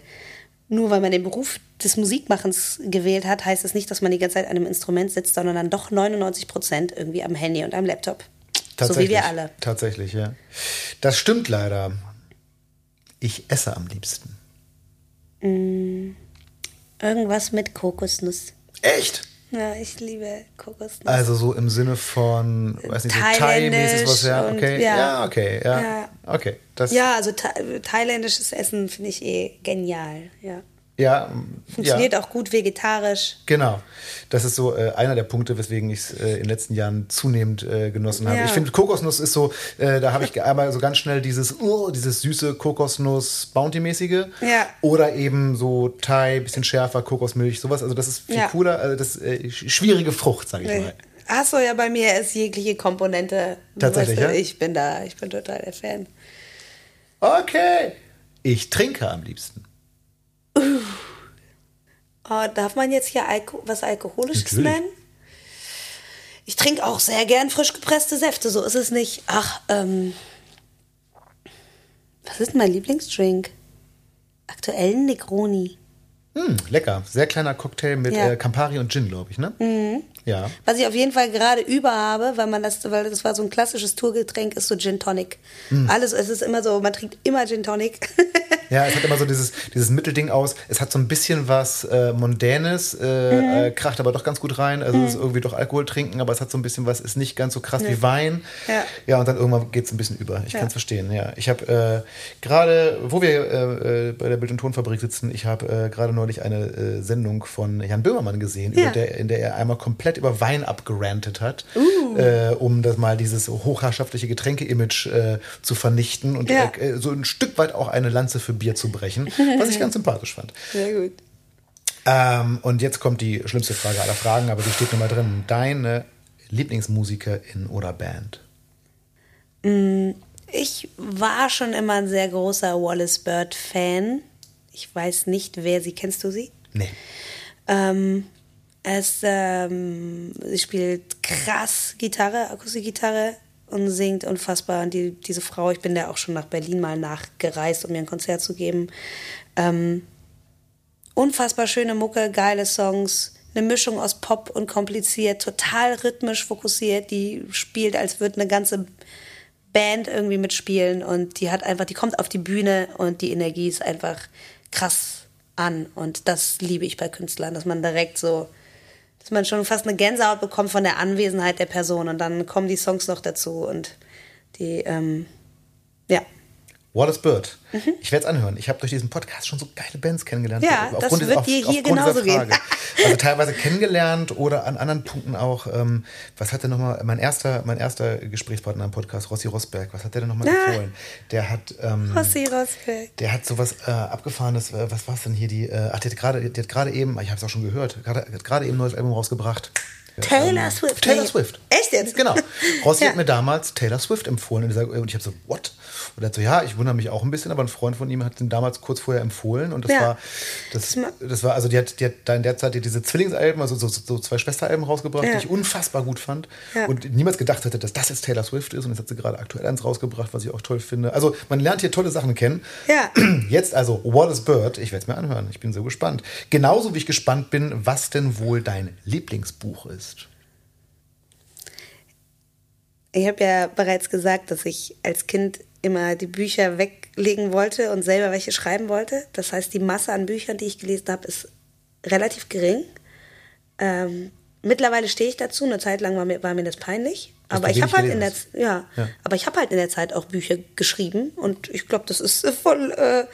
nur weil man den Beruf des Musikmachens gewählt hat, heißt es nicht, dass man die ganze Zeit an einem Instrument sitzt, sondern dann doch 99 Prozent irgendwie am Handy und am Laptop. So wie wir alle. Tatsächlich, ja. Das stimmt leider. Ich esse am liebsten. Irgendwas mit Kokosnuss. Echt? Ja, ich liebe Kokosnuss. Also so im Sinne von, weiß nicht, so Thai-mäßig was, ja, okay. ja. Ja, okay, ja. Ja. Okay. Das, ja, also tha thailändisches Essen finde ich eh genial. Ja. Ja, Funktioniert ja. auch gut vegetarisch. Genau. Das ist so äh, einer der Punkte, weswegen ich es äh, in den letzten Jahren zunehmend äh, genossen habe. Ja. Ich finde, Kokosnuss ist so, äh, da habe ich einmal so ganz schnell dieses, uh, dieses süße Kokosnuss-Bounty-mäßige. Ja. Oder eben so Thai, bisschen schärfer, Kokosmilch, sowas. Also das ist viel cooler. Also das ist äh, sch- schwierige Frucht, sage ich mal. Achso, ja, bei mir ist jegliche Komponente. Tatsächlich, weißt du? Ich bin da, ich bin total der Fan. Okay. Ich trinke am liebsten. Oh, darf man jetzt hier Alko was Alkoholisches Natürlich. nennen? Ich trinke auch sehr gern frisch gepresste Säfte, so ist es nicht. Ach, ähm. Was ist denn mein Lieblingsdrink? Aktuell ein Negroni. Hm, lecker. Sehr kleiner Cocktail mit Ja. Mhm. äh, Campari und Gin, glaube ich, ne? Ja. Was ich auf jeden Fall gerade über habe, weil man das, weil das war so ein klassisches Tourgetränk, ist so Gin Tonic. Hm. Alles, es ist immer so, man trinkt immer Gin Tonic. Ja, es hat immer so dieses, dieses Mittelding aus. Es hat so ein bisschen was äh, Mondänes, äh, äh, kracht aber doch ganz gut rein. Also es ist irgendwie doch Alkohol trinken, aber es hat so ein bisschen was, ist nicht ganz so krass wie Wein. Ja. ja, und dann irgendwann geht es ein bisschen über. Ich kann es verstehen, ja. Ich habe äh, gerade, wo wir äh, äh, bei der Bild- und Tonfabrik sitzen, ich habe gerade neulich eine Sendung von Jan Böhmermann gesehen, Ja. der, in der er einmal komplett über Wein abgerantet hat, äh, um das mal dieses hochherrschaftliche Getränke-Image zu vernichten und Ja. so ein Stück weit auch eine Lanze für Bier zu brechen, was ich ganz sympathisch fand. Sehr gut. Ähm, und jetzt kommt die schlimmste Frage aller Fragen, aber die steht nochmal drin. Deine Lieblingsmusikerin oder Band? Ich war schon immer ein sehr großer Wallace Bird Fan. Ich weiß nicht, wer sie. Kennst du sie? Nee. Ähm, es, ähm, sie spielt krass Gitarre, Akustikgitarre und singt unfassbar. Und die, diese Frau, ich bin da auch schon nach Berlin mal nachgereist, um ihr ein Konzert zu geben. Ähm, unfassbar schöne Mucke, geile Songs, eine Mischung aus Pop und kompliziert, total rhythmisch fokussiert. Die spielt, als würde eine ganze Band irgendwie mitspielen und die hat einfach, die kommt auf die Bühne und die Energie ist einfach krass an und das liebe ich bei Künstlern, dass man direkt so, dass man schon fast eine Gänsehaut bekommt von der Anwesenheit der Person. Und dann kommen die Songs noch dazu und die, ähm, ja, Wallace Bird. Ich werde es anhören. Ich habe durch diesen Podcast schon so geile Bands kennengelernt. Ja, das wird auf- dir hier genauso gehen. Also teilweise kennengelernt oder an anderen Punkten auch. Ähm, was hat der nochmal, mein erster, mein erster Gesprächspartner im Podcast, Rossi Rosberg, was hat der denn nochmal Ah. empfohlen? Der hat. Ähm, Rossi Rosberg. der hat sowas äh, abgefahrenes, äh, was war es denn hier, die, äh, ach, der hat gerade, eben, ich habe es auch schon gehört, hat gerade eben ein neues Album rausgebracht. Taylor Ähm, Swift. Taylor. Swift. Echt jetzt? Genau. Rossi Ja. hat mir damals Taylor Swift empfohlen und ich, sag- und ich habe so, what? Und er hat so, ja, ich wundere mich auch ein bisschen, aber ein Freund von ihm hat den damals kurz vorher empfohlen und das Ja. war, das, das war, also die hat, die hat da in der Zeit diese Zwillingsalben, also so, so, so zwei Schwesteralben rausgebracht, Ja. die ich unfassbar gut fand und niemals gedacht hätte, dass das jetzt Taylor Swift ist und jetzt hat sie gerade aktuell eins rausgebracht, was ich auch toll finde. Also man lernt hier tolle Sachen kennen. Ja. Jetzt also Wallace Bird, ich werde es mir anhören, ich bin so gespannt. Genauso wie ich gespannt bin, was denn wohl dein Lieblingsbuch ist. Ich habe ja bereits gesagt, dass ich als Kind immer die Bücher weglegen wollte und selber welche schreiben wollte. Das heißt, die Masse an Büchern, die ich gelesen habe, ist relativ gering. Ähm, mittlerweile stehe ich dazu. Eine Zeit lang war mir, war mir das peinlich. Aber ich habe halt in der ja, Ja. aber ich habe halt in der Zeit auch Bücher geschrieben und ich glaube, das ist voll äh,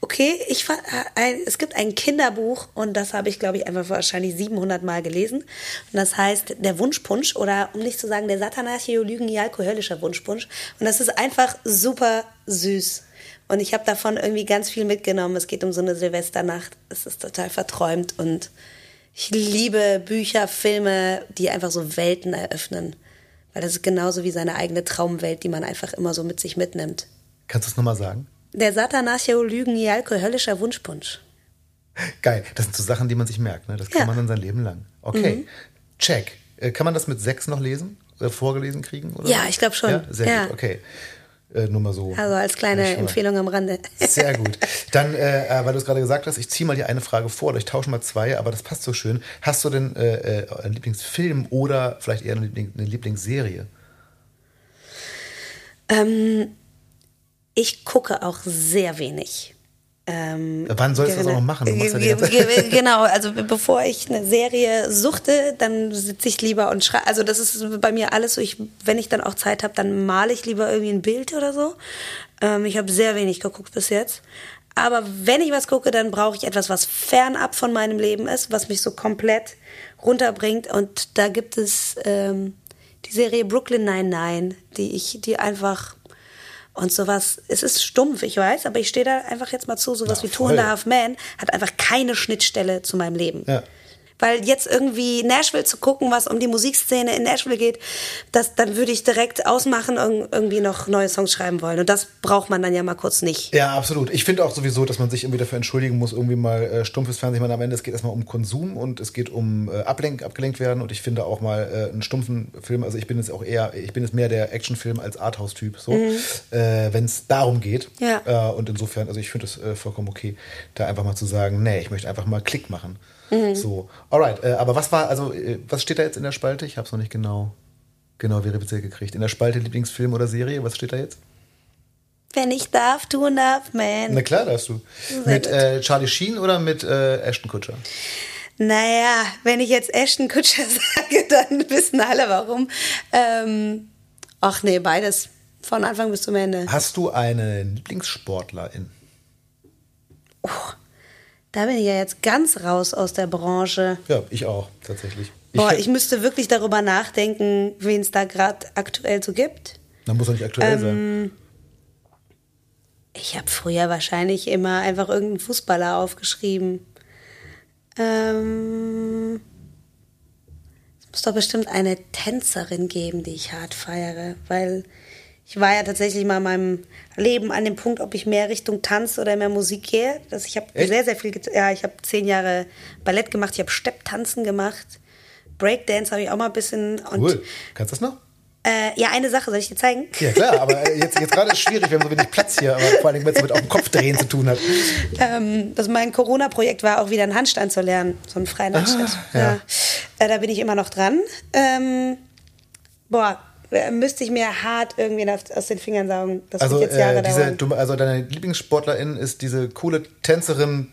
okay. Ich äh, ein, es gibt ein Kinderbuch und das habe ich glaube ich einfach wahrscheinlich 700 Mal gelesen und das heißt der Wunschpunsch oder um nicht zu sagen der Satanarchio Lügen höllischer Wunschpunsch und das ist einfach super süß. Und ich habe davon irgendwie ganz viel mitgenommen. Es geht um so eine Silvesternacht. Es ist total verträumt und ich liebe Bücher, Filme, die einfach so Welten eröffnen. Weil das ist genauso wie seine eigene Traumwelt, die man einfach immer so mit sich mitnimmt. Kannst du es nochmal sagen? Der Satanarchio Lügen höllischer Wunschpunsch. Geil, das sind so Sachen, die man sich merkt. Ne? Das kann Ja. man dann sein Leben lang. Okay, check. Äh, Kann man das mit sechs noch lesen? Oder vorgelesen kriegen? Oder Ja, ich glaub schon. Ja, sehr Ja. gut, okay. Äh, nur mal so. Also als kleine. Empfehlung am Rande. Sehr gut. Dann, äh, äh, weil du es gerade gesagt hast, ich ziehe mal die eine Frage vor, oder ich tausche mal zwei, aber das passt so schön. Hast du denn äh, äh, einen Lieblingsfilm oder vielleicht eher eine, Liebling, eine Lieblingsserie? Ähm, ich gucke auch sehr wenig. Ähm, Wann sollst du das auch noch machen? Ja genau, also be- bevor ich eine Serie suchte, dann sitze ich lieber und schreibe. Also das ist bei mir alles so, ich, wenn ich dann auch Zeit habe, dann male ich lieber irgendwie ein Bild oder so. Ähm, ich habe sehr wenig geguckt bis jetzt. Aber wenn ich was gucke, dann brauche ich etwas, was fernab von meinem Leben ist, was mich so komplett runterbringt. Und da gibt es ähm, die Serie Brooklyn 99, die ich, die einfach und sowas, es ist stumpf, ich weiß, aber ich stehe da einfach jetzt mal zu, sowas Ja, wie Two and a. Half Men hat einfach keine Schnittstelle zu meinem Leben. Ja. Weil jetzt irgendwie Nashville zu gucken, was um die Musikszene in Nashville geht, das, dann würde ich direkt ausmachen und irgendwie noch neue Songs schreiben wollen. Und das braucht man dann ja mal kurz nicht. Ja, absolut. Ich finde auch sowieso, dass man sich irgendwie dafür entschuldigen muss, irgendwie mal äh, stumpfes Fernsehen. Meine, am Ende es geht erstmal um Konsum und es geht um äh, Ablenk, abgelenkt werden. Und ich finde auch mal äh, einen stumpfen Film, also ich bin jetzt auch eher, ich bin jetzt mehr der Actionfilm als Arthouse-Typ, so, äh, wenn es darum geht. Ja. Äh, und insofern, also ich finde es äh, vollkommen okay, da einfach mal zu sagen, nee, ich möchte einfach mal Klick machen. So, alright. Äh, aber was war, also, äh, was steht da jetzt in der Spalte? Ich habe es noch nicht genau, genau verifiziert gekriegt. In der Spalte Lieblingsfilm oder Serie, was steht da jetzt? Wenn ich darf, a Half Men. Na klar, darfst du. Sehr mit äh, Charlie Sheen oder mit äh, Ashton Kutcher? Naja, wenn ich jetzt Ashton Kutscher sage, dann wissen alle warum. Ähm, ach nee, beides. Von Anfang bis zum Ende. Hast du einen Lieblingssportlerin? Da bin ich ja jetzt ganz raus aus der Branche. Ja, ich auch, tatsächlich. Boah, ich müsste wirklich darüber nachdenken, wen es da gerade aktuell so gibt. Dann muss er nicht aktuell Ähm, sein. Ich habe früher wahrscheinlich immer einfach irgendeinen Fußballer aufgeschrieben. Ähm, es muss doch bestimmt eine Tänzerin geben, die ich hart feiere, weil ich war ja tatsächlich mal in meinem Leben an dem Punkt, ob ich mehr Richtung Tanz oder mehr Musik gehe. Dass ich habe sehr, sehr viel, ja, ich habe zehn Jahre Ballett gemacht, ich habe Stepptanzen gemacht, Breakdance habe ich auch mal ein bisschen Cool. Kannst du das noch? äh, ja, eine Sache soll ich dir zeigen. Ja, klar, aber äh, jetzt, jetzt gerade ist es schwierig, wir haben so wenig Platz hier, aber vor allem, wenn es mit auf dem Kopf drehen zu tun hat. ähm, dass mein Corona-Projekt war, auch wieder einen Handstand zu lernen, so einen freien Handstand. Ah, ja. ja. Äh, da bin ich immer noch dran. Ähm, boah, müsste ich mir hart irgendwie aus, den Fingern saugen. Das Also, wird jetzt Jahre äh, diese, dauern. du, also deine Lieblingssportlerin ist diese coole Tänzerin,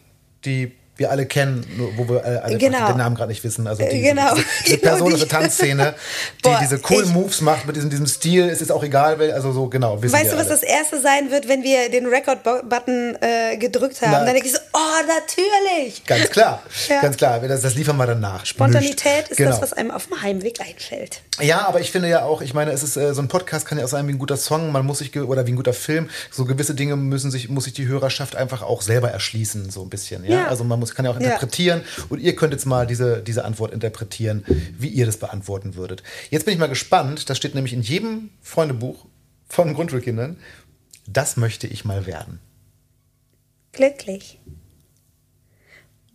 die wir alle kennen, nur wo wir alle, Genau. den Namen gerade nicht wissen. Also die, Genau. diese, diese Genau Person aus der Tanzszene, die Boah, diese coolen Moves macht mit diesem, diesem Stil. Es ist auch egal, also so genau. Weißt du, was alle. das erste sein wird, wenn wir den Record-Button äh, gedrückt haben? Na. Dann denke ich so, oh, natürlich. Ganz klar, Ja. ganz klar. Das, das liefern wir dann nach. Spontanität Nicht. ist genau. das, was einem auf dem Heimweg einfällt. Ja, aber ich finde ja auch, ich meine, es ist äh, so ein Podcast kann ja auch sein wie ein guter Song, man muss sich oder wie ein guter Film. So gewisse Dinge müssen sich muss sich die Hörerschaft einfach auch selber erschließen, so ein bisschen. Ja, Ja. also man muss kann ja auch Ja. interpretieren und ihr könnt jetzt mal diese diese Antwort interpretieren, wie ihr das beantworten würdet. Jetzt bin ich mal gespannt. Das steht nämlich in jedem Freundebuch von Grundschulkindern. Das möchte ich mal werden. Glücklich.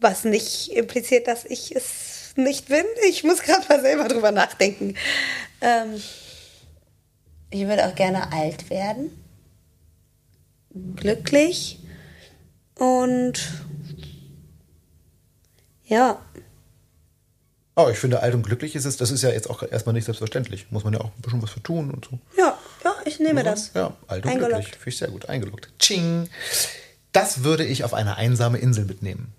Was nicht impliziert, dass ich es nicht bin. Ich muss gerade mal selber drüber nachdenken. Ähm, ich würde auch gerne alt werden. Glücklich. Und ja, Oh, ich finde, alt und glücklich ist es, das ist ja jetzt auch erstmal nicht selbstverständlich. Muss man ja auch ein bisschen was für tun und so. ja, ja, ich nehme das. Ja, alt und Eingeloggt. glücklich. Finde ich sehr gut. Eingeloggt. Ching. Das würde ich auf eine einsame Insel mitnehmen.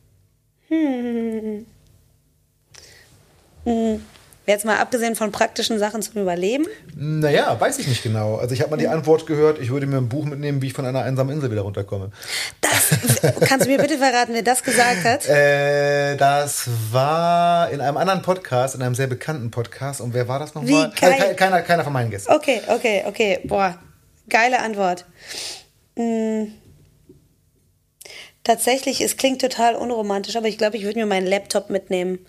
Jetzt mal abgesehen von praktischen Sachen zum Überleben. Naja, weiß ich nicht genau. Also ich habe mal die Antwort gehört, ich würde mir ein Buch mitnehmen, wie ich von einer einsamen Insel wieder runterkomme. Das, kannst du mir bitte verraten, wer das gesagt hat? Äh, das war in einem anderen Podcast, in einem sehr bekannten Podcast. Und wer war das nochmal? Ke- keiner, keiner von meinen Gästen. Okay, okay, okay. Boah, geile Antwort. Hm. Tatsächlich, es klingt total unromantisch, aber ich glaube, ich würde mir meinen Laptop mitnehmen.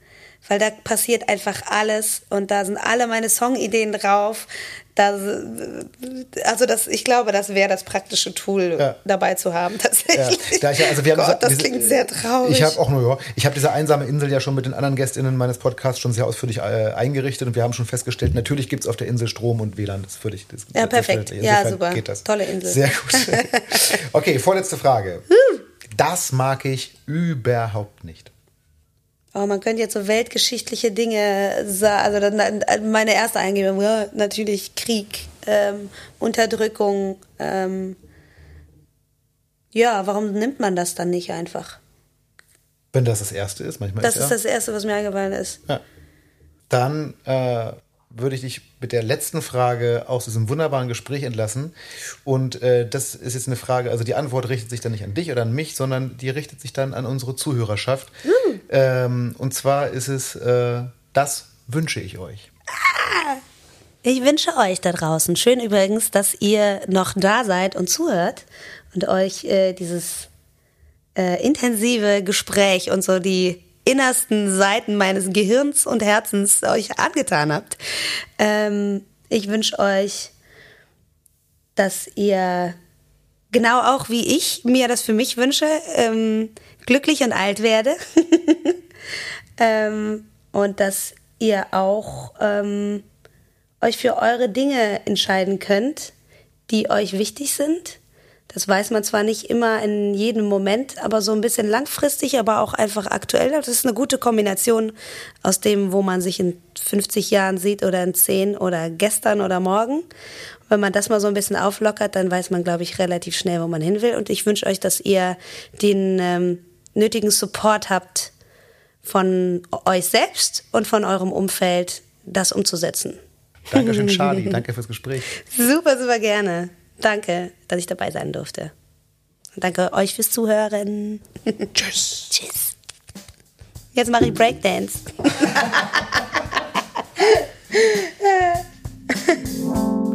Weil da passiert einfach alles und da sind alle meine Songideen drauf. Da, also das, ich glaube, das wäre das praktische Tool Ja. dabei zu haben, tatsächlich. ich ja, also wir haben Gott, das diese- klingt sehr traurig. Ich habe auch nur, ich habe diese einsame Insel ja schon mit den anderen GästInnen meines Podcasts schon sehr ausführlich äh, eingerichtet und wir haben schon festgestellt, natürlich gibt es auf der Insel Strom und WLAN. Das ist für dich. Das, Ja, perfekt. Ja, super. Geht das. Tolle Insel. Sehr gut. Okay, vorletzte Frage. Das mag ich überhaupt nicht. Oh, man könnte jetzt so weltgeschichtliche Dinge sagen. Also dann, meine erste Eingebung, ja, natürlich Krieg, ähm, Unterdrückung. Ähm, ja, warum nimmt man das dann nicht einfach? Wenn das das Erste ist, manchmal Das ist ist ja. das Erste, was mir eingefallen ist. Ja. Dann äh, würde ich dich mit der letzten Frage aus diesem wunderbaren Gespräch entlassen. Und äh, das ist jetzt eine Frage, also die Antwort richtet sich dann nicht an dich oder an mich, sondern die richtet sich dann an unsere Zuhörerschaft. Ähm, und zwar ist es, äh, das wünsche ich euch. Ich wünsche euch da draußen, schön übrigens, dass ihr noch da seid und zuhört und euch äh, dieses äh, intensive Gespräch und so die innersten Seiten meines Gehirns und Herzens euch angetan habt. Ähm, ich wünsche euch, dass ihr genau auch wie ich mir das für mich wünsche, ähm, glücklich und alt werde. ähm, und dass ihr auch ähm, euch für eure Dinge entscheiden könnt, die euch wichtig sind. Das weiß man zwar nicht immer in jedem Moment, aber so ein bisschen langfristig, aber auch einfach aktuell. Das ist eine gute Kombination aus dem, wo man sich in 50 Jahren sieht oder in 10 oder gestern oder morgen. Wenn man das mal so ein bisschen auflockert, dann weiß man, glaube ich, relativ schnell, wo man hin will. Und ich wünsche euch, dass ihr den ähm, nötigen Support habt von euch selbst und von eurem Umfeld, das umzusetzen. Dankeschön, Charlie. Danke fürs Gespräch. Super, super gerne. Danke, dass ich dabei sein durfte. Und danke euch fürs Zuhören. Tschüss. Tschüss. Jetzt mache ich Breakdance.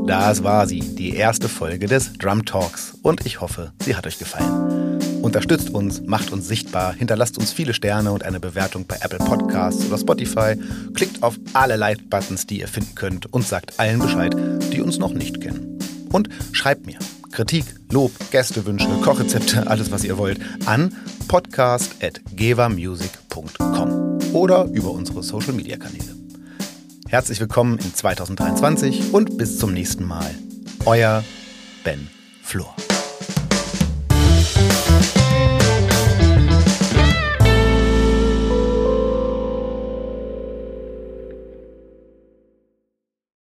Das war sie, die erste Folge des Drum Talks. Und ich hoffe, sie hat euch gefallen. Unterstützt uns, macht uns sichtbar, hinterlasst uns viele Sterne und eine Bewertung bei Apple Podcasts oder Spotify. Klickt auf alle Like-Buttons, die ihr finden könnt und sagt allen Bescheid, die uns noch nicht kennen. Und schreibt mir Kritik, Lob, Gästewünsche, Kochrezepte, alles was ihr wollt, an podcast.gevamusic.com oder über unsere Social-Media-Kanäle. Herzlich willkommen in 2023 und bis zum nächsten Mal. Euer Ben Flor.